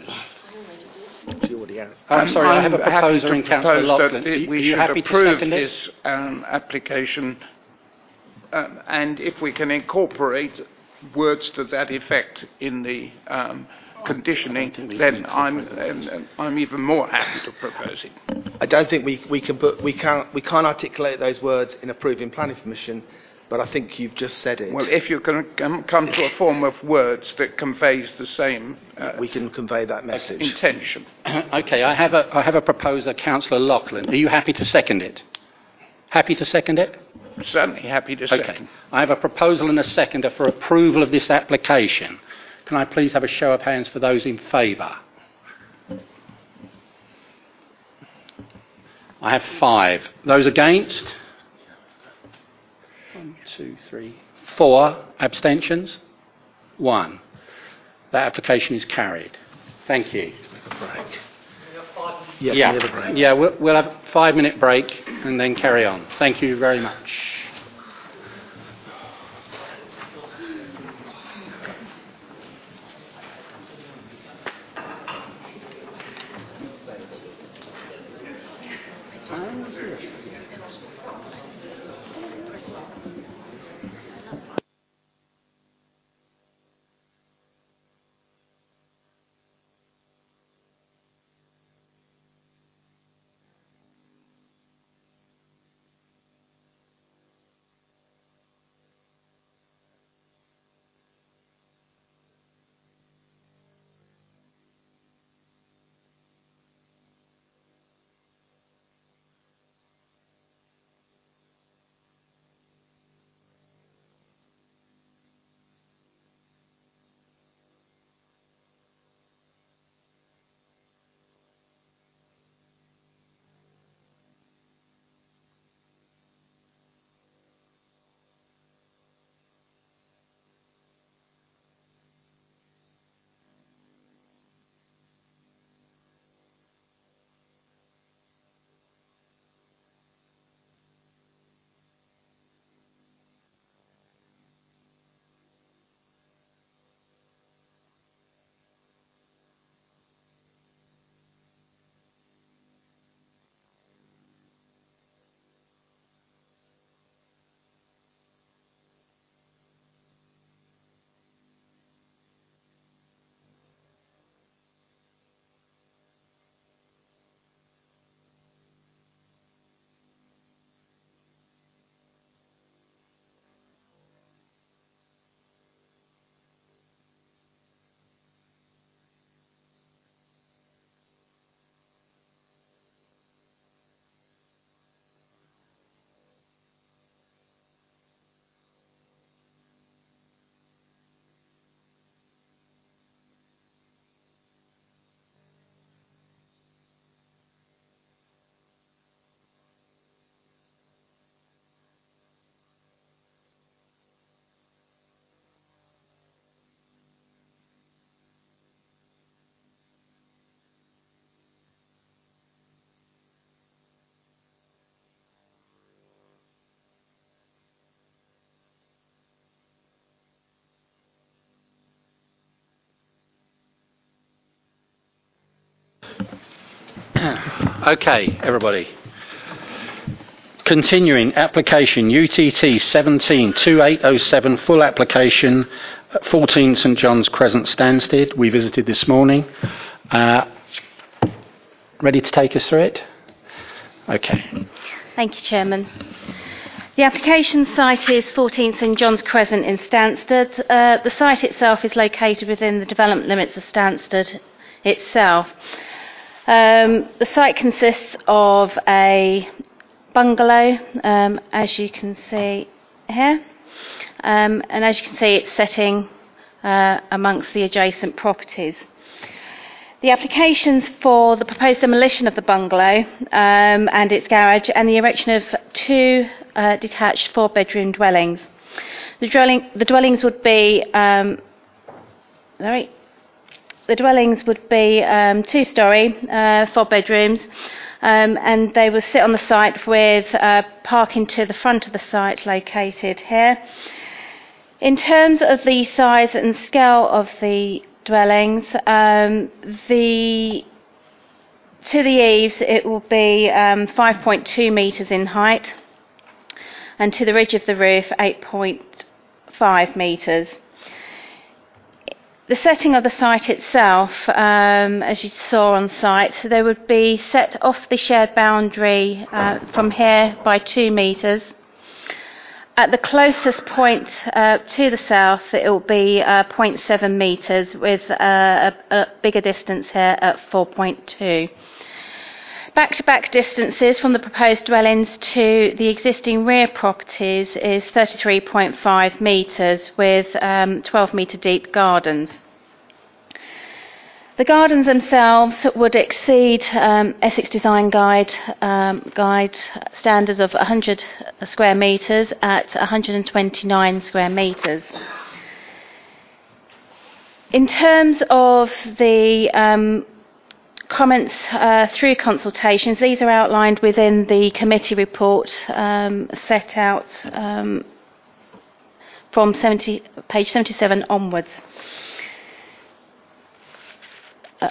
She already has. Oh, I'm sorry, I have a happy proposer in Councillor propose Loughlin. that Are it- you- we you should happy to approve second this um, application, um, and if we can incorporate words to that effect in the um, conditioning, then I'm, um, I'm even more happy to propose it. I don't think we, we can put we can't we can't articulate those words in approving planning permission, but I think you've just said it. Well, if you can come, come to a form of words that conveys the same uh, we can convey that message. intention. okay, I have a I have a proposer, Councillor Loughlin. Are you happy to second it? Happy to second it? Certainly happy to second. Okay. I have a proposal and a seconder for approval of this application. Can I please have a show of hands for those in favour? I have five. Those against? One, two, three, four. Abstentions? One. That application is carried. Thank you. Yeah, yeah, we'll, we'll have a five minute break and then carry on. Thank you very much. Okay, everybody. Continuing, application UTT 172807, full application, at 14 St John's Crescent, Stansted. We visited this morning. Uh, ready to take us through it? Okay. Thank you, Chairman. The application site is 14 St John's Crescent in Stansted. Uh, the site itself is located within the development limits of Stansted itself. Um, the site consists of a bungalow, um, as you can see here, um, and as you can see, it's setting uh, amongst the adjacent properties. The applications for the proposed demolition of the bungalow um, and its garage and the erection of two uh, detached four bedroom dwellings. The, dwelling, the dwellings would be um, sorry, the dwellings would be um, two storey, uh, four bedrooms, um, and they will sit on the site with uh, parking to the front of the site located here. In terms of the size and scale of the dwellings, um, the to the eaves it will be um, 5.2 metres in height, and to the ridge of the roof 8.5 metres. The setting of the site itself, um, as you saw on site, they would be set off the shared boundary uh, from here by two metres. At the closest point uh, to the south, it will be uh, 0.7 metres, with uh, a, a, bigger distance here at 4.2. Back to back distances from the proposed dwellings to the existing rear properties is 33.5 metres with um, 12 metre deep gardens. The gardens themselves would exceed um, Essex Design Guide um, guide standards of 100 square metres at 129 square metres. In terms of the um, comments uh, through consultations, these are outlined within the committee report um, set out um, from 70, page 77 onwards. Uh,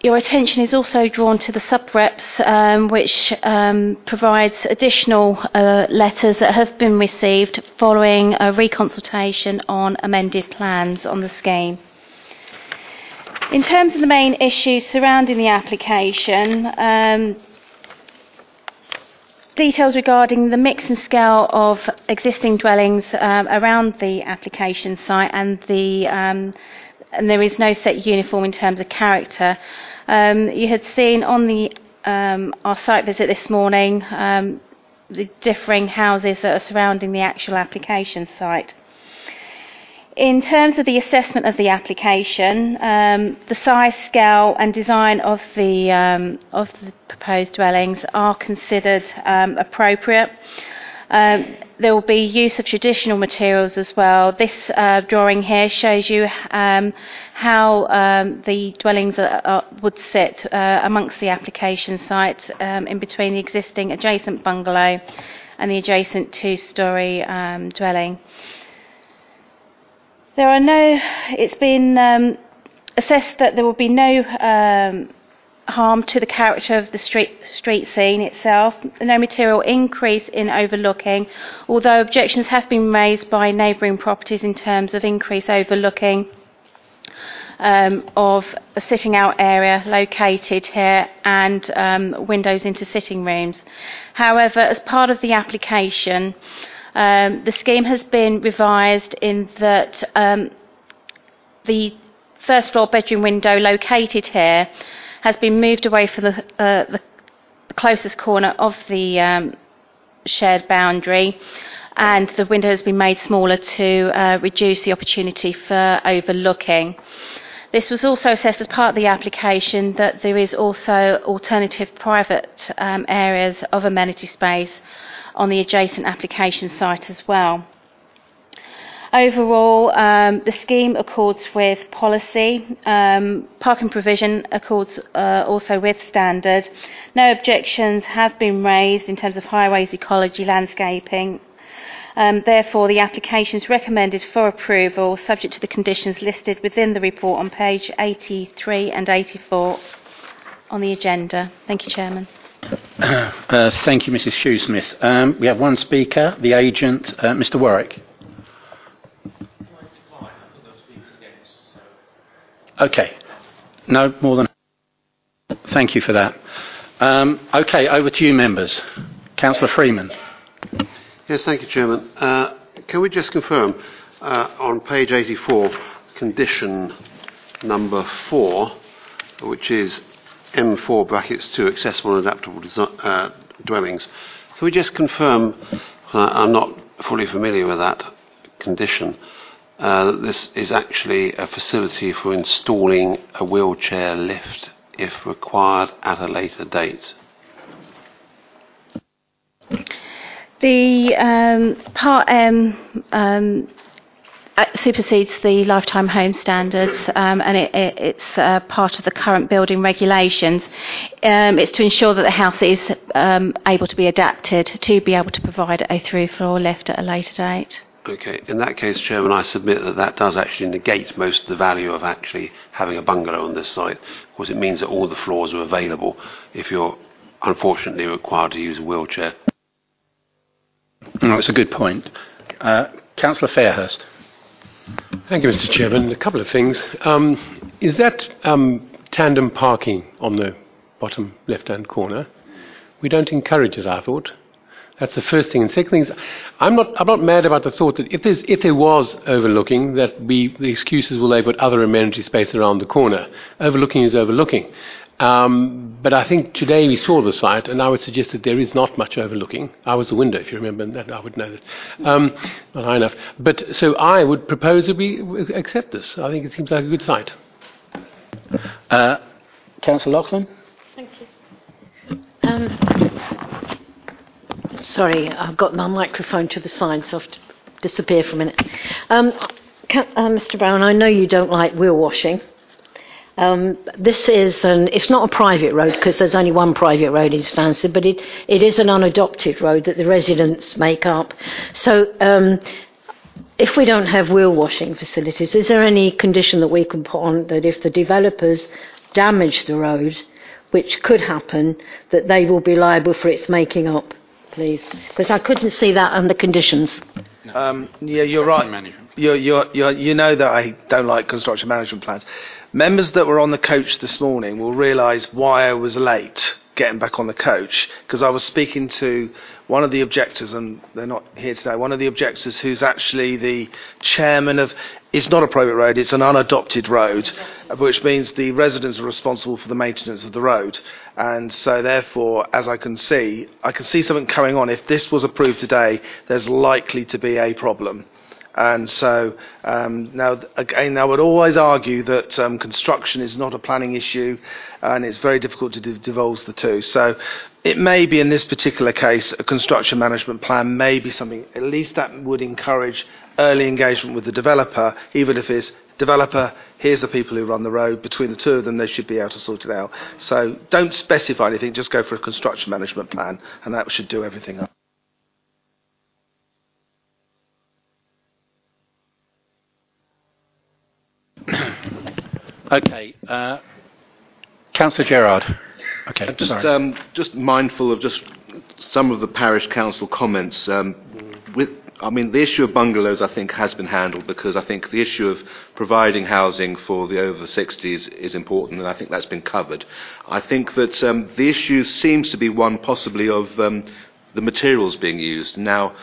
your attention is also drawn to the sub-reps, um, which um, provides additional uh, letters that have been received following a reconsultation on amended plans on the scheme. In terms of the main issues surrounding the application, um, details regarding the mix and scale of existing dwellings um, around the application site and the um, and there is no set uniform in terms of character. Um, you had seen on the um, our site visit this morning um, the differing houses that are surrounding the actual application site. In terms of the assessment of the application, um, the size, scale, and design of the um, of the proposed dwellings are considered um, appropriate. Um, there will be use of traditional materials as well. This uh, drawing here shows you um, how um, the dwellings are, are, would sit uh, amongst the application site in between the existing adjacent bungalow and the adjacent two-storey dwelling. There are no, it's been um, assessed that there will be no um, harm to the character of the street, street scene itself, no material increase in overlooking, although objections have been raised by neighbouring properties in terms of increased overlooking. Um, of a sitting out area located here and um, windows into sitting rooms. However, as part of the application, um, the scheme has been revised in that um, the first floor bedroom window located here has been moved away from the, uh, the closest corner of the um, shared boundary and the window has been made smaller to uh, reduce the opportunity for overlooking. This was also assessed as part of the application that there is also alternative private um, areas of amenity space on the adjacent application site as well. Overall, um, the scheme accords with policy. Um, parking provision accords uh, also with standard. No objections have been raised in terms of highways, ecology, landscaping. Um, therefore, the application is recommended for approval, subject to the conditions listed within the report on page 83 and 84 on the agenda. Thank you, Chairman. Uh, thank you, Mrs. Shoesmith. Um, we have one speaker, the agent, uh, Mr. Warwick. Okay. No more than. Thank you for that. Um, okay, over to you, members. Councillor Freeman. Yes, thank you, Chairman. Uh, can we just confirm uh, on page 84, condition number four, which is M4 brackets 2 accessible and adaptable uh, dwellings. Can we just confirm, uh, I'm not fully familiar with that condition, uh, that this is actually a facility for installing a wheelchair lift if required at a later date? The um, Part M um, supersedes the lifetime home standards um, and it, it, it's uh, part of the current building regulations. Um, it's to ensure that the house is um, able to be adapted to be able to provide a through floor lift at a later date. Okay, in that case, Chairman, I submit that that does actually negate most of the value of actually having a bungalow on this site, because it means that all the floors are available if you're unfortunately required to use a wheelchair. No, it's a good point. Uh, Councillor Fairhurst. Thank you, Mr. Chairman. A couple of things. Um, is that um, tandem parking on the bottom left-hand corner? We don't encourage it, I thought. That's the first thing. And second thing is, I'm not, I'm not mad about the thought that if, there's, if there was overlooking, that we, the excuses will they put other amenity space around the corner. Overlooking is overlooking. Um, but I think today we saw the site, and I would suggest that there is not much overlooking. I was the window, if you remember that, I would know that. Um, not high enough. But so I would propose that we accept this. I think it seems like a good site. Uh, Councillor Loughlin? Thank you. Um, sorry, I've got my microphone to the side, so I have to disappear for a minute. Um, can, uh, Mr. Brown, I know you don't like wheel washing. Um, this is an, it's not a private road because there's only one private road in Stansted, but it, it is an unadopted road that the residents make up. So um, if we don't have wheel washing facilities, is there any condition that we can put on that if the developers damage the road, which could happen, that they will be liable for its making up, please? Because I couldn't see that under conditions. Um, yeah, you're right. You're, you know that I don't like construction management plans. Members that were on the coach this morning will realise why I was late getting back on the coach because I was speaking to one of the objectors, and they're not here today. One of the objectors who's actually the chairman of. It's not a private road; it's an unadopted road, which means the residents are responsible for the maintenance of the road. And so, therefore, as I can see, I can see something coming on. If this was approved today, there's likely to be a problem. And so um, now, again, I would always argue that um, construction is not a planning issue, and it's very difficult to d- divulge the two. So it may be in this particular case a construction management plan may be something at least that would encourage early engagement with the developer, even if it's developer. Here's the people who run the road. Between the two of them, they should be able to sort it out. So don't specify anything. Just go for a construction management plan, and that should do everything up. Okay. Uh, Councillor Gerard. Okay, just, sorry. um, just mindful of just some of the parish council comments. Um, with, I mean, the issue of bungalows, I think, has been handled because I think the issue of providing housing for the over 60s is important, and I think that's been covered. I think that um, the issue seems to be one possibly of um, the materials being used. Now,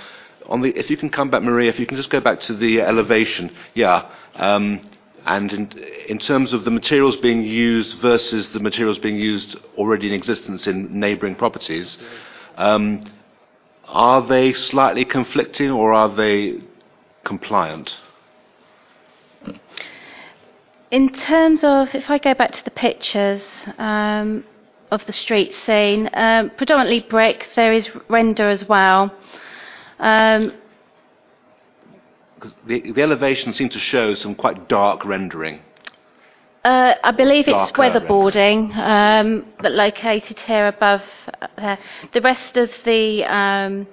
on the, if you can come back, Maria, if you can just go back to the elevation, yeah. Um, and in, in, terms of the materials being used versus the materials being used already in existence in neighbouring properties, um, are they slightly conflicting or are they compliant? In terms of, if I go back to the pictures um, of the street scene, um, predominantly brick, there is render as well. Um, the, the elevation seemed to show some quite dark rendering. Uh, I believe it's weatherboarding um, that located here above. Uh, the rest of the um,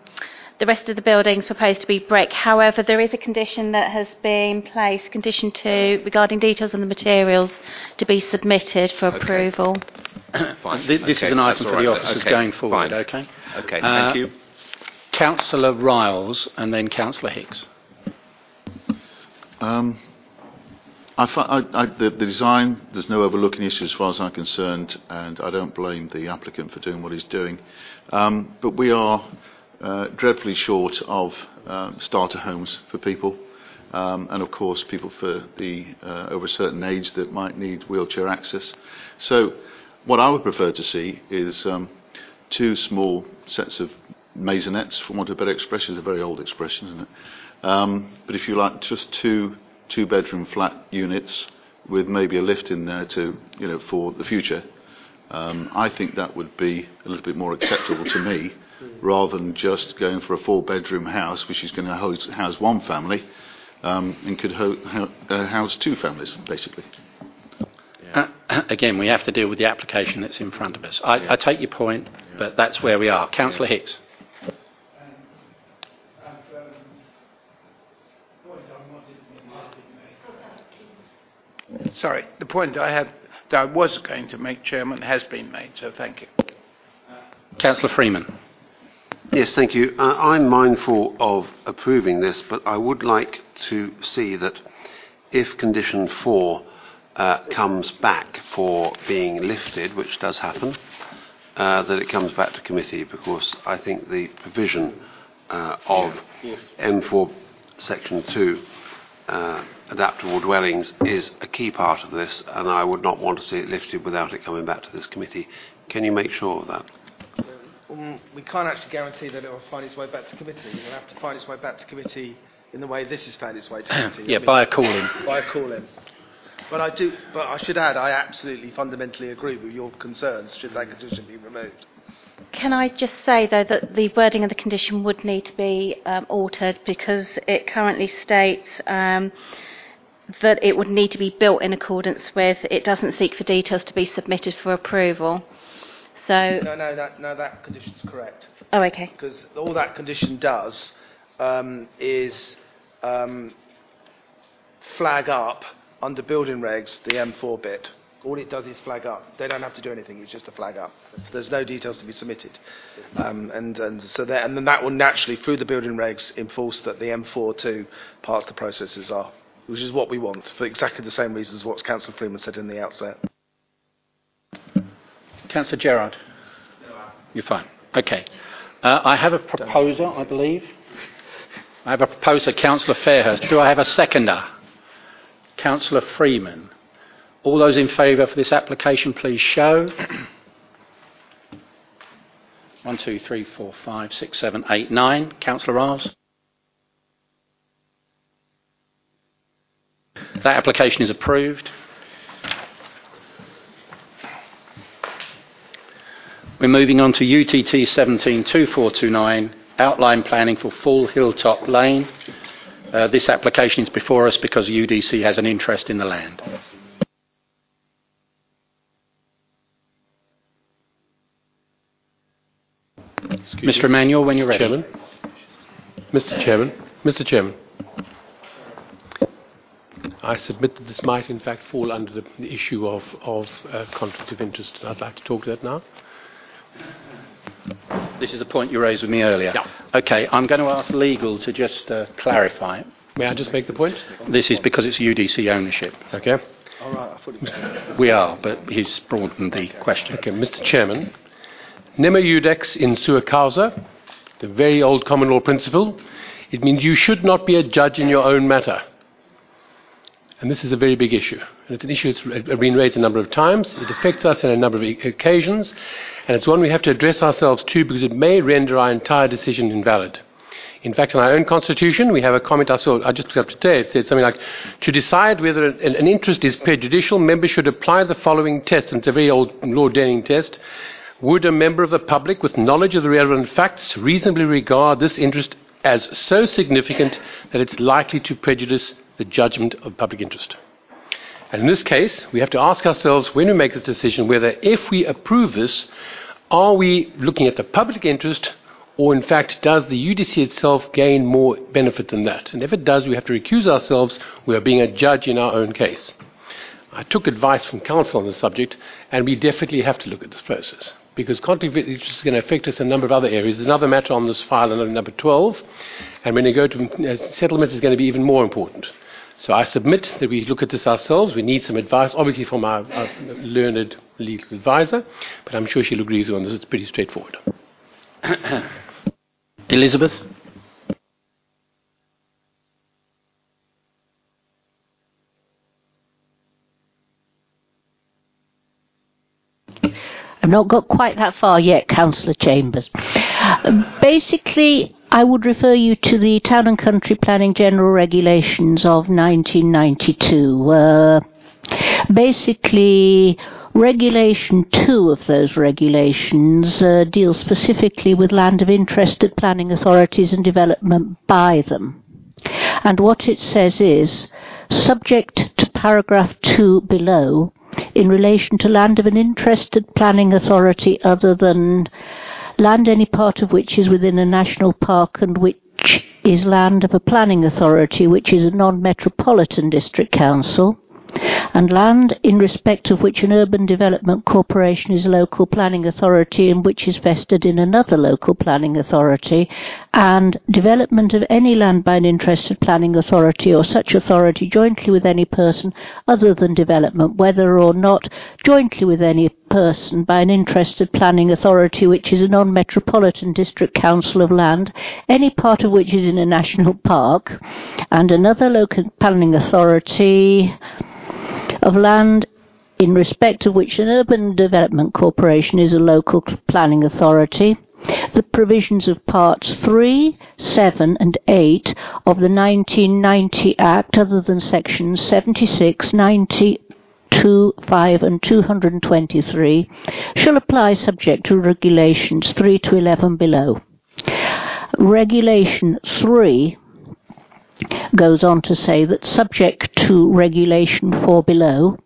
the rest of the buildings proposed to be brick. However, there is a condition that has been placed, condition two, regarding details on the materials to be submitted for approval. Fine. Th- This Okay, is an item for right the officers Okay, going forward, fine. okay? Okay, Uh, thank you. Councillor Ryles and then Councillor Hicks. Um, I, I, I, the, the design, there's no overlooking issue as far as I'm concerned, and I don't blame the applicant for doing what he's doing. Um, but we are uh, dreadfully short of um, starter homes for people, um, and of course, people for the uh, over a certain age that might need wheelchair access. So, what I would prefer to see is um, two small sets of maisonettes, for want of better expression. It's a very old expression, isn't it? Um, but if you like, just two two bedroom flat units with maybe a lift in there to you know for the future. Um, I think that would be a little bit more acceptable to me, rather than just going for a four bedroom house, which is going to house, house one family, um, and could ho- ho- uh, house two families basically. Uh, again, we have to deal with the application that's in front of us. I, I take your point, but that's where we are. Councillor Hicks. Sorry, the point I had that I was going to make, Chairman, has been made, so thank you. Councillor Freeman. Yes, thank you. Uh, I'm mindful of approving this, but I would like to see that if condition four uh, comes back for being lifted, which does happen, uh, that it comes back to committee because I think the provision uh, of M4 section 2 uh, adaptable dwellings is a key part of this and I would not want to see it lifted without it coming back to this committee. Can you make sure of that? Um, we can't actually guarantee that it will find its way back to committee. It will have to find its way back to committee in the way this has found its way to committee. Yeah, I mean, by a call-in. By a call-in. But I do. But I should add, I absolutely fundamentally agree with your concerns. Should that condition be removed? Can I just say, though, that the wording of the condition would need to be um, altered because it currently states um, that it would need to be built in accordance with, it doesn't seek for details to be submitted for approval. So, No, no, that no, that condition's correct. oh, okay. Because all that condition does um, is um, flag up under building regs the M4 bit. All it does is flag up. They don't have to do anything. It's just a flag up. There's no details to be submitted, um, and and so that and then that will naturally through the building regs enforce that the M4 two parts of the processes are, which is what we want for exactly the same reasons as what Councillor Freeman said in the outset. Councillor Gerard? You're fine. Okay. Uh, I have a proposer, I believe. I have a proposer, Councillor Fairhurst. Do I have a seconder? Councillor Freeman. All those in favour for this application, please show. One, two, three, four, five, six, seven, eight, nine. Councillor Ryles. That application is approved. We're moving on to UTT 172429, outline planning for Full Hilltop Lane. Uh, this application is before us because UDC has an interest in the land. Mr. Emmanuel, when you're ready. Chairman. Mr. Chairman. Mr. Chairman. I submit that this might in fact fall under the, the issue of, of uh, conflict of interest, and I'd like to talk to that now. This is the point you raised with me earlier. Yeah. Okay, I'm going to ask legal to just uh, clarify it. May I just make the point? This is because it's UDC ownership. Okay. All right, I thought it was. We are, but he's broadened the question. Okay, Mr. Chairman. Nemo iudex in sua causa, the very old common law principle, it means you should not be a judge in your own matter. And this is a very big issue. And it's an issue that's been raised a number of times. It affects us on a number of occasions. And it's one we have to address ourselves to because it may render our entire decision invalid. In fact, in our own constitution, we have a comment I saw, I just looked up today, it said something like, to decide whether an, an interest is prejudicial, members should apply the following test, and it's a very old Lord Denning test. Would a member of the public with knowledge of the relevant facts reasonably regard this interest as so significant that it's likely to prejudice the judgment of public interest? And in this case, we have to ask ourselves when we make this decision whether, if we approve this, are we looking at the public interest or, in fact, does the UDC itself gain more benefit than that? And if it does, we have to recuse ourselves. We are being a judge in our own case. I took advice from counsel on the subject, and we definitely have to look at this process because conflict of interest is going to affect us in a number of other areas. There's another matter on this file, number 12, and when you go to uh, settlements, it's going to be even more important. So I submit that we look at this ourselves. We need some advice, obviously, from our, our learned legal advisor, but I'm sure she'll agree with you on this. It's pretty straightforward. Elizabeth? I've not got quite that far yet, Councillor Chambers. Basically, I would refer you to the Town and Country Planning General Regulations of 1992. Uh, basically, Regulation 2 of those regulations uh, deals specifically with land of interested planning authorities and development by them. And what it says is, subject to paragraph 2 below, in relation to land of an interested planning authority other than land any part of which is within a national park and which is land of a planning authority which is a non-metropolitan district council and land in respect of which an urban development corporation is a local planning authority and which is vested in another local planning authority, and development of any land by an interested planning authority or such authority jointly with any person other than development, whether or not jointly with any person by an interested planning authority which is a non-metropolitan district council of land, any part of which is in a national park, and another local planning authority of land in respect of which an urban development corporation is a local planning authority, the provisions of parts 3, 7 and 8 of the 1990 Act other than sections 76, 90, 2, 5 and 223 shall apply subject to regulations 3 to 11 below. Regulation 3 goes on to say that subject to regulation 4 below,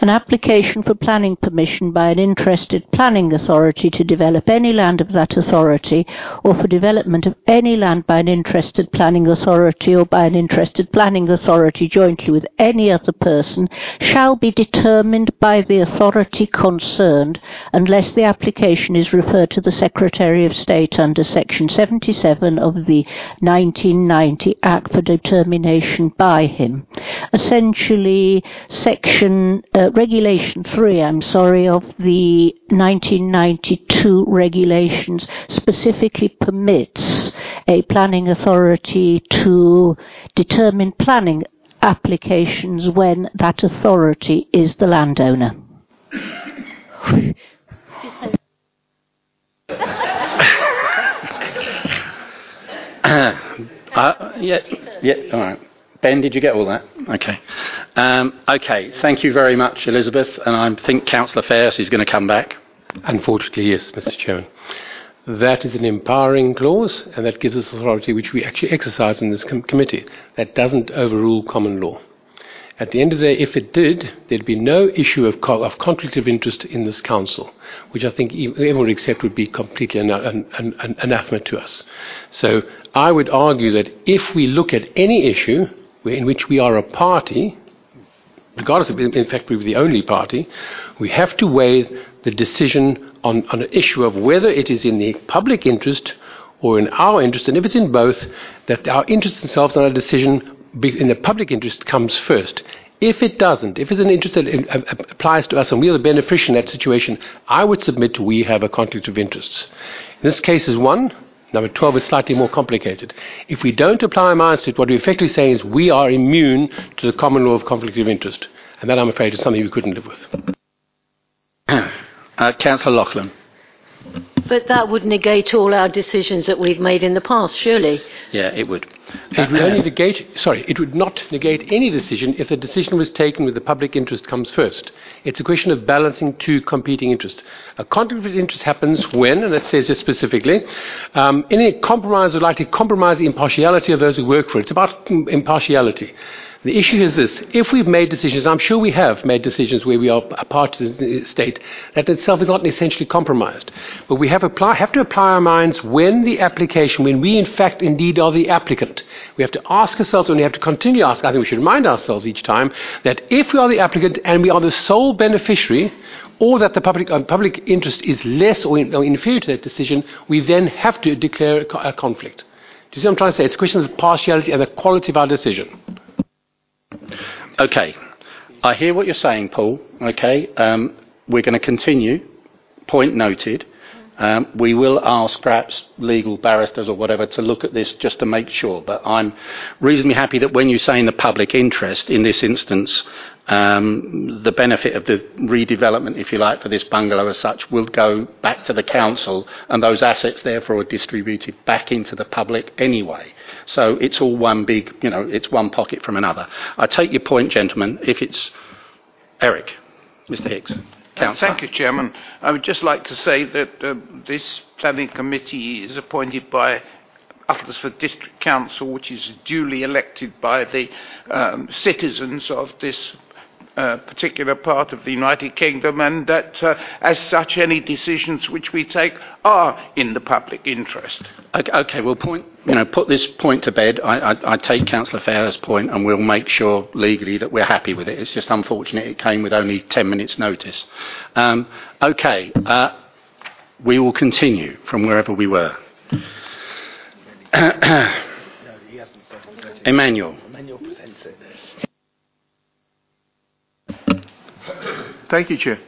an application for planning permission by an interested planning authority to develop any land of that authority or for development of any land by an interested planning authority or by an interested planning authority jointly with any other person shall be determined by the authority concerned unless the application is referred to the Secretary of State under section 77 of the 1990 Act for determination by him. Essentially, section uh, regulation 3, I'm sorry, of the 1992 regulations specifically permits a planning authority to determine planning applications when that authority is the landowner. uh, yeah, yeah, all right. Ben, did you get all that? Okay. Um, okay, thank you very much, Elizabeth. And I think Councillor Ferris is going to come back. Unfortunately, yes, Mr. Chairman. That is an empowering clause, and that gives us authority which we actually exercise in this com- committee. That doesn't overrule common law. At the end of the day, if it did, there'd be no issue of, co- of conflict of interest in this council, which I think everyone would accept would be completely an- an- an- anathema to us. So I would argue that if we look at any issue in which we are a party, regardless of, in fact, we're the only party, we have to weigh the decision on, on an issue of whether it is in the public interest or in our interest, and if it's in both, that our interest themselves and our decision in the public interest comes first. If it doesn't, if it's an interest that uh, uh, applies to us and we are the beneficiary in that situation, I would submit we have a conflict of interests. In this case is one, Number 12 is slightly more complicated. If we don't apply our minds to it, what we're effectively saying is we are immune to the common law of conflict of interest. And that, I'm afraid, is something we couldn't live with. uh, Councillor Loughlin. But that would negate all our decisions that we've made in the past, surely. Yeah, it would. It would only negate, sorry, it would not negate any decision if the decision was taken with the public interest comes first. It's a question of balancing two competing interests. A conflict of interest happens when, and it says it specifically, um, any compromise would likely compromise the impartiality of those who work for it. It's about impartiality. The issue is this if we've made decisions, I'm sure we have made decisions where we are a part of the state, that itself is not essentially compromised. But we have, apply, have to apply our minds when the application, when we in fact indeed are the applicant. We have to ask ourselves, and we have to continue to ask, I think we should remind ourselves each time, that if we are the applicant and we are the sole beneficiary, or that the public, uh, public interest is less or, in, or, inferior to that decision, we then have to declare a, a conflict. Do you see what I'm trying to say? It's a question of partiality and the quality of our decision. Okay. I hear what you're saying, Paul. Okay. Um, we're going to continue. Point noted. Um, we will ask perhaps legal barristers or whatever to look at this just to make sure. But I'm reasonably happy that when you say in the public interest, in this instance, um, the benefit of the redevelopment, if you like, for this bungalow as such will go back to the council and those assets therefore are distributed back into the public anyway. So it's all one big, you know, it's one pocket from another. I take your point, gentlemen. If it's Eric, Mr. Hicks. Uh, thank you, Chairman. I would just like to say that uh, this planning committee is appointed by Uttlesford District Council, which is duly elected by the um, citizens of this particular part of the United Kingdom, and that uh, as such, any decisions which we take are in the public interest. Okay, okay we'll point, you know, put this point to bed. I, I, I take Councillor Farrer's point, and we'll make sure legally that we're happy with it. It's just unfortunate it came with only 10 minutes' notice. Um, okay, uh, we will continue from wherever we were. Emmanuel. Thank you, Chair.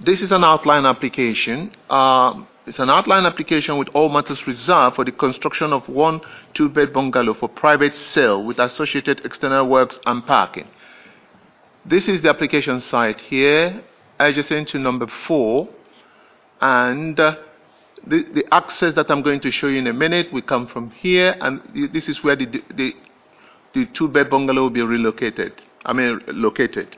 This is an outline application. Uh, it's an outline application with all matters reserved for the construction of one two-bed bungalow for private sale with associated external works and parking. This is the application site here, adjacent to number four. and uh, the, the access that I'm going to show you in a minute will come from here, and this is where the, the, the two-bed bungalow will be relocated. I mean, located.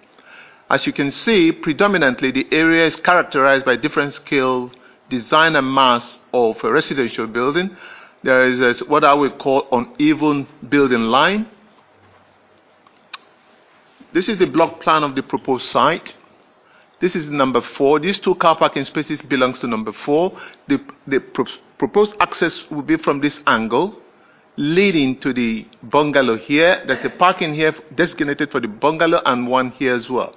As you can see, predominantly the area is characterized by different scale, design, and mass of a residential building. There is a, what I would call an uneven building line. This is the block plan of the proposed site. This is number four. These two car parking spaces belongs to number four. The, the pro- proposed access will be from this angle, leading to the bungalow here. There's a parking here designated for the bungalow and one here as well.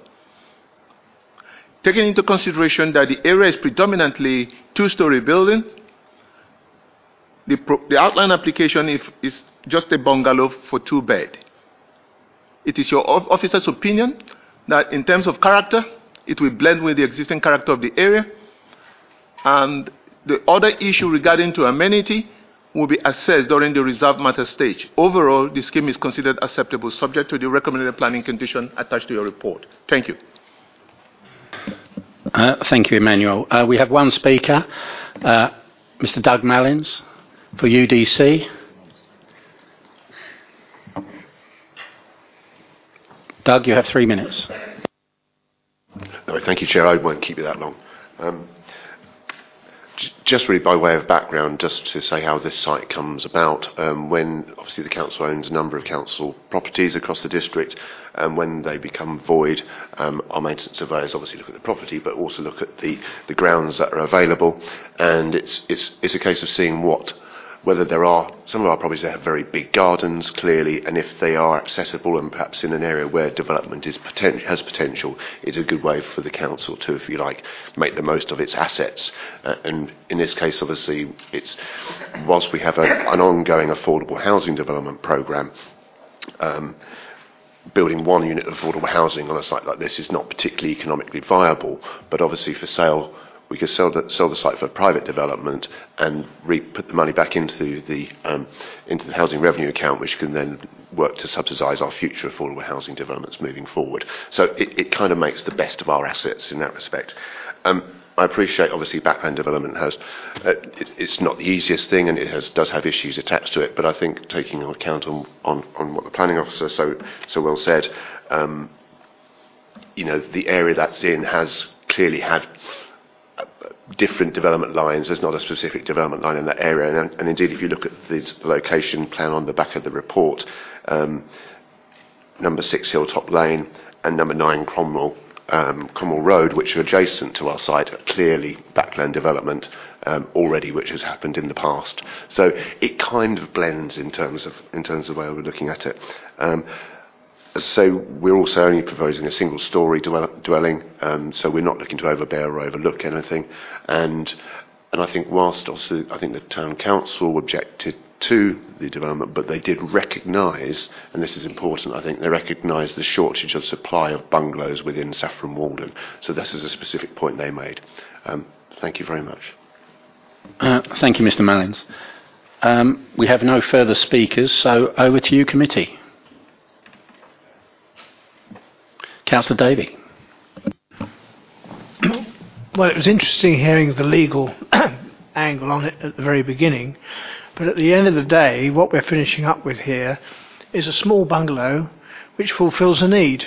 Taking into consideration that the area is predominantly two-story buildings, the, pro- the outline application if, is just a bungalow for two bed. It is your officer's opinion that in terms of character, it will blend with the existing character of the area. And the other issue regarding to amenity will be assessed during the reserve matter stage. Overall, the scheme is considered acceptable, subject to the recommended planning condition attached to your report. Thank you. Uh, thank you, Emmanuel. Uh, we have one speaker, uh, Mr. Doug Mallins for UDC. Doug, you have three minutes. No, thank you, Chair. I won't keep you that long. Um, j- just really by way of background, just to say how this site comes about. Um, when obviously the council owns a number of council properties across the district, and when they become void, um, our maintenance surveyors obviously look at the property, but also look at the, the grounds that are available. And it's it's it's a case of seeing what whether there are some of our properties that have very big gardens clearly and if they are accessible and perhaps in an area where development is poten- has potential it's a good way for the council to if you like make the most of its assets. Uh, and in this case obviously it's whilst we have a, an ongoing affordable housing development program um, building one unit of affordable housing on a site like this is not particularly economically viable but obviously for sale we could sell the, sell the site for private development and re- put the money back into the um, into the housing revenue account, which can then work to subsidise our future affordable housing developments moving forward. So it, it kind of makes the best of our assets in that respect. Um, I appreciate, obviously, backland development has uh, it, it's not the easiest thing, and it has, does have issues attached to it. But I think taking account on, on, on what the planning officer so so well said, um, you know, the area that's in has clearly had different development lines. There's not a specific development line in that area. And, and indeed, if you look at the, location plan on the back of the report, um, number six Hilltop Lane and number nine Cromwell, um, Cromwell Road, which are adjacent to our site, are clearly backland development um, already, which has happened in the past. So it kind of blends in terms of in terms of the way we're looking at it. Um, so we're also only proposing a single story dwelling, um, so we're not looking to overbear or overlook anything. And and I think whilst also I think the town council objected to the development, but they did recognise, and this is important, I think they recognised the shortage of supply of bungalows within Saffron Walden. So this is a specific point they made. Um, thank you very much. Uh, thank you, Mr. Mallins. Um, we have no further speakers, so over to you, committee. Councillor Davey. Well, it was interesting hearing the legal angle on it at the very beginning, but at the end of the day, what we're finishing up with here is a small bungalow which fulfills a need.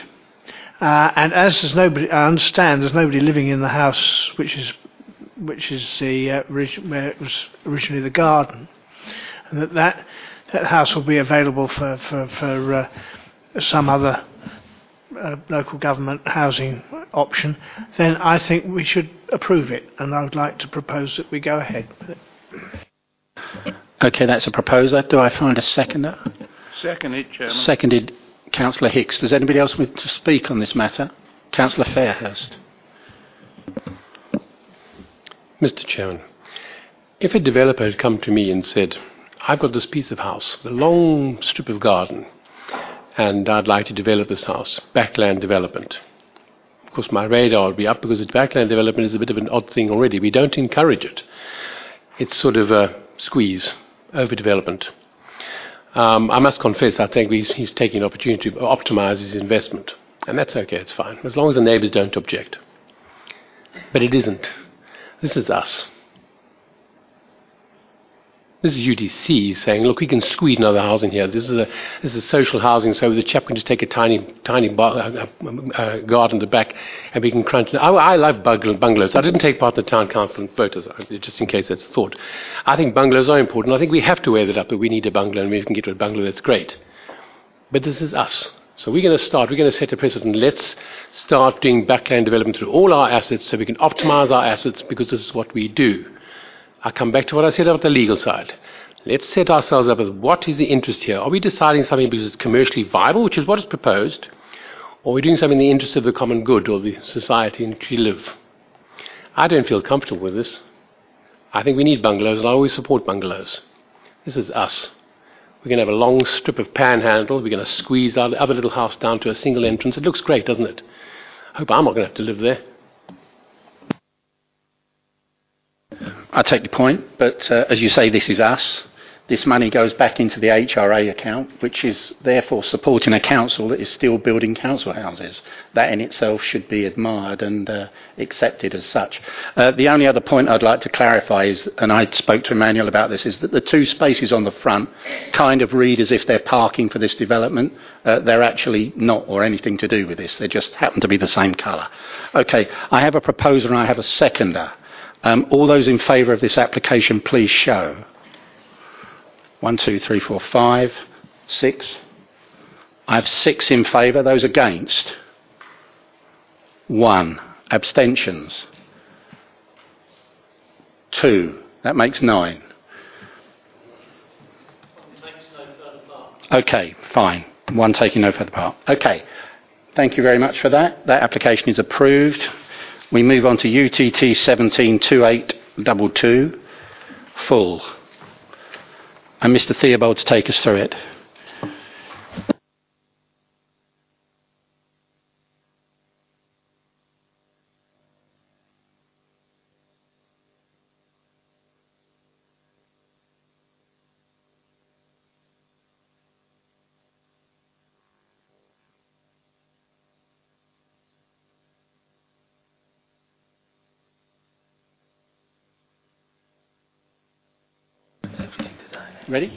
Uh, and as there's nobody, I understand there's nobody living in the house, which is which is the uh, where it was originally the garden, and that that, that house will be available for for, for uh, some other uh, local government housing option, then I think we should approve it, and I would like to propose that we go ahead with it. Okay, that's a proposal. Do I find a seconder? Seconded, Chairman. Seconded, Councillor Hicks. Does anybody else want to speak on this matter? Councillor Fairhurst. Mr. Chairman, if a developer had come to me and said, I've got this piece of house with a long strip of garden, and I'd like to develop this house, backland development. Of course, my radar will be up because backland development is a bit of an odd thing already. We don't encourage it. It's sort of a squeeze, overdevelopment. Um, I must confess, I think he's, he's taking an opportunity to optimize his investment. And that's okay, it's fine, as long as the neighbors don't object. But it isn't. This is us. This is UDC saying, look, we can squeeze another housing here. This is a this is social housing, so the chap can just take a tiny tiny bar, uh, uh, garden at the back, and we can crunch. I, I like bungalows. I didn't take part in the town council voters, just in case that's a thought. I think bungalows are important. I think we have to wear that up. That we need a bungalow, and we can get a bungalow. That's great. But this is us. So we're going to start. We're going to set a precedent. Let's start doing backland development through all our assets, so we can optimize our assets because this is what we do. I come back to what I said about the legal side. Let's set ourselves up as what is the interest here? Are we deciding something because it's commercially viable, which is what is proposed, or are we doing something in the interest of the common good or the society in which we live? I don't feel comfortable with this. I think we need bungalows, and I always support bungalows. This is us. We're going to have a long strip of panhandle. We're going to squeeze our other little house down to a single entrance. It looks great, doesn't it? I hope I'm not going to have to live there. I take your point, but uh, as you say, this is us. This money goes back into the HRA account, which is therefore supporting a council that is still building council houses. That in itself should be admired and uh, accepted as such. Uh, the only other point I'd like to clarify is, and I spoke to Emmanuel about this, is that the two spaces on the front kind of read as if they're parking for this development. Uh, they're actually not, or anything to do with this. They just happen to be the same colour. Okay, I have a proposer and I have a seconder. Um, all those in favour of this application, please show. One, two, three, four, five, six. I have six in favour. Those against? One. Abstentions? Two. That makes nine. Okay, fine. One taking no further part. Okay. Thank you very much for that. That application is approved. We move on to UTT 172822, full. And Mr. Theobald to take us through it. Ready?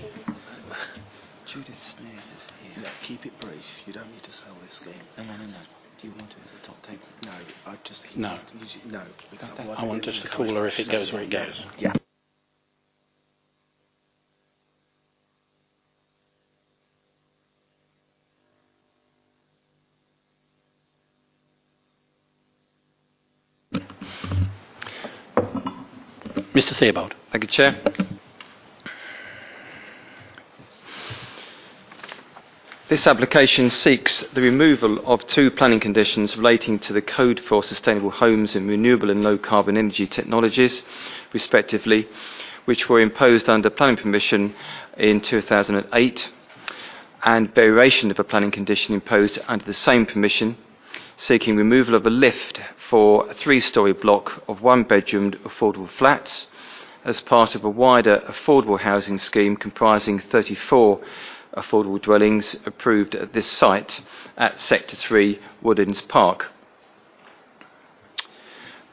Judith Snares is here. keep it brief. You don't need to sell this scheme. No, no, no, no. Do you want it as a top ten? No, I just. No. Just, no. Because I want just the cooler if it goes where it goes. Yeah. Mr. Theobald. Thank you, Chair. This application seeks the removal of two planning conditions relating to the Code for Sustainable Homes and Renewable and Low Carbon Energy Technologies, respectively, which were imposed under planning permission in 2008, and variation of a planning condition imposed under the same permission, seeking removal of a lift for a three story block of one bedroomed affordable flats as part of a wider affordable housing scheme comprising 34 affordable dwellings approved at this site at Sector 3 Woodlands Park.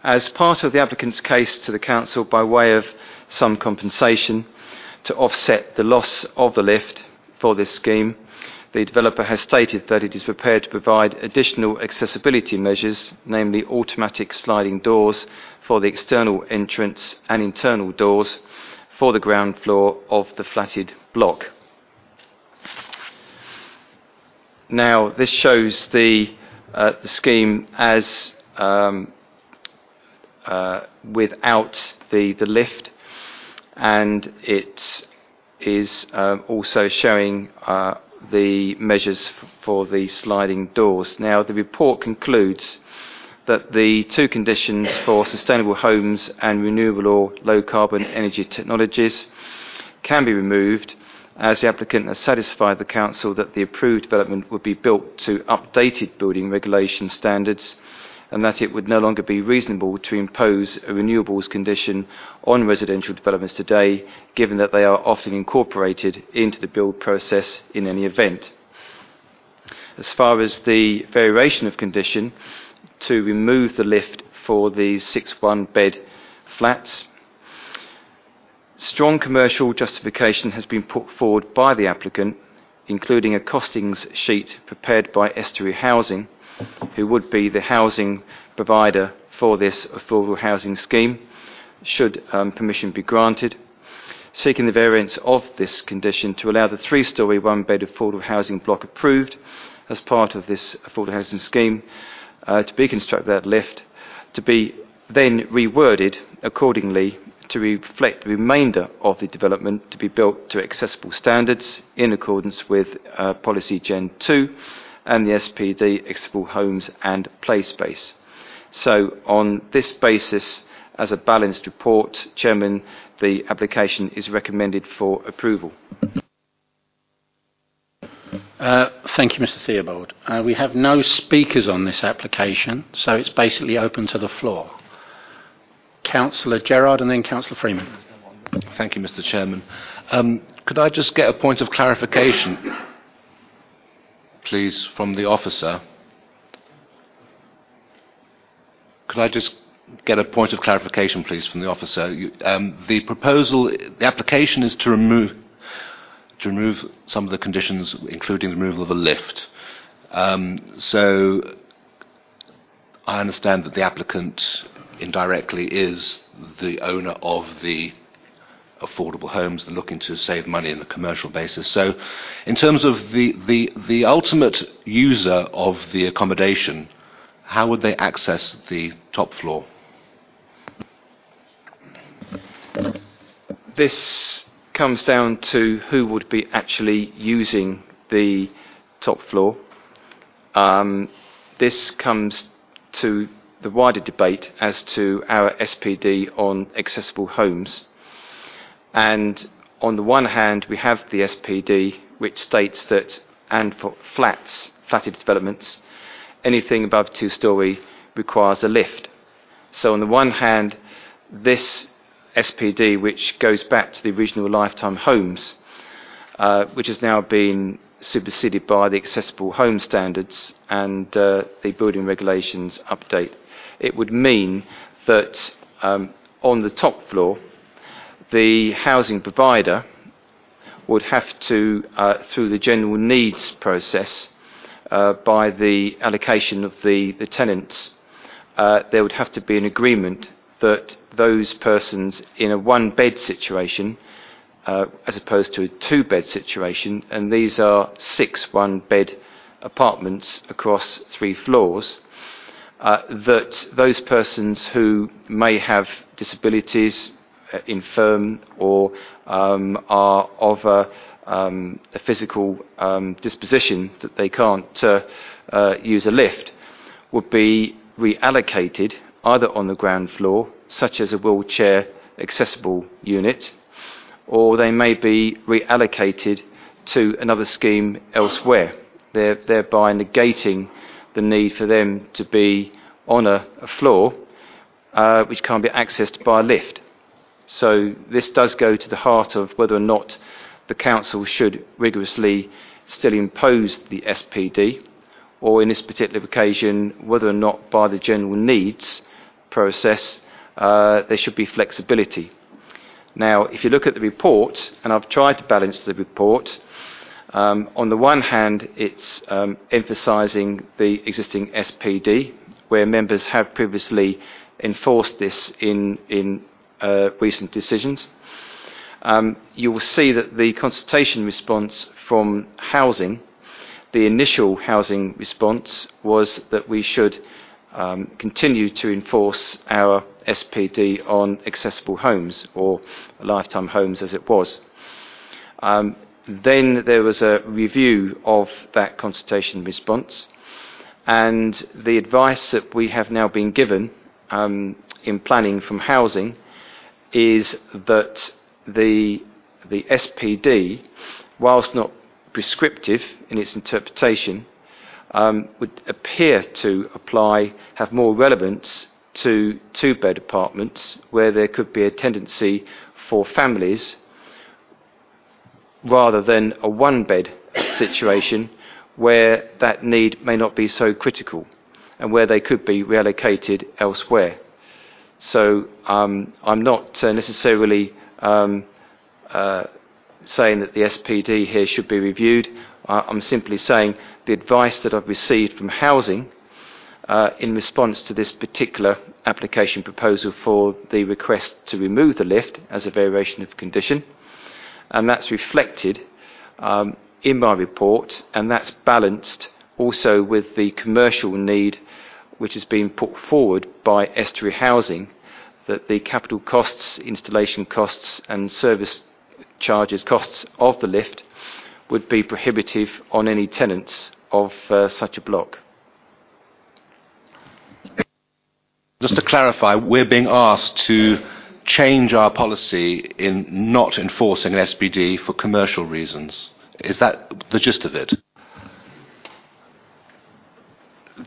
As part of the applicant's case to the council by way of some compensation to offset the loss of the lift for this scheme, the developer has stated that it is prepared to provide additional accessibility measures, namely automatic sliding doors for the external entrance and internal doors for the ground floor of the flatted block. Now, this shows the, uh, the scheme as um, uh, without the, the lift, and it is um, also showing uh, the measures f- for the sliding doors. Now, the report concludes that the two conditions for sustainable homes and renewable or low carbon energy technologies can be removed as the applicant has satisfied the council that the approved development would be built to updated building regulation standards and that it would no longer be reasonable to impose a renewables condition on residential developments today, given that they are often incorporated into the build process in any event. As far as the variation of condition, to remove the lift for the 6 1 bed flats. Strong commercial justification has been put forward by the applicant, including a costings sheet prepared by Estuary Housing, who would be the housing provider for this affordable housing scheme, should um, permission be granted. Seeking the variance of this condition to allow the three story, one bed affordable housing block approved as part of this affordable housing scheme uh, to be constructed that lift to be then reworded accordingly to reflect the remainder of the development to be built to accessible standards in accordance with uh, Policy Gen 2 and the SPD Accessible Homes and Play Space. So, on this basis, as a balanced report, Chairman, the application is recommended for approval. Uh, thank you, Mr. Theobald. Uh, we have no speakers on this application, so it's basically open to the floor. Councillor Gerard and then Councillor Freeman. Thank you, Mr. Chairman. Um, could I just get a point of clarification, please, from the officer? Could I just get a point of clarification, please, from the officer? You, um, the proposal, the application is to remove to remove some of the conditions, including the removal of a lift. Um, so I understand that the applicant indirectly is the owner of the affordable homes and looking to save money on a commercial basis. So, in terms of the, the, the ultimate user of the accommodation, how would they access the top floor? This comes down to who would be actually using the top floor. Um, this comes to the wider debate as to our SPD on accessible homes. And on the one hand, we have the SPD, which states that, and for flats, flatted developments, anything above two story requires a lift. So, on the one hand, this SPD, which goes back to the original lifetime homes, uh, which has now been superseded by the accessible home standards and uh, the building regulations update. It would mean that um, on the top floor, the housing provider would have to, uh, through the general needs process, uh, by the allocation of the, the tenants, uh, there would have to be an agreement that those persons in a one bed situation, uh, as opposed to a two bed situation, and these are six one bed apartments across three floors, uh, that those persons who may have disabilities, uh, infirm, or um, are of a, um, a physical um, disposition that they can't uh, uh, use a lift, would be reallocated either on the ground floor, such as a wheelchair accessible unit, or they may be reallocated to another scheme elsewhere, thereby negating the need for them to be on a, a floor uh, which can't be accessed by a lift. So this does go to the heart of whether or not the council should rigorously still impose the SPD, or in this particular occasion, whether or not by the general needs process, uh, there should be flexibility. Now, if you look at the report, and I've tried to balance the report, um, on the one hand, it's um, emphasising the existing SPD, where members have previously enforced this in, in uh, recent decisions. Um, you will see that the consultation response from housing, the initial housing response was that we should um, continue to enforce our SPD on accessible homes or lifetime homes as it was. Um, then there was a review of that consultation response, and the advice that we have now been given um, in planning from housing is that the, the SPD, whilst not prescriptive in its interpretation, um, would appear to apply, have more relevance to two bed apartments where there could be a tendency for families rather than a one bed situation where that need may not be so critical and where they could be reallocated elsewhere. So um, I'm not uh, necessarily um, uh, saying that the SPD here should be reviewed. I'm simply saying the advice that I've received from housing uh, in response to this particular application proposal for the request to remove the lift as a variation of condition, and that's reflected um, in my report, and that's balanced also with the commercial need which has been put forward by Estuary Housing that the capital costs, installation costs, and service charges costs of the lift would be prohibitive on any tenants of uh, such a block. Just to clarify, we're being asked to change our policy in not enforcing an SPD for commercial reasons. Is that the gist of it?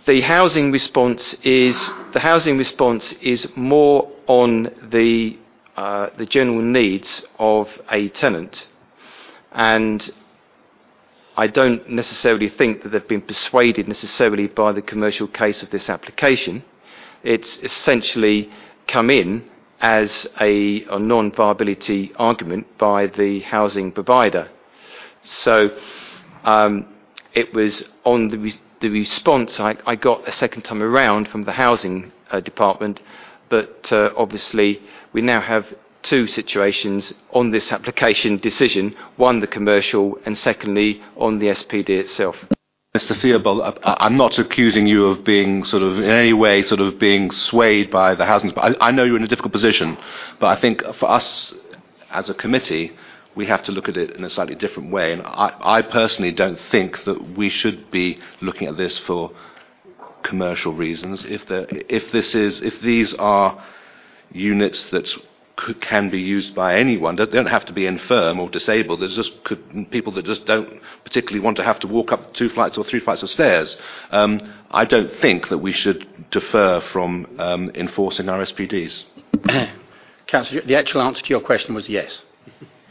the housing response is the housing response is more on the uh, the general needs of a tenant, and I don't necessarily think that they've been persuaded necessarily by the commercial case of this application. It's essentially come in as a, a non-viability argument by the housing provider. So um, it was on the the response I, I, got a second time around from the housing uh, department, but uh, obviously we now have two situations on this application decision one, the commercial, and secondly, on the SPD itself. Mr. Theobald, I'm not accusing you of being sort of in any way sort of being swayed by the housing. I, I know you're in a difficult position, but I think for us as a committee, we have to look at it in a slightly different way. And I, I personally don't think that we should be looking at this for commercial reasons. If, if, this is, if these are units that could, can be used by anyone, they don't have to be infirm or disabled. There's just could, people that just don't particularly want to have to walk up two flights or three flights of stairs. Um, I don't think that we should defer from um, enforcing RSPDs. Councillor, the actual answer to your question was yes.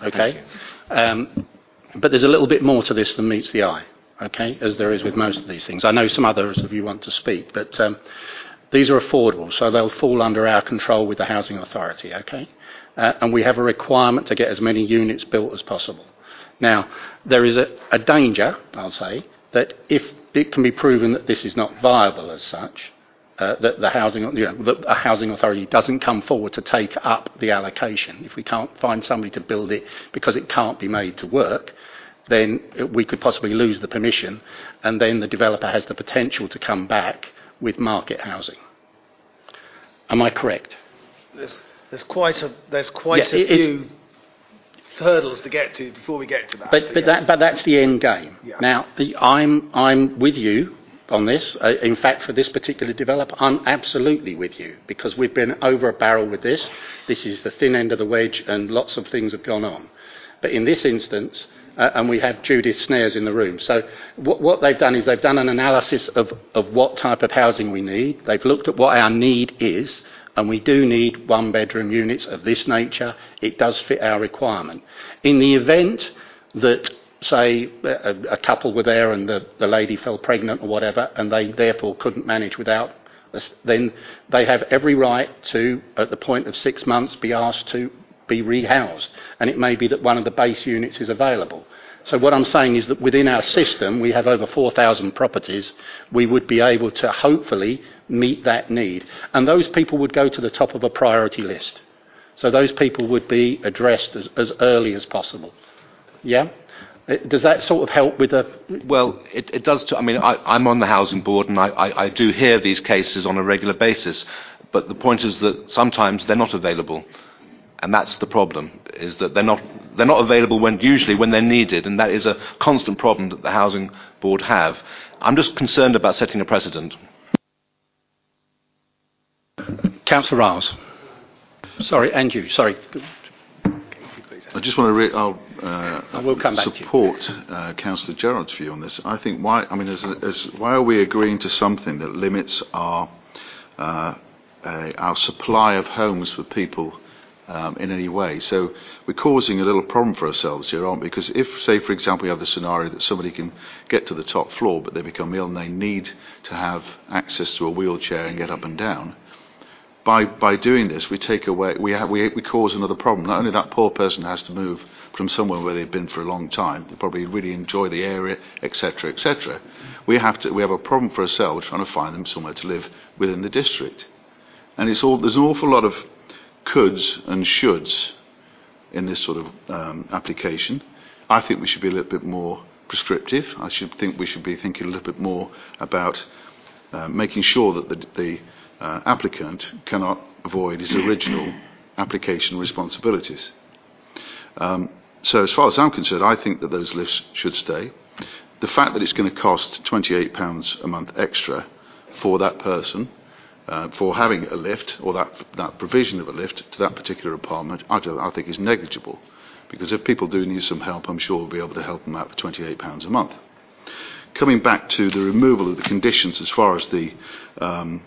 Okay? Um, but there's a little bit more to this than meets the eye, okay, as there is with most of these things. I know some others of you want to speak, but um, these are affordable, so they'll fall under our control with the Housing Authority, okay? Uh, and we have a requirement to get as many units built as possible. Now, there is a, a danger, I'll say, that if it can be proven that this is not viable as such, uh, that the housing, you know, that a housing authority doesn't come forward to take up the allocation, if we can't find somebody to build it because it can't be made to work, then we could possibly lose the permission, and then the developer has the potential to come back with market housing. Am I correct? There's, there's quite a there's quite Yeah, a few hurdles to get to before we get to that. But, but, that, but that's the end game. Yeah. Now, I'm, I'm with you on this. Uh, in fact, for this particular developer, I'm absolutely with you because we've been over a barrel with this. This is the thin end of the wedge, and lots of things have gone on. But in this instance, uh, and we have Judith Snares in the room. So what, what they've done is they've done an analysis of, of what type of housing we need. They've looked at what our need is, and we do need one bedroom units of this nature. It does fit our requirement. In the event that, say, a, a couple were there and the, the lady fell pregnant or whatever, and they therefore couldn't manage without us, then they have every right to, at the point of six months, be asked to be rehoused. And it may be that one of the base units is available. So what I'm saying is that within our system, we have over 4,000 properties. We would be able to hopefully meet that need. And those people would go to the top of a priority list. So those people would be addressed as, as early as possible. Yeah? Uh, Does that sort of help with the... Well, it, it does. I mean, I, I'm on the housing board, and I, I, I do hear these cases on a regular basis. But the point is that sometimes they're not available, and that's the problem. Is that they're not they're not available when usually when they're needed, and that is a constant problem that the housing board have. I'm just concerned about setting a precedent. Councillor Ryles. Sorry, and you. Sorry. I just want to re- I'll, uh, I will come back to you. support uh, Councillor Gerard's view on this. I think why I mean as, as why are we agreeing to something that limits our uh, uh, our supply of homes for people um, in any way? So we're causing a little problem for ourselves here, aren't we? Because if, say, for example, you have the scenario that somebody can get to the top floor, but they become ill and they need to have access to a wheelchair and get up and down, by, by doing this, we take away, we, have, we, we cause another problem. Not only that poor person has to move from somewhere where they've been for a long time, they probably really enjoy the area, etc., etc. We have to, we have a problem for ourselves trying to find them somewhere to live within the district. And it's all, there's an awful lot of coulds and shoulds in this sort of um, application. I think we should be a little bit more prescriptive. I should think we should be thinking a little bit more about uh, making sure that the, the uh, applicant cannot avoid his original application responsibilities. Um, so, as far as I'm concerned, I think that those lifts should stay. The fact that it's going to cost £28 a month extra for that person uh, for having a lift or that, that provision of a lift to that particular apartment, I, I think is negligible. Because if people do need some help, I'm sure we'll be able to help them out for £28 a month. Coming back to the removal of the conditions as far as the um,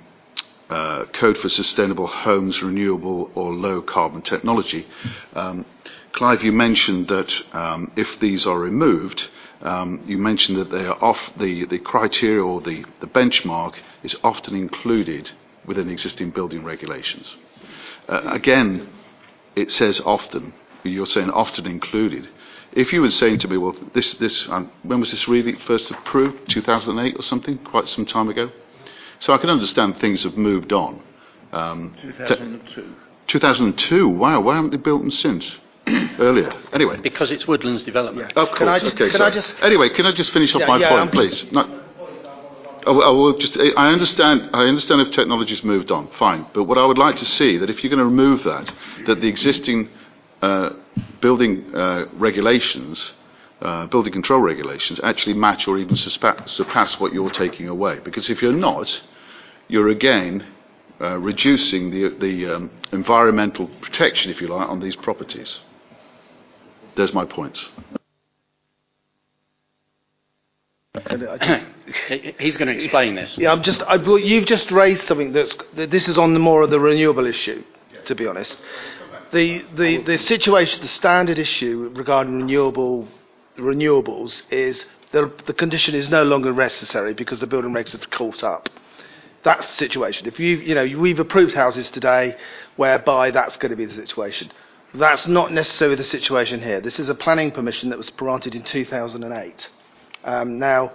uh, Code for Sustainable Homes, Renewable or Low Carbon Technology, um, Clive, you mentioned that um, if these are removed, um, you mentioned that they are off the, the criteria or the, the benchmark is often included within existing building regulations. Uh, again, it says often. You're saying often included. If you were saying to me, well, this, this, um, when was this really first approved? 2008 or something? Quite some time ago. So I can understand things have moved on. Um, 2002. 2002. Wow. Why haven't they built them since? Earlier. Anyway. Because it's woodlands development. Of course. Can I just- okay, can I just- Anyway, can I just finish off Yeah, my yeah, point, I'm- please? No, I I will just, I understand, I understand if technology's moved on, fine. But what I would like to see, that if you're going to remove that, that the existing uh, building uh, regulations, uh, building control regulations, actually match or even surpass what you're taking away. Because if you're not, you're again uh, reducing the, the um, environmental protection, if you like, on these properties. There's my points. He's going to explain this. Yeah, I'm just. I, you've just raised something that's. that This is on the more of the renewable issue, to be honest. The the the situation, the standard issue regarding renewable renewables is the the condition is no longer necessary because the building regs have caught up. That's the situation. If you you know we've approved houses today whereby that's going to be the situation. That's not necessarily the situation here. This is a planning permission that was granted in 2008. Um, now,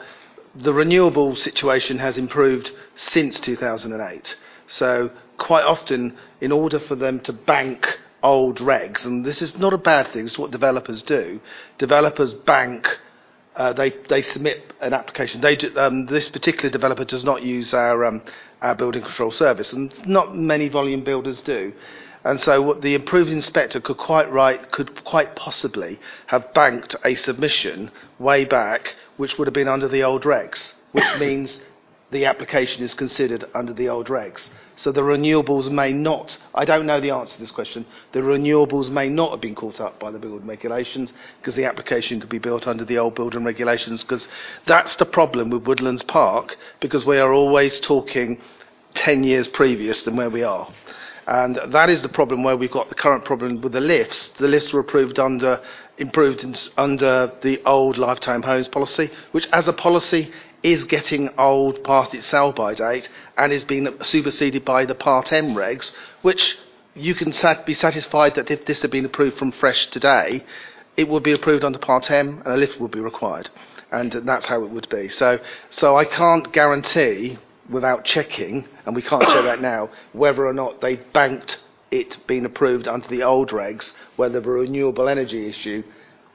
the renewable situation has improved since 2008. So, quite often, in order for them to bank old regs, and this is not a bad thing, it's what developers do, developers bank. Uh, they submit an application. Um, this particular developer does not use um, our building control service, and not many volume builders do. And so, what the approved inspector could quite right could quite possibly have banked a submission way back, which would have been under the old regs, which means the application is considered under the old regs. So the renewables may not, I don't know the answer to this question, the renewables may not have been caught up by the building regulations because the application could be built under the old building regulations because that's the problem with Woodlands Park because we are always talking 10 years previous than where we are. And that is the problem where we've got the current problem with the lifts. The lifts were approved under, improved in, under the old lifetime homes policy, which as a policy is getting old past its sell by date and is being superseded by the Part M regs, which you can sat- be satisfied that if this had been approved from fresh today, it would be approved under Part M and a lift would be required. And that's how it would be. So, so I can't guarantee without checking, and we can't check that now, whether or not they banked it being approved under the old regs, whether the renewable energy issue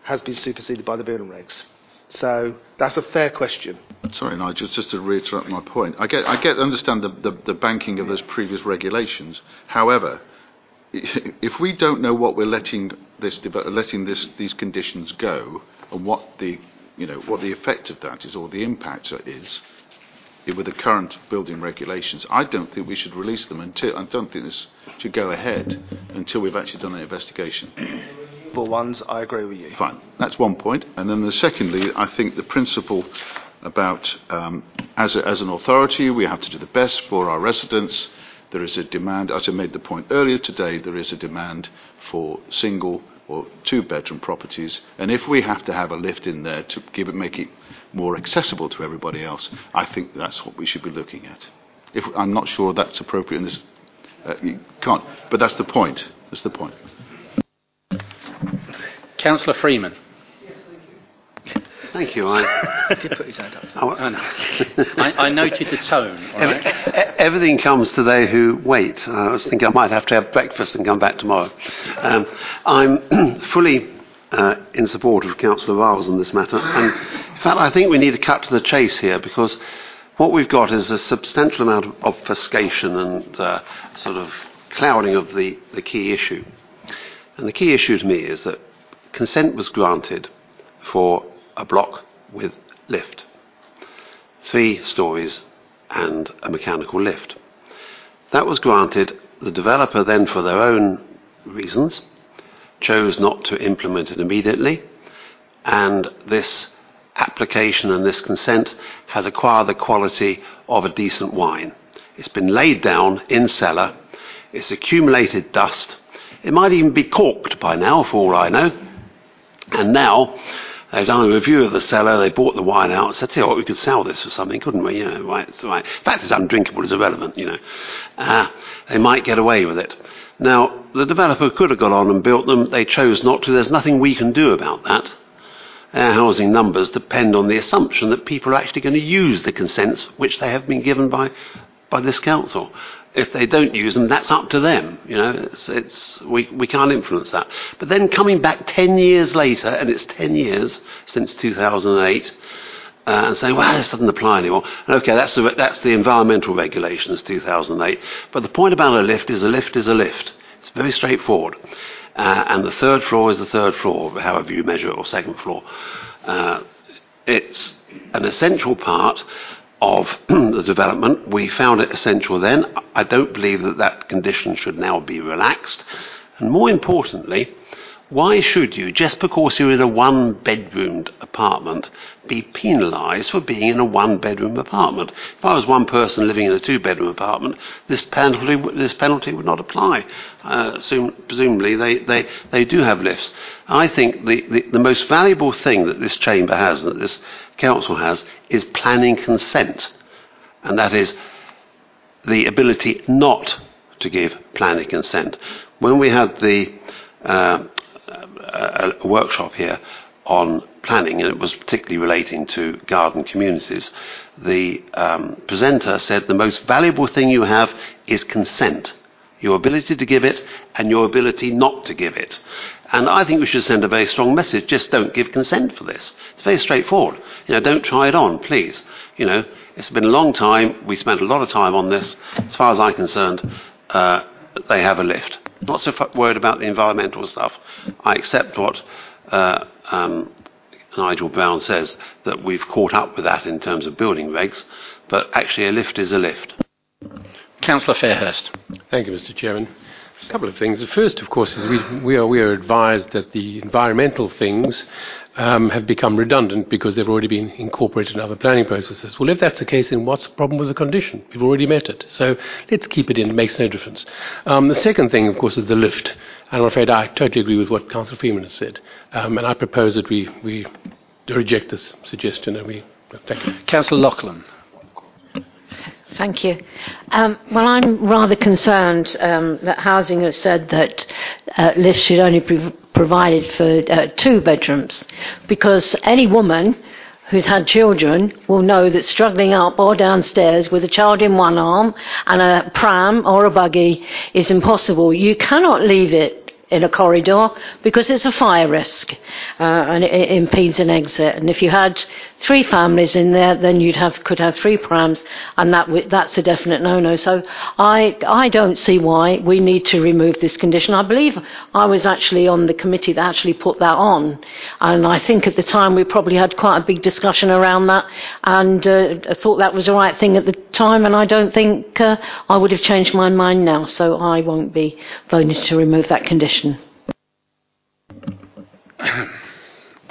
has been superseded by the building regs. So that's a fair question. Sorry, Nigel, just to reiterate my point. I get, I get, understand the, the, the banking of those previous regulations. However, if we don't know what we're letting this, letting this, these conditions go, and what the, you know, what the effect of that is, or the impact is, i- with the current building regulations, I don't think we should release them until. I don't think this should go ahead until we've actually done an investigation. For ones, I agree with you. Fine. That's one point. And then the secondly, I think the principle about um, as, a, as an authority, we have to do the best for our residents. There is a demand, as I made the point earlier today, there is a demand for single or two bedroom properties. And if we have to have a lift in there to give it, make it more accessible to everybody else, I think that's what we should be looking at. If, I'm not sure that's appropriate in this Uh, you can't. But that's the point. That's the point. Councillor Freeman. Thank you. I, Did put his hand up. I, know. I, I noted the tone. all Ev- right? everything comes to they who wait. I was thinking I might have to have breakfast and come back tomorrow. Um, I'm fully uh, in support of Councillor Ryles on this matter. And in fact, I think we need to cut to the chase here because what we've got is a substantial amount of obfuscation and uh, sort of clouding of the, the key issue. And the key issue to me is that consent was granted for a block with lift, three stories and a mechanical lift. That was granted. The developer then, for their own reasons, chose not to implement it immediately, and this application and this consent has acquired the quality of a decent wine. It's been laid down in cellar, it's accumulated dust, it might even be corked by now, for all I know. And now they've done a review of the cellar, they bought the wine out, said, "Tell what, we could sell this for something, couldn't we? You right? It's right. The fact it's undrinkable is irrelevant. You know, uh, they might get away with it." Now, the developer could have gone on and built them. They chose not to. There's nothing we can do about that. Our housing numbers depend on the assumption that people are actually going to use the consents which they have been given by, by this council. If they don't use them, that's up to them. You know, it's, it's, we, we can't influence that. But then coming back 10 years later, and it's 10 years since 2008, uh, and saying, well, this doesn't apply anymore. And okay, that's the, that's the environmental regulations, 2008. But the point about a lift is a lift is a lift. It's very straightforward. Uh, and the third floor is the third floor, however you measure it, or second floor. Uh, it's an essential part of the development. We found it essential then. I don't believe that that condition should now be relaxed. And more importantly, why should you, just because you're in a one bedroomed apartment, be penalised for being in a one bedroom apartment? If I was one person living in a two bedroom apartment, this penalty, this penalty would not apply. Uh, presumably, they, they, they do have lifts. I think the, the, the most valuable thing that this chamber has, and that this council has, is planning consent. And that is the ability not to give planning consent. When we had the uh, a, workshop here on planning, and it was particularly relating to garden communities. The um, presenter said the most valuable thing you have is consent, your ability to give it and your ability not to give it. And I think we should send a very strong message. Just don't give consent for this. It's very straightforward. You know, don't try it on, please. You know, it's been a long time. We spent a lot of time on this. As far as I'm concerned, uh, they have a lift. Not so f- worried about the environmental stuff. I accept what uh, um, Nigel Brown says that we've caught up with that in terms of building regs, but actually a lift is a lift. Councillor Fairhurst. Thank you, Mr. Chairman. A couple of things. The first, of course, is we, we, are, we are advised that the environmental things have become redundant because they've already been incorporated in other planning processes. Well, if that's the case, then what's the problem with the condition? We've already met it. So let's keep it in. It makes no difference. Um, the second thing, of course, is the lift. And I'm afraid I totally agree with what Councillor Freeman has said. Um, and I propose that we, we reject this suggestion and we thank you. Councillor Loughlin. Thank you. Um, well, I'm rather concerned um, that Housing has said that uh, lifts should only be provided for uh, two bedrooms because any woman who's had children will know that struggling up or downstairs with a child in one arm and a pram or a buggy is impossible. You cannot leave it in a corridor because it's a fire risk uh, and it, impedes an exit. And if you had three families in there, then you'd have could have three prams, and that w- that's a definite no-no. So I I don't see why we need to remove this condition. I believe I was actually on the committee that actually put that on, and I think at the time we probably had quite a big discussion around that, and uh, I thought that was the right thing at the time, and I don't think uh, I would have changed my mind now. So I won't be voting to remove that condition.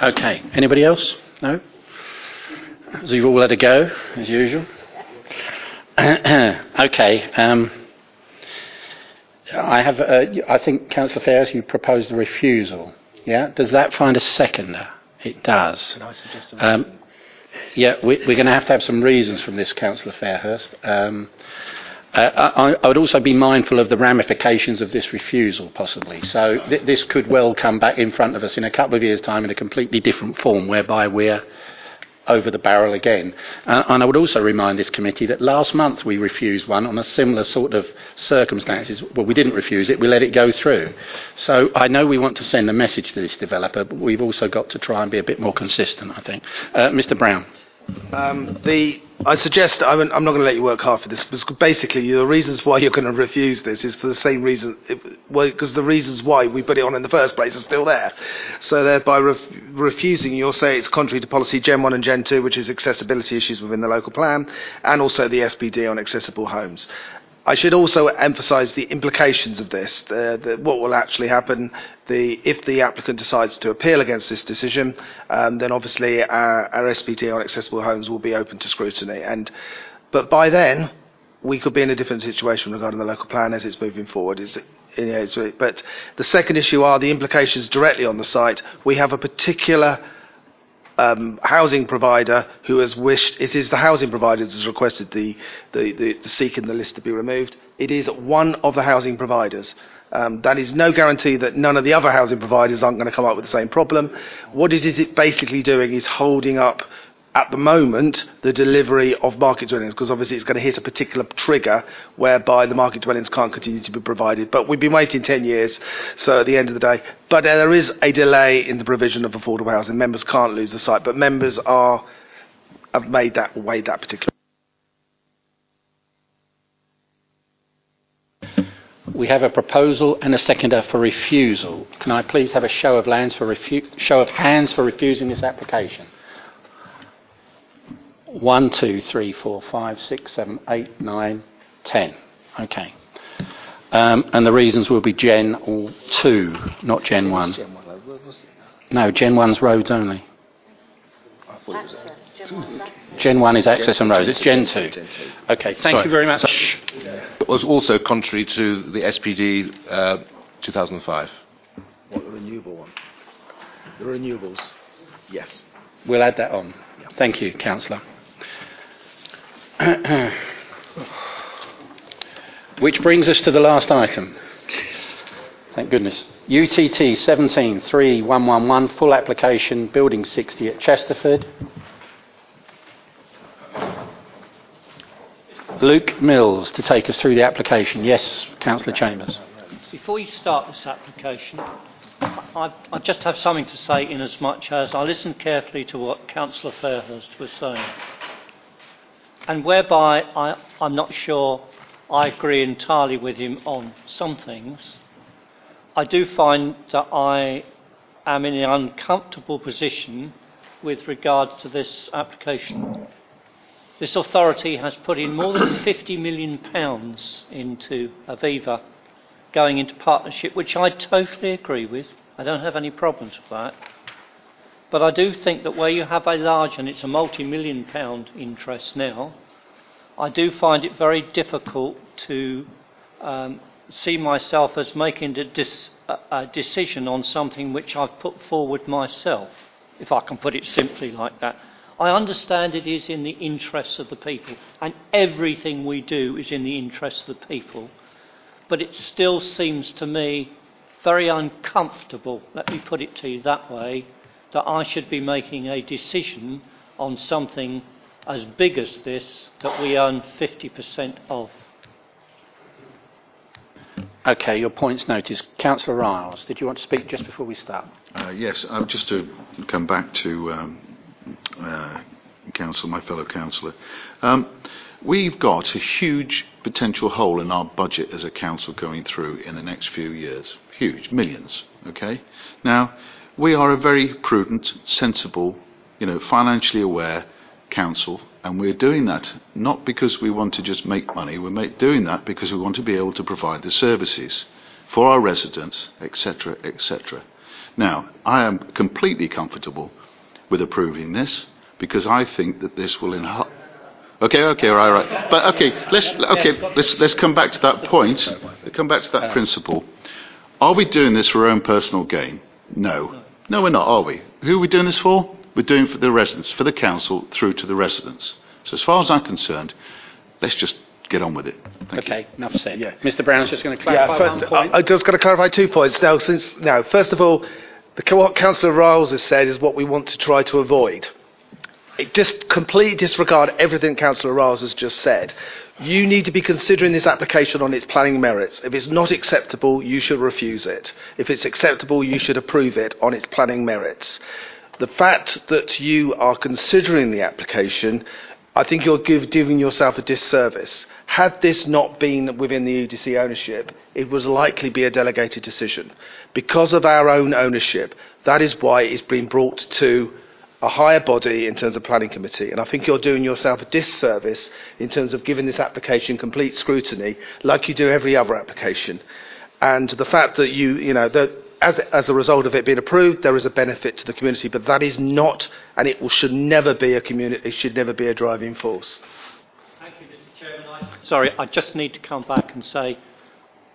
Okay. Anybody else? No? So you've all had a go, as usual? okay. Um, I have. Uh, I think, Councillor Fairs, you proposed a refusal. Yeah. Does that find a seconder? It does. Can I suggest a Um, yeah, we, we're going to have to have some reasons from this, Councillor Fairhurst. Um, I, I would also be mindful of the ramifications of this refusal, possibly. So th- this could well come back in front of us in a couple of years' time in a completely different form, whereby we're over the barrel again. Uh, and I would also remind this committee that last month we refused one on a similar sort of circumstances. Well, we didn't refuse it, we let it go through. So I know we want to send a message to this developer, but we've also got to try and be a bit more consistent, I think. Uh, Mr. Brown. Um, the, I suggest, I'm, I'm not going to let you work hard for this, because basically the reasons why you're going to refuse this is for the same reason, well, because the reasons why we put it on in the first place are still there. So thereby ref, refusing, you'll say it's contrary to policy Gen 1 and Gen 2, which is accessibility issues within the local plan, and also the SPD on accessible homes. I should also emphasise the implications of this, the, the, what will actually happen the, if the applicant decides to appeal against this decision, um, then obviously our, our SPD on accessible homes will be open to scrutiny. And, but by then, we could be in a different situation regarding the local plan as it's moving forward. You know, but the second issue are the implications directly on the site. We have a particular um, housing provider who has wished, it is the housing provider that has requested the, the, the, the seek in the list to be removed. It is one of the housing providers. Um, that is no guarantee that none of the other housing providers aren't going to come up with the same problem. What it is it basically doing is holding up at the moment the delivery of market dwellings because obviously it's going to hit a particular trigger whereby the market dwellings can't continue to be provided. But we've been waiting 10 years, so at the end of the day, but there is a delay in the provision of affordable housing. Members can't lose the site, but members are have made that weighed that particular. We have a proposal and a seconder for refusal. Can I please have a show of, for refu- show of hands for refusing this application? One, two, three, four, five, six, seven, eight, nine, ten. Okay. Um, and the reasons will be Gen 2, not Gen 1. No, Gen 1's roads only. Gen 1 is access and roads. It's Gen 2. Okay, thank Sorry. you very much. It was also contrary to the SPD uh, 2005. What, the renewable one? The renewables. Yes. We'll add that on. Thank you, Councillor. Which brings us to the last item. Thank goodness. UTT 173111, full application, Building 60 at Chesterford. Luke Mills to take us through the application. Yes, Councillor Chambers. Before you start this application, I, I just have something to say in as much as I listened carefully to what Councillor Fairhurst was saying and whereby I, I'm not sure I agree entirely with him on some things, I do find that I am in an uncomfortable position with regard to this application. This authority has put in more than 50 million pounds into Aviva going into partnership, which I totally agree with. I don't have any problems with that. But I do think that where you have a large, and it's a multi million pound interest now, I do find it very difficult to um, see myself as making dis, a, decision on something which I've put forward myself, if I can put it simply like that. I understand it is in the interests of the people, and everything we do is in the interests of the people, but it still seems to me very uncomfortable, let me put it to you that way, that I should be making a decision on something as big as this that we own 50% of. Okay, your point's noticed. Councillor Ryles, did you want to speak just before we start? Uh, yes, uh, just to come back to um, uh, council, my fellow councillor. Um, we've got a huge potential hole in our budget as a council going through in the next few years. Huge, millions. Okay. Now, we are a very prudent, sensible, you know, financially aware council, and we're doing that not because we want to just make money, we're make, doing that because we want to be able to provide the services for our residents, etc., etc. Now, I am completely comfortable with approving this because I think that this will enhance. Okay, okay, right, right. But okay, let's okay, let's let's come back to that point. Come back to that principle. Are we doing this for our own personal gain? No. No, we're not, are we? Who are we doing this for? We're doing it for the residents, for the council, through to the residents. So as far as I'm concerned, let's just get on with it. Thank okay, enough said. Mr. Brown's just going to clarify yeah, one point. I, I just got to clarify two points now. Since now, first of all, the, what Councillor Ryles has said is what we want to try to avoid. It just completely disregard everything Councillor Ryles has just said. You need to be considering this application on its planning merits. If it's not acceptable, you should refuse it. If it's acceptable, you should approve it on its planning merits. The fact that you are considering the application, I think you're give, giving yourself a disservice. Had this not been within the EDC ownership, it would likely be a delegated decision. Because of our own ownership, that is why it's been brought to a higher body in terms of planning committee. And I think you're doing yourself a disservice in terms of giving this application complete scrutiny, like you do every other application. And the fact that you, you know, that as, as a result of it being approved, there is a benefit to the community, but that is not, and it will, should never be a community, it should never be a driving force. Thank you, Mr. Chairman. I, sorry, I just need to come back and say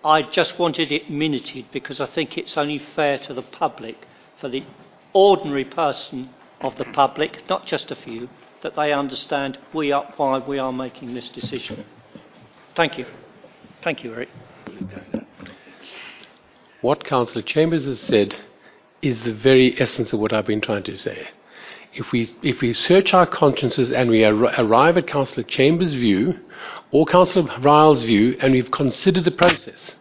I just wanted it minuted because I think it's only fair to the public, for the ordinary person of the public, not just a few, that they understand we are, why we are making this decision. Thank you. Thank you, Eric. What Councillor Chambers has said is the very essence of what I've been trying to say. If we, if we search our consciences and we ar- arrive at Councillor Chambers' view or Councillor Ryles' view and we've considered the process,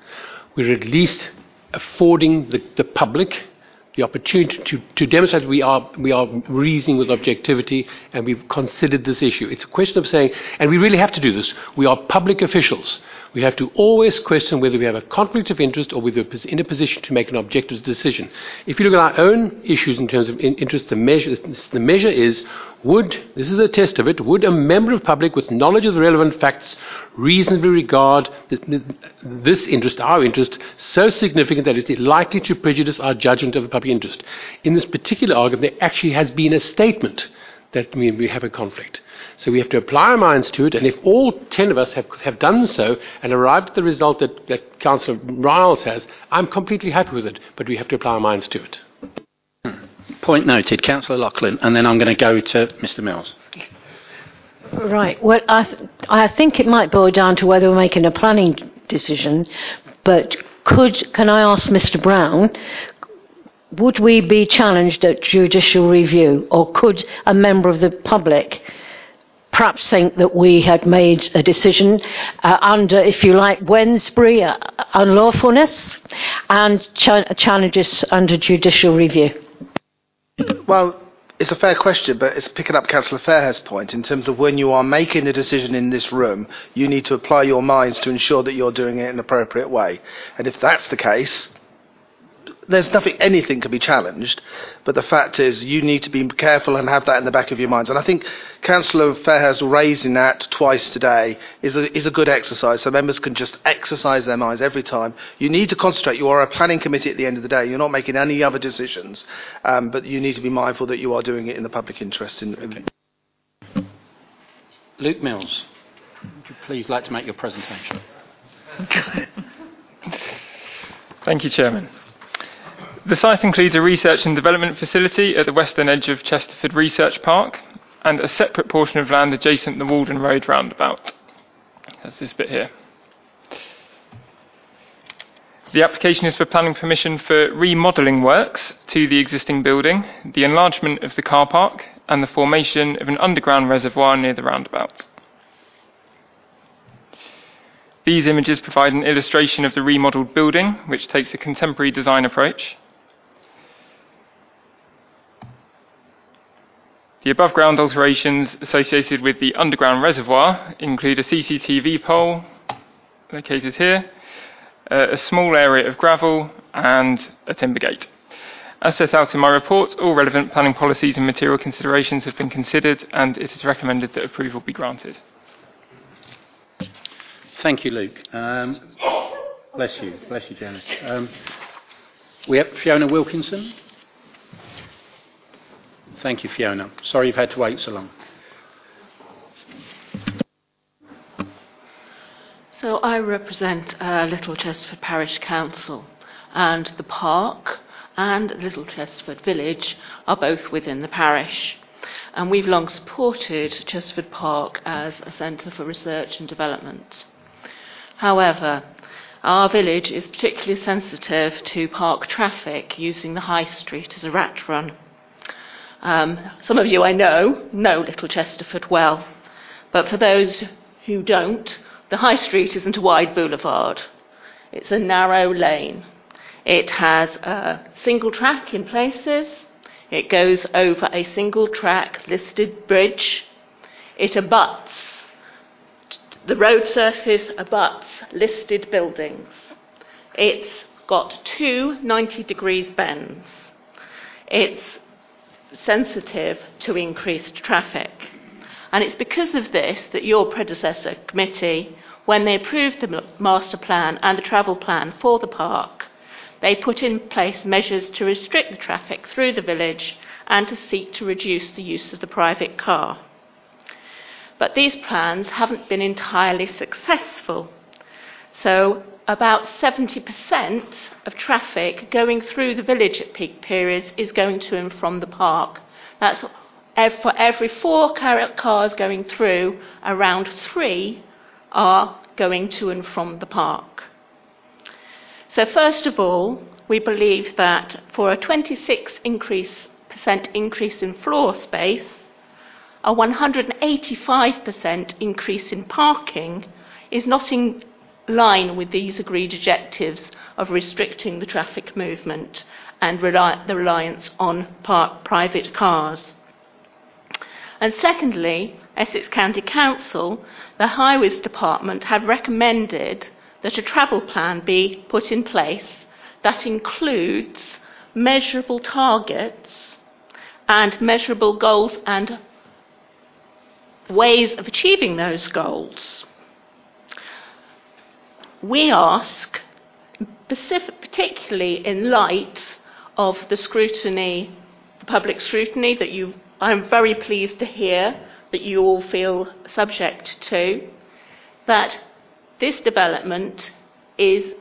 we're at least affording the, the public the opportunity to, to demonstrate we are, we are reasoning with objectivity and we've considered this issue. It's a question of saying, and we really have to do this, we are public officials. We have to always question whether we have a conflict of interest or whether we're in a position to make an objective decision. If you look at our own issues in terms of in- interest, the measure, the measure is would, this is the test of it, would a member of public with knowledge of the relevant facts reasonably regard this, this interest, our interest, so significant that it is likely to prejudice our judgment of the public interest? In this particular argument, there actually has been a statement that we, we have a conflict. So we have to apply our minds to it, and if all ten of us have, have done so and arrived at the result that, that Councillor Ryles has, I'm completely happy with it, but we have to apply our minds to it. Point noted. Councillor Loughlin, and then I'm going to go to Mr Mills. Right. Well, I, th- I think it might boil down to whether we're making a planning decision, but could, can I ask Mr Brown, would we be challenged at judicial review, or could a member of the public perhaps think that we had made a decision uh, under, if you like, Wednesbury uh, unlawfulness and ch- challenge us under judicial review? Well, it's a fair question, but it's picking up Councillor Fairhurst's point in terms of when you are making a decision in this room, you need to apply your minds to ensure that you're doing it in an appropriate way. And if that's the case, there's nothing, anything can be challenged, but the fact is you need to be careful and have that in the back of your minds. And I think Councillor Fairhurst raising that twice today is a, is a good exercise, so members can just exercise their minds every time. You need to concentrate. You are a planning committee at the end of the day. You're not making any other decisions, um, but you need to be mindful that you are doing it in the public interest. In, in Luke Mills, would you please like to make your presentation? Thank you, Chairman. The site includes a research and development facility at the western edge of Chesterford Research Park and a separate portion of land adjacent the Walden Road roundabout. That's this bit here. The application is for planning permission for remodelling works to the existing building, the enlargement of the car park, and the formation of an underground reservoir near the roundabout. These images provide an illustration of the remodelled building, which takes a contemporary design approach. The above ground alterations associated with the underground reservoir include a CCTV pole located here, uh, a small area of gravel, and a timber gate. As set out in my report, all relevant planning policies and material considerations have been considered, and it is recommended that approval be granted. Thank you, Luke. Um, bless you, bless you, Janice. Um, we have Fiona Wilkinson. Thank you, Fiona. Sorry you've had to wait so long. So I represent uh, Little Chesterford Parish Council, and the park and Little Chesterford Village are both within the parish. and we've long supported Chesterford Park as a centre for research and development. However, our village is particularly sensitive to park traffic using the high street as a rat run. Um, some of you I know know Little Chesterford well, but for those who don't, the high street isn't a wide boulevard. It's a narrow lane. It has a single track in places. It goes over a single track listed bridge. It abuts, the road surface abuts listed buildings. It's got two 90 degrees bends. It's sensitive to increased traffic. And it's because of this that your predecessor committee, when they approved the master plan and the travel plan for the park, they put in place measures to restrict the traffic through the village and to seek to reduce the use of the private car. But these plans haven't been entirely successful. So about 70% of traffic going through the village at peak periods is going to and from the park. That's for every four cars going through, around three are going to and from the park. So, first of all, we believe that for a 26% increase, increase in floor space, a 185% increase in parking is not in line with these agreed objectives of restricting the traffic movement and rely, the reliance on private cars. And secondly, Essex County Council, the Highways Department, have recommended that a travel plan be put in place that includes measurable targets and measurable goals and ways of achieving those goals we ask, particularly in light of the scrutiny, the public scrutiny that you, I'm very pleased to hear that you all feel subject to, that this development is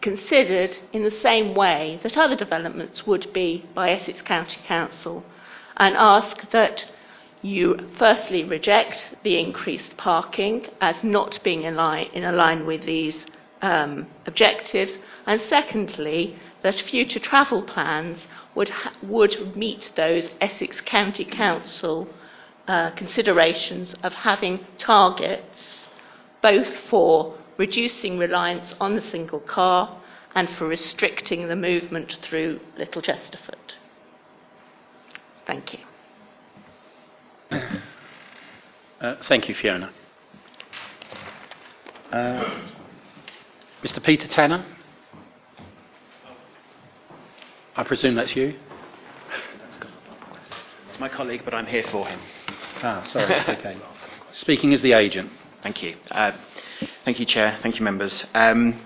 considered in the same way that other developments would be by Essex County Council, and ask that you firstly reject the increased parking as not being in line, in line with these um, objectives, and secondly, that future travel plans would, ha- would meet those Essex County Council uh, considerations of having targets both for reducing reliance on the single car and for restricting the movement through Little Chesterford. Thank you. Uh, thank you, Fiona. Uh, Mr. Peter Tanner? I presume that's you? It's my colleague, but I'm here for him. Ah, sorry. okay. Speaking as the agent. Thank you. Uh, thank you, Chair. Thank you, members. Um,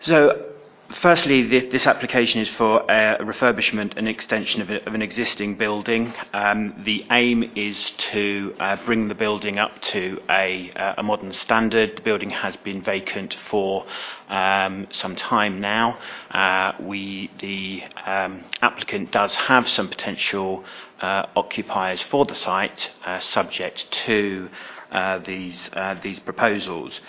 so, Firstly, this application is for a refurbishment and extension of, an existing building. Um, the aim is to uh, bring the building up to a, uh, a, modern standard. The building has been vacant for um, some time now. Uh, we, the um, applicant does have some potential uh, occupiers for the site, uh, subject to uh, these, these proposals.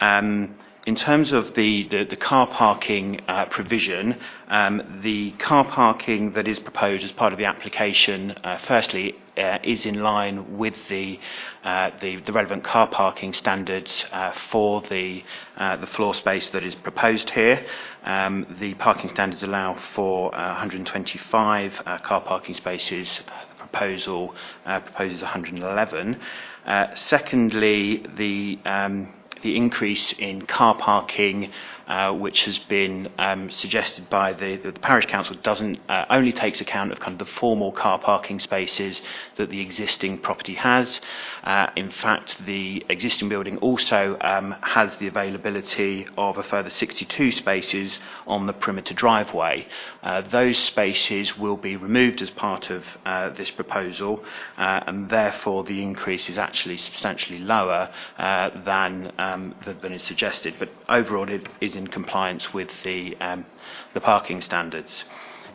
Um, in terms of the, the, the car parking uh, provision, um, the car parking that is proposed as part of the application, uh, firstly, uh, is in line with the, uh, the, the, relevant car parking standards uh, for the, uh, the floor space that is proposed here. Um, the parking standards allow for 125 car parking spaces. The proposal proposes 111. secondly, the um, the increase in car parking uh, which has been um, suggested by the, the, parish council, doesn't uh, only takes account of kind of the formal car parking spaces that the existing property has. Uh, in fact, the existing building also um, has the availability of a further 62 spaces on the perimeter driveway. Uh, those spaces will be removed as part of uh, this proposal, and therefore the increase is actually substantially lower than, um, than is suggested. But overall, it is in compliance with the, um, the parking standards.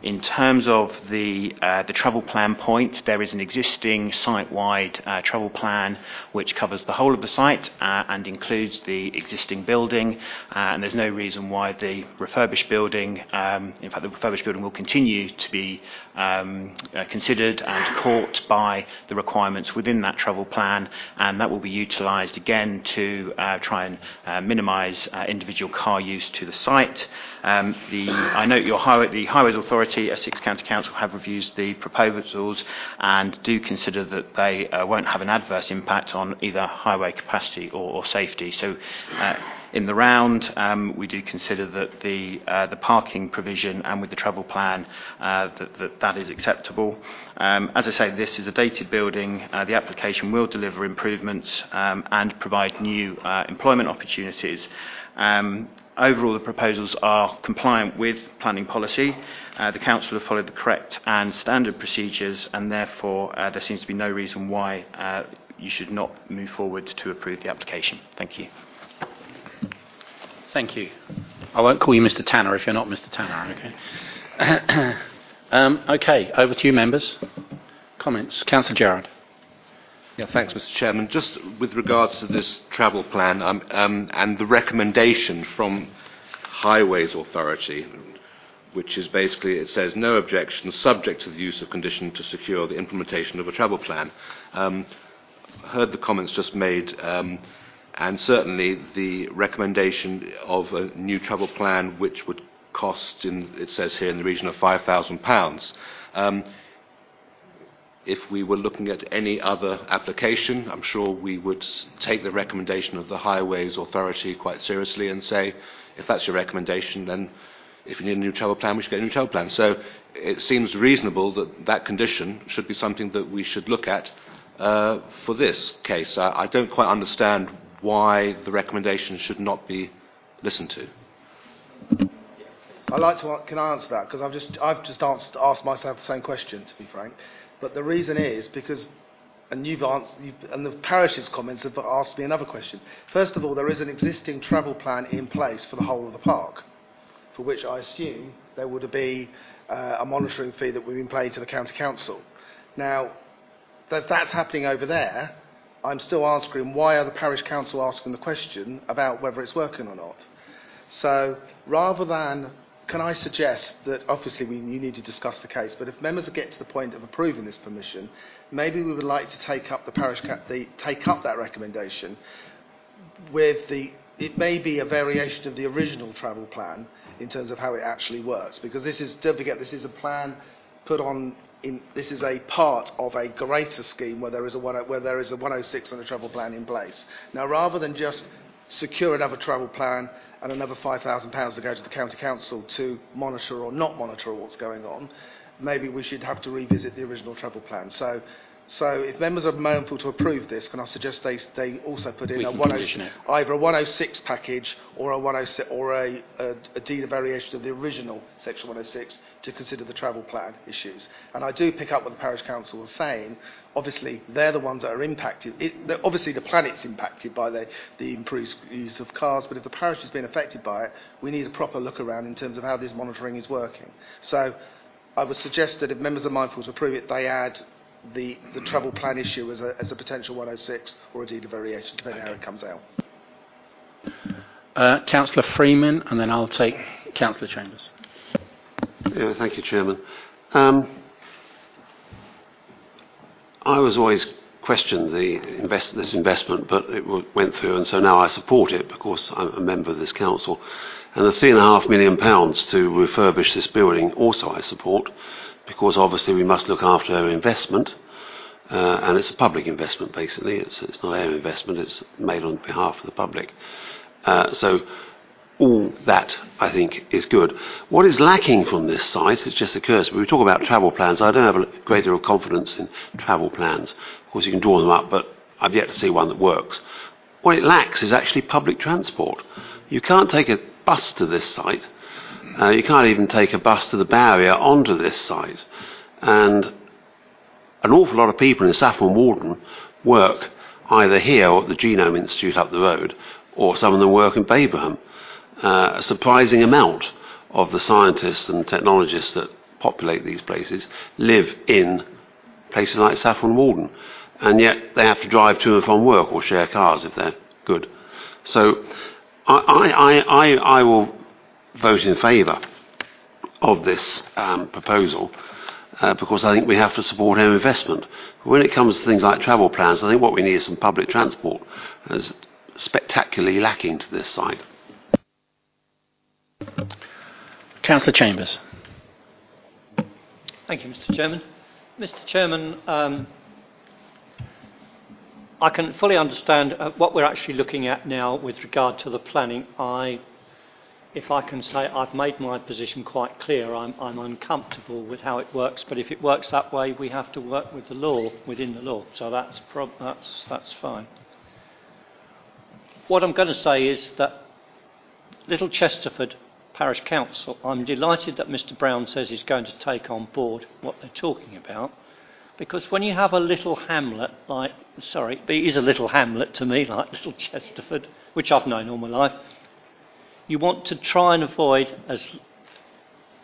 In terms of the, uh, the travel plan point, there is an existing site-wide uh, travel plan which covers the whole of the site uh, and includes the existing building. Uh, and there's no reason why the refurbished building, um, in fact, the refurbished building will continue to be um, uh, considered and caught by the requirements within that travel plan, and that will be utilised again to uh, try and uh, minimise uh, individual car use to the site. Um, the, I note your highway, the Highways Authority, Essex County Council, have reviewed the proposals and do consider that they uh, won't have an adverse impact on either highway capacity or, or safety. So, uh, in the round, um, we do consider that the, uh, the parking provision and with the travel plan uh, that, that that is acceptable. Um, as I say, this is a dated building. Uh, the application will deliver improvements um, and provide new uh, employment opportunities. Um, overall, the proposals are compliant with planning policy. Uh, the council have followed the correct and standard procedures, and therefore uh, there seems to be no reason why uh, you should not move forward to approve the application. Thank you. Thank you. I won't call you Mr. Tanner if you're not Mr. Tanner, okay? um, okay, over to you, members. Comments? Councillor Gerard. Yeah, thanks, Mr. Chairman. Just with regards to this travel plan um, um, and the recommendation from Highways Authority, which is basically, it says, no objection subject to the use of condition to secure the implementation of a travel plan. Um, heard the comments just made. Um, and certainly the recommendation of a new travel plan which would cost, in, it says here, in the region of £5,000. Um, if we were looking at any other application, I'm sure we would take the recommendation of the Highways Authority quite seriously and say, if that's your recommendation, then if you need a new travel plan, we should get a new travel plan. So it seems reasonable that that condition should be something that we should look at uh, for this case. I, I don't quite understand why the recommendation should not be listened to. I like to. Can I answer that? Because I've just I've just answered, asked myself the same question, to be frank. But the reason is because, and you've answered, you've, and the parish's comments have asked me another question. First of all, there is an existing travel plan in place for the whole of the park, for which I assume there would be uh, a monitoring fee that we've been paying to the county council. Now, that that's happening over there. I'm still asking why are the parish council asking the question about whether it's working or not. So rather than can I suggest that obviously we, you need to discuss the case, but if members get to the point of approving this permission, maybe we would like to take up the parish the, take up that recommendation with the it may be a variation of the original travel plan in terms of how it actually works because this is don't forget this is a plan put on in, this is a part of a greater scheme where there is a one, oh, where there is a 106 and a travel plan in place. Now, rather than just secure another travel plan and another £5,000 to go to the county council to monitor or not monitor what's going on, maybe we should have to revisit the original travel plan. So so if members are mindful to approve this, can I suggest they, they also put in We a can 10, condition it. either a 106 package or a 106 or a, a, a deed of variation of the original section 106 to consider the travel plan issues. And I do pick up what the parish council is saying. Obviously, they're the ones that are impacted. It, the- obviously, the planet's impacted by the, the improved use of cars, but if the parish has been affected by it, we need a proper look around in terms of how this monitoring is working. So I would suggest that if members are mindful to approve it, they add the, the travel plan issue as a, as a potential 106 or indeed a deed of variation, depending on how it comes out. Uh, Councillor Freeman, and then I'll take Councillor Chambers. Yeah, thank you, Chairman. Um, I was always questioned the invest, this investment, but it went through, and so now I support it because I'm a member of this council. And the three and a half million pounds to refurbish this building also I support because obviously we must look after our investment. Uh, and it's a public investment basically. It's, it's not our investment, it's made on behalf of the public. Uh, so all that I think is good. What is lacking from this site, it just occurs, we talk about travel plans. I don't have a great deal of confidence in travel plans. Of course, you can draw them up, but I've yet to see one that works. What it lacks is actually public transport. You can't take a bus to this site. Uh, you can't even take a bus to the barrier onto this site. And an awful lot of people in Saffron Walden work either here or at the Genome Institute up the road, or some of them work in Babraham. Uh, a surprising amount of the scientists and technologists that populate these places live in places like Saffron Walden, and yet they have to drive to and from work or share cars if they're good. So I, I, I, I will vote in favour of this um, proposal uh, because I think we have to support our investment. But when it comes to things like travel plans, I think what we need is some public transport. It's spectacularly lacking to this site. Councillor Chambers. Thank you, Mr. Chairman. Mr. Chairman, um, I can fully understand uh, what we're actually looking at now with regard to the planning. I, if I can say, I've made my position quite clear. I'm, I'm uncomfortable with how it works, but if it works that way, we have to work with the law, within the law. So that's, prob- that's, that's fine. What I'm going to say is that Little Chesterford Parish Council, I'm delighted that Mr Brown says he's going to take on board what they're talking about. Because when you have a little hamlet like, sorry, it is a little hamlet to me, like Little Chesterford, which I've known all my life, you want to try and avoid as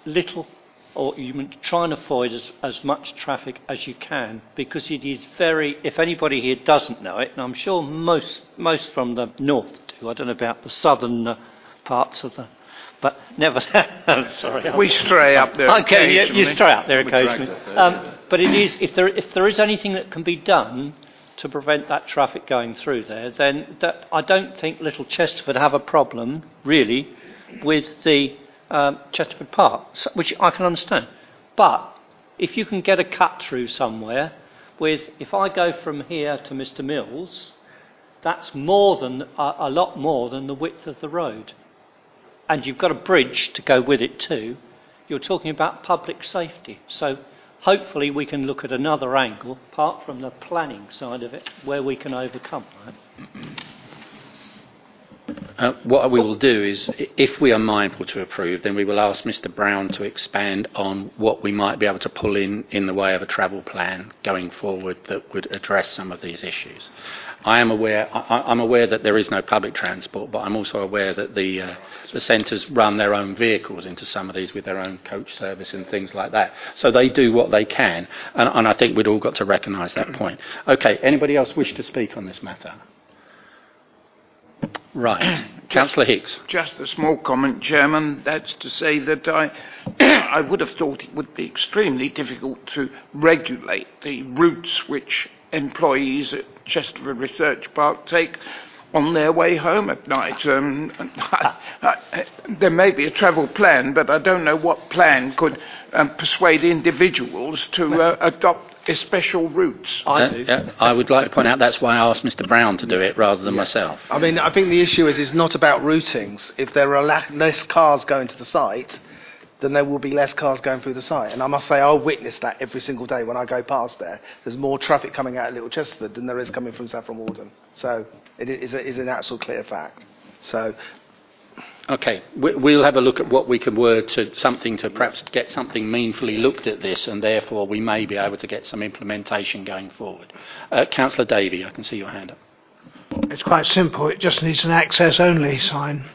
little, or you try and avoid as, as much traffic as you can, because it is very, if anybody here doesn't know it, and I'm sure most, most from the north do, I don't know about the southern uh, parts of the but never. sorry, we stray up there. Okay, you, you stray up there occasionally. Um, but it is if there if there is anything that can be done to prevent that traffic going through there, then that, I don't think Little Chesterford have a problem really with the um, Chesterford Park, which I can understand. But if you can get a cut through somewhere with, if I go from here to Mr Mills, that's more than a, a lot more than the width of the road and you've got a bridge to go with it too, you're talking about public safety. So hopefully we can look at another angle, apart from the planning side of it, where we can overcome that. Uh, what we will do is, if we are mindful to approve, then we will ask Mr Brown to expand on what we might be able to pull in in the way of a travel plan going forward that would address some of these issues. I am aware, I, am aware that there is no public transport, but I'm also aware that the, uh, the centres run their own vehicles into some of these with their own coach service and things like that. So they do what they can, and, and I think we'd all got to recognise that point. Okay, anybody else wish to speak on this matter? Right. Councillor Hicks. Just a small comment, Chairman. That's to say that I, I would have thought it would be extremely difficult to regulate the routes which employees at Chesterford Research Park take on their way home at night. Um, there may be a travel plan, but I don't know what plan could um, persuade individuals to uh, adopt special routes. I, uh, I would like to point out that's why I asked Mr Brown to do it rather than yeah. myself. I mean, I think the issue is it's not about routings. If there are la- less cars going to the site, then there will be less cars going through the site. And I must say, I'll witness that every single day when I go past there. There's more traffic coming out of Little Chesterford than there is coming from Saffron Walden. So it is, a, is an actual clear fact. So. Okay, we'll have a look at what we can word to something to perhaps get something meaningfully looked at this, and therefore we may be able to get some implementation going forward. Uh, Councillor Davey, I can see your hand up. It's quite simple. It just needs an access only sign.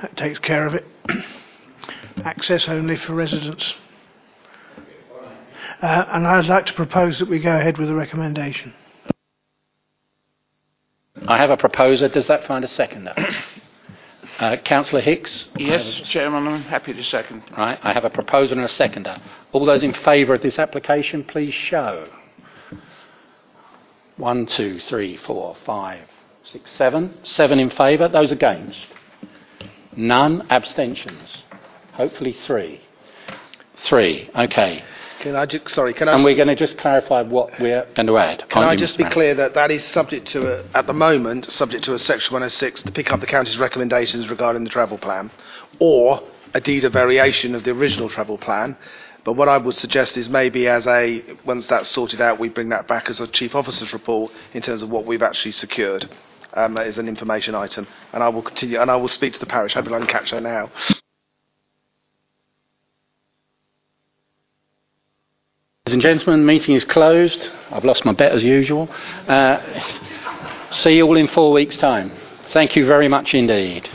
That takes care of it. access only for residents. Uh, and I'd like to propose that we go ahead with the recommendation. I have a proposer. Does that find a seconder? Uh, Councillor Hicks? Yes, Chairman, I'm happy to second. Right, I have a proposer and a seconder. All those in favour of this application, please show. One, two, three, four, five, six, seven. Seven in favour. Those against? None. Abstentions? Hopefully three. Three. Okay. Can I just, sorry, can I... And we're going to just clarify what we're going to add. Can I just be clear that that is subject to, a, at the moment, subject to a Section 106 to pick up the county's recommendations regarding the travel plan, or a deed of variation of the original travel plan. But what I would suggest is maybe as a, once that's sorted out, we bring that back as a chief officer's report in terms of what we've actually secured um, as an information item. And I will continue, and I will speak to the parish. Hopefully I can catch her now. Ladies and gentlemen, meeting is closed. I've lost my bet as usual. Uh, see you all in four weeks' time. Thank you very much indeed.